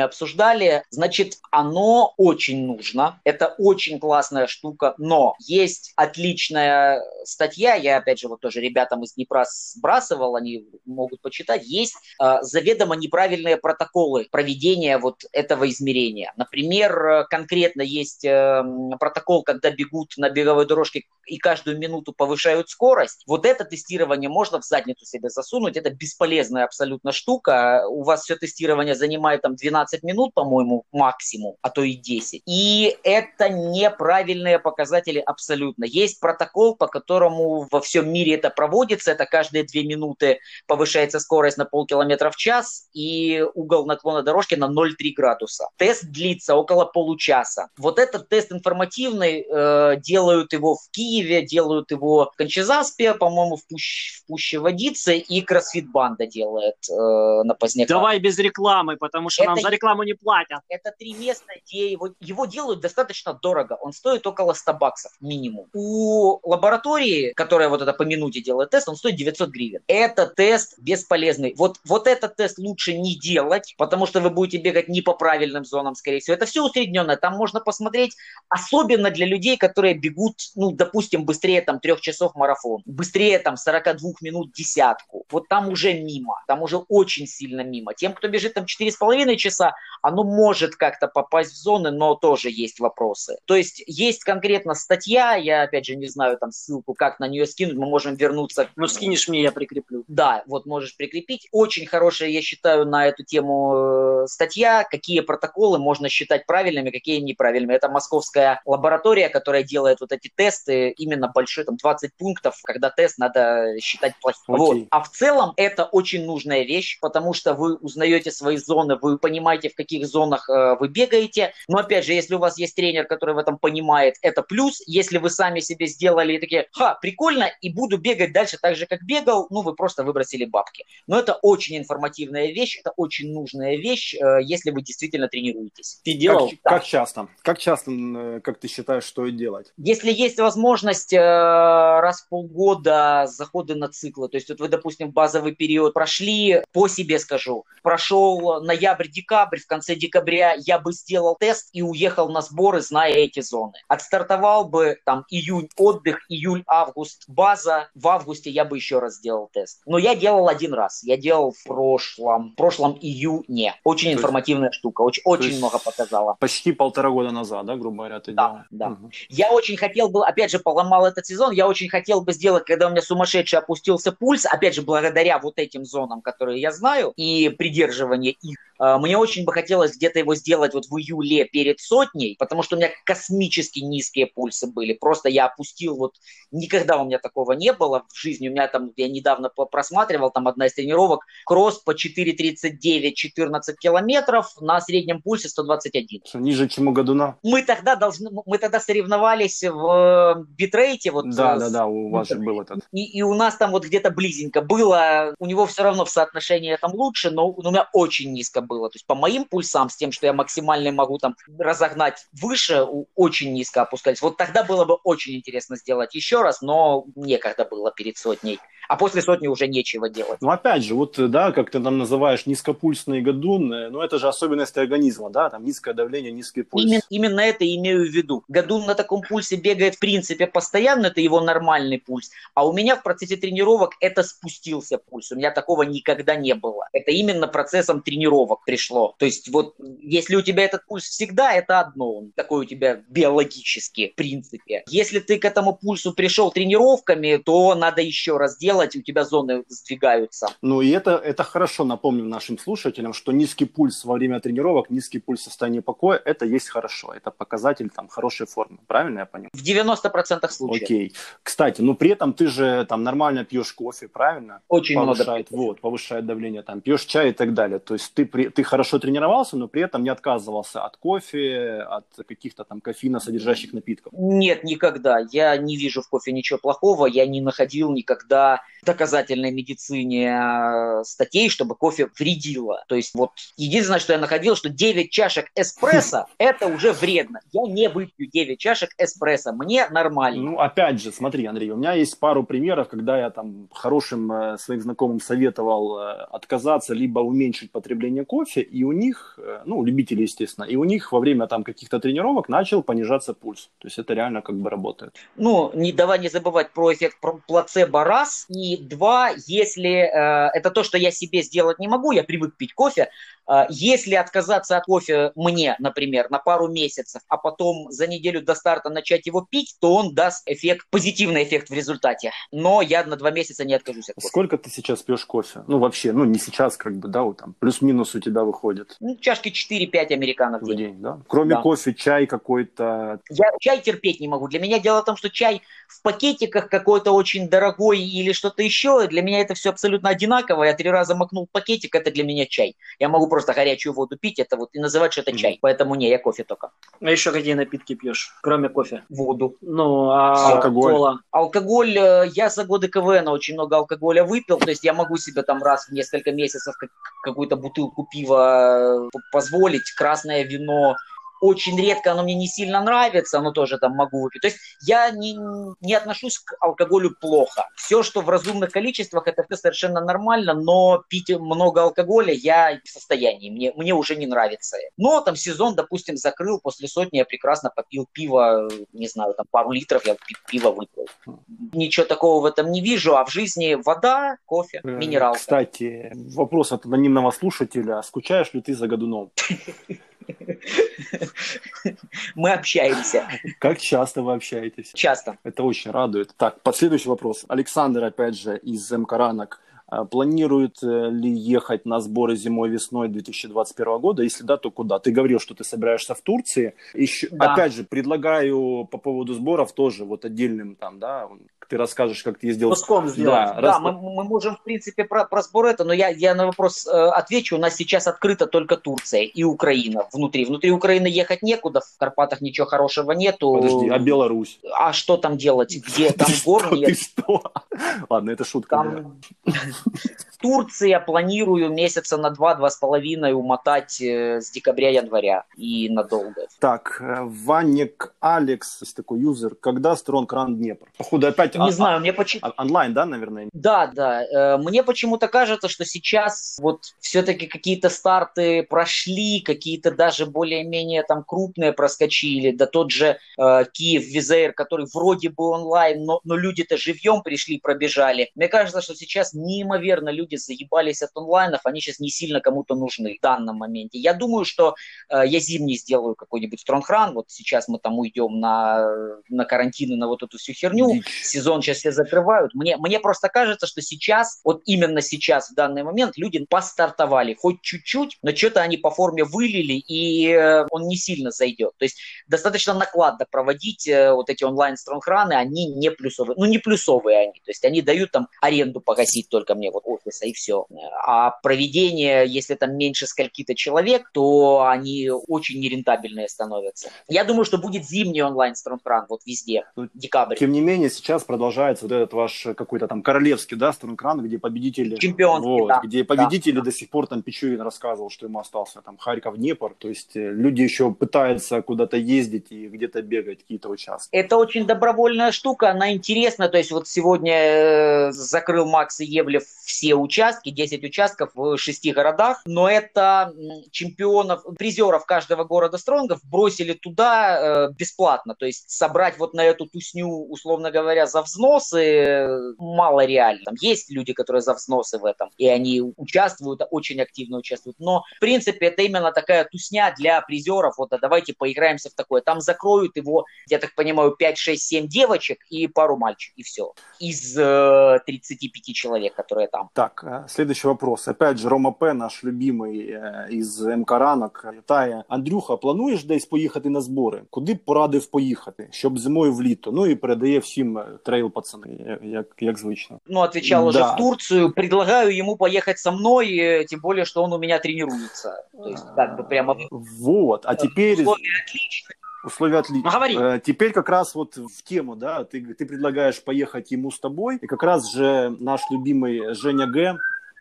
обсуждали. Значит, оно очень нужно. Это очень классная штука, но есть отличная статья, я опять же вот тоже ребятам из Днепра сбрасывал, они могут почитать. Есть э, заведомо неправильные протоколы проведения вот этого измерения. Например, конкретно есть э, протокол, когда бегут на беговой дорожке и каждую минуту повышают скорость. Вот это тестирование можно в задницу себе засунуть. Это бесполезная абсолютно штука. У вас все тестирование занимает там 12 минут, по-моему, максимум, а то и 10. И это неправильные показатели абсолютно. Есть протокол, по которому во всем мире это проводится. Это каждые 2 минуты повышается скорость на полкилометра в час и угол наклона дорожки на 0,3 градуса. Тест длится около получаса. Вот этот тест информативный, э, делают его в Киеве, делают его в Кончезаспе, по-моему, в, Пущ, в Пуще Водице, и Кроссфит Банда делает э, на Поздняках. Давай без рекламы, потому что это, нам за рекламу не платят. Это три места, где его, его делают достаточно дорого. Он стоит около 100 баксов минимум. У лаборатории, которая вот это по минуте делает тест, он стоит 900 гривен. Это тест бесполезный. Вот, вот этот тест лучше не делать, потому что вы будете бегать не по правильным зонам, скорее всего. Это все усредненное. Там можно посмотреть, особенно для людей, которые бегут, ну, допустим, быстрее там трех часов марафон, быстрее там 42 минут десятку. Вот там уже мимо, там уже очень сильно мимо. Тем, кто бежит там 4,5 часа, оно может как-то попасть в зоны, но тоже есть вопросы. То есть есть конкретно статья, я опять же не знаю там ссылку, как на нее скинуть, мы можем вернуться. Ну скинешь мне, я прикреплю. Да, вот можешь прикрепить. Очень хорошая, я считаю, на эту тему э, статья, какие протоколы можно считать правильными, какие неправильными. Это московская лаборатория, которая делает вот эти тесты, именно большой, там 20 пунктов, когда тест надо считать плохим. Okay. Вот. А в целом это очень нужная вещь, потому что вы узнаете свои зоны, вы понимаете, в каких зонах э, вы бегаете. Но опять же, если у вас есть тренер, который в этом понимает, это плюс. Если вы сами себе сделали и такие, ха, прикольно, и буду бегать дальше так же, как бегал, ну, вы просто выбросили бабки. Но это очень информативная вещь, это очень нужная вещь, э, если вы действительно тренируетесь. Ты делал? Как, как часто? Как часто, э, как ты считаешь, стоит делать? Если есть возможность э, раз в полгода заходы на циклы, то есть вот вы, допустим, базовый период прошли, по себе скажу, Прошел ноябрь-декабрь, в конце декабря я бы сделал тест и уехал на сборы, зная эти зоны. Отстартовал бы там июнь отдых, июль-август база. В августе я бы еще раз сделал тест. Но я делал один раз. Я делал в прошлом, в прошлом июне. Очень То информативная есть, штука, очень, очень много показала. Почти полтора года назад, да, грубо говоря, ты да, делал? Да, угу. Я очень хотел бы, опять же, поломал этот сезон, я очень хотел бы сделать, когда у меня сумасшедший опустился пульс, опять же, благодаря вот этим зонам, которые я знаю, и придерживание их а, мне очень бы хотелось где-то его сделать вот в июле перед сотней, потому что у меня космически низкие пульсы были. Просто я опустил, вот никогда у меня такого не было в жизни. У меня там, я недавно просматривал, там одна из тренировок, кросс по 4.39, 14 километров на среднем пульсе 121. Что, ниже, чем у Годуна? Мы тогда должны, мы тогда соревновались в битрейте. Вот да, с, да, да, у вас же был этот. И, и у нас там вот где-то близенько было, у него все равно в соотношении там лучше, но у меня очень низко было. То есть по моим пульсам, с тем, что я максимально могу там разогнать выше, очень низко опускались. Вот тогда было бы очень интересно сделать еще раз, но некогда было перед сотней а после сотни уже нечего делать. Ну, опять же, вот, да, как ты там называешь низкопульсный гадун, э, ну, это же особенность организма, да, там низкое давление, низкий пульс. Именно, именно это имею в виду. Гадун на таком пульсе бегает, в принципе, постоянно, это его нормальный пульс, а у меня в процессе тренировок это спустился пульс, у меня такого никогда не было. Это именно процессом тренировок пришло. То есть вот, если у тебя этот пульс всегда, это одно, он такой у тебя биологический, в принципе. Если ты к этому пульсу пришел тренировками, то надо еще раз делать у тебя зоны сдвигаются. Ну и это, это хорошо, напомним нашим слушателям, что низкий пульс во время тренировок, низкий пульс в состоянии покоя, это есть хорошо, это показатель там хорошей формы, правильно я понял? В 90% случаев. Окей. Кстати, ну при этом ты же там нормально пьешь кофе, правильно? Очень повышает, много. Вот, повышает давление, там пьешь чай и так далее. То есть ты, при, ты хорошо тренировался, но при этом не отказывался от кофе, от каких-то там кофеина содержащих напитков. Нет, никогда. Я не вижу в кофе ничего плохого, я не находил никогда доказательной медицине э, статей, чтобы кофе вредило. То есть вот единственное, что я находил, что 9 чашек эспрессо – это уже вредно. Я не выпью 9 чашек эспрессо, мне нормально. Ну, опять же, смотри, Андрей, у меня есть пару примеров, когда я там хорошим э, своим знакомым советовал э, отказаться либо уменьшить потребление кофе, и у них, э, ну, любители, естественно, и у них во время там каких-то тренировок начал понижаться пульс. То есть это реально как бы работает. Ну, не давай не забывать про эффект плацебо раз, и два, если э, это то, что я себе сделать не могу, я привык пить кофе, если отказаться от кофе мне, например, на пару месяцев, а потом за неделю до старта начать его пить, то он даст эффект, позитивный эффект в результате. Но я на два месяца не откажусь от кофе. Сколько ты сейчас пьешь кофе? Ну, вообще, ну, не сейчас, как бы, да, вот там, плюс-минус у тебя выходит. Ну, чашки 4-5 американцев в день. день да? Кроме да. кофе, чай какой-то? Я чай терпеть не могу. Для меня дело в том, что чай в пакетиках какой-то очень дорогой или что-то еще, для меня это все абсолютно одинаково. Я три раза макнул пакетик, это для меня чай. Я могу просто горячую воду пить, это вот и называть, что это чай. Поэтому не, я кофе только. А еще какие напитки пьешь, кроме кофе? Воду. Ну, а алкоголь? Кола? Алкоголь, э, я за годы КВН очень много алкоголя выпил, то есть я могу себе там раз в несколько месяцев какую-то бутылку пива э, позволить, красное вино, очень редко оно мне не сильно нравится, но тоже там могу выпить. То есть я не, не отношусь к алкоголю плохо. Все, что в разумных количествах, это все совершенно нормально, но пить много алкоголя я в состоянии, мне, мне уже не нравится. Но там сезон, допустим, закрыл, после сотни я прекрасно попил пиво, не знаю, там пару литров я пиво выпил. Ничего такого в этом не вижу, а в жизни вода, кофе, э, минералка. Кстати, вопрос от анонимного слушателя. Скучаешь ли ты за Годуном? Мы общаемся. Как часто вы общаетесь? Часто. Это очень радует. Так, следующий вопрос. Александр, опять же, из. А, планирует э, ли ехать на сборы зимой-весной 2021 года? Если да, то куда? Ты говорил, что ты собираешься в Турции. Еще, да. Опять же, предлагаю по поводу сборов тоже вот отдельным там, да, ты расскажешь, как ты ездил. Куском сделать. Да, да раз... мы, мы можем, в принципе, про, про сбор это, но я, я на вопрос э, отвечу. У нас сейчас открыта только Турция и Украина внутри. Внутри Украины ехать некуда, в Карпатах ничего хорошего нету. Подожди, а Беларусь? А что там делать? Где там гор нет? Ты что? Ладно, это шутка. Я планирую месяца на два-два с половиной умотать э, с декабря-января и надолго. Так, э, Ванник Алекс, есть такой юзер, когда Стронг Ран Днепр? Походу опять... Не а, знаю, мне почему... Онлайн, да, наверное? Да, да. Э, мне почему-то кажется, что сейчас вот все-таки какие-то старты прошли, какие-то даже более-менее там крупные проскочили, да тот же э, Киев, Визейр, который вроде бы онлайн, но, но люди-то живьем пришли, пробежали. Мне кажется, что сейчас неимоверно люди заебались от онлайнов, они сейчас не сильно кому-то нужны в данном моменте. Я думаю, что э, я зимний сделаю какой-нибудь стронгран, вот сейчас мы там уйдем на, на карантин и на вот эту всю херню, Дичь. сезон сейчас все закрывают. Мне, мне просто кажется, что сейчас, вот именно сейчас, в данный момент, люди постартовали, хоть чуть-чуть, но что-то они по форме вылили, и э, он не сильно зайдет. То есть достаточно накладно проводить э, вот эти онлайн стронграны, они не плюсовые. Ну, не плюсовые они. То есть они дают там аренду погасить только мне вот офиса и все. А проведение, если там меньше скольки-то человек, то они очень нерентабельные становятся. Я думаю, что будет зимний онлайн стронгран вот везде, ну, декабрь. Тем не менее, сейчас продолжается вот этот ваш какой-то там королевский, да, стронгран, где победители... Чемпионский, вот, да. Где победители да. до сих пор, там Пичуин рассказывал, что ему остался там Харьков, Днепр. То есть э, люди еще пытаются куда-то ездить и где-то бегать, какие-то участки. Это очень добровольная штука, она интересна. То есть вот сегодня э, закрыл Макс Евлев все участки, 10 участков в шести городах, но это чемпионов, призеров каждого города Стронгов бросили туда э, бесплатно. То есть собрать вот на эту тусню, условно говоря, за взносы мало реально. Там есть люди, которые за взносы в этом, и они участвуют, очень активно участвуют. Но, в принципе, это именно такая тусня для призеров. Вот, а давайте поиграемся в такое. Там закроют его, я так понимаю, 5, 6, 7 девочек и пару мальчиков, и все. Из э, 35 человек, которые там. Так, э, следующий вопрос. Опять же, Рома П, наш любимый э, із МК Ранок, питає, Андрюха, плануєш десь поїхати на збори? Куди б порадив поїхати, щоб зимою в літо? Ну і передає всім трейл пацани, як, як звично. Ну, отвечал уже да. в Турцию. Предлагаю ему поехать со мной, э, тем более, что он у меня тренируется. То есть, как бы прямо... Вот, а теперь... Условия отличные. Условия отличные. Ну, говори. Э, теперь как раз вот в тему, да, ты, ты предлагаешь поехать ему с тобой, и как раз же наш любимый Женя Г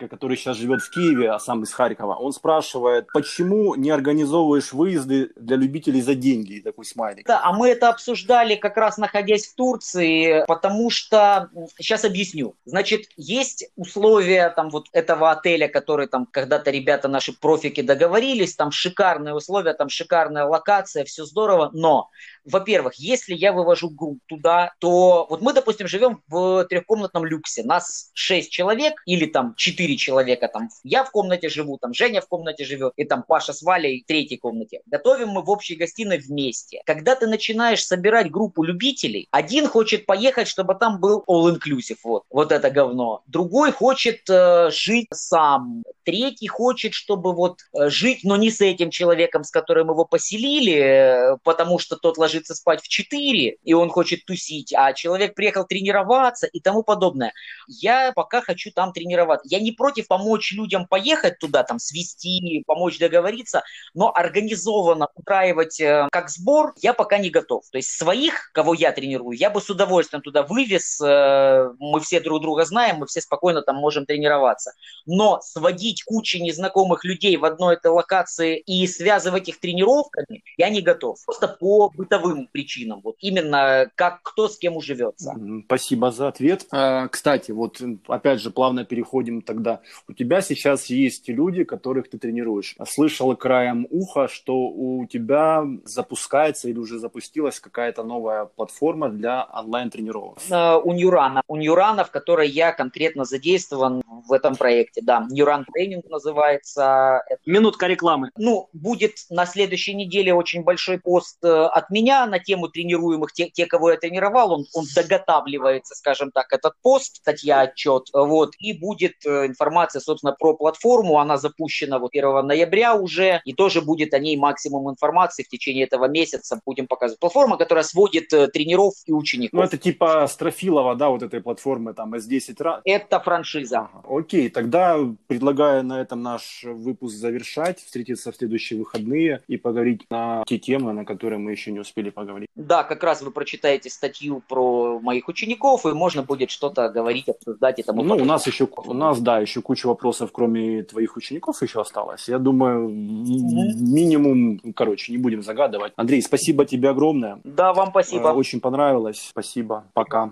который сейчас живет в Киеве, а сам из Харькова, он спрашивает, почему не организовываешь выезды для любителей за деньги? И такой смайлик. Да, а мы это обсуждали как раз находясь в Турции, потому что, сейчас объясню. Значит, есть условия там вот этого отеля, который там когда-то ребята наши профики договорились, там шикарные условия, там шикарная локация, все здорово, но во-первых, если я вывожу группу туда, то вот мы, допустим, живем в трехкомнатном люксе, нас шесть человек или там четыре человека, там я в комнате живу, там Женя в комнате живет, и там Паша с Валей в третьей комнате. Готовим мы в общей гостиной вместе. Когда ты начинаешь собирать группу любителей, один хочет поехать, чтобы там был all-inclusive, вот, вот это говно. Другой хочет э, жить сам. Третий хочет, чтобы вот э, жить, но не с этим человеком, с которым его поселили, э, потому что тот ложится спать в 4, и он хочет тусить, а человек приехал тренироваться и тому подобное. Я пока хочу там тренироваться. Я не против помочь людям поехать туда, там, свести, помочь договориться, но организованно устраивать э, как сбор я пока не готов. То есть своих, кого я тренирую, я бы с удовольствием туда вывез. Э, мы все друг друга знаем, мы все спокойно там можем тренироваться. Но сводить кучу незнакомых людей в одной этой локации и связывать их тренировками я не готов. Просто по бытовым причинам, вот именно как кто с кем уживется. Спасибо за ответ. А, кстати, вот опять же плавно переходим тогда. У тебя сейчас есть люди, которых ты тренируешь. Слышал краем уха, что у тебя запускается или уже запустилась какая-то новая платформа для онлайн-тренировок. А, у Ньюрана. У Ньюрана, в которой я конкретно задействован в этом проекте. Да, Ньюран тренинг называется. Минутка рекламы. Ну, будет на следующей неделе очень большой пост э, от меня на тему тренируемых, те, те кого я тренировал, он, он доготавливается, скажем так, этот пост, статья, отчет, вот, и будет э, информация, собственно, про платформу, она запущена вот 1 ноября уже, и тоже будет о ней максимум информации в течение этого месяца, будем показывать. Платформа, которая сводит э, тренеров и учеников. Ну, это типа Строфилова, да, вот этой платформы, там, S10 раз. Это франшиза. Окей, тогда предлагаю на этом наш выпуск завершать, встретиться в следующие выходные и поговорить на те темы, на которые мы еще не успели поговорить. Да, как раз вы прочитаете статью про моих учеников, и можно будет что-то говорить, обсуждать и тому Ну, у нас еще, у нас, да, еще куча вопросов, кроме твоих учеников еще осталось. Я думаю, минимум, короче, не будем загадывать. Андрей, спасибо тебе огромное. Да, вам спасибо. Э, Очень понравилось. Спасибо. Пока.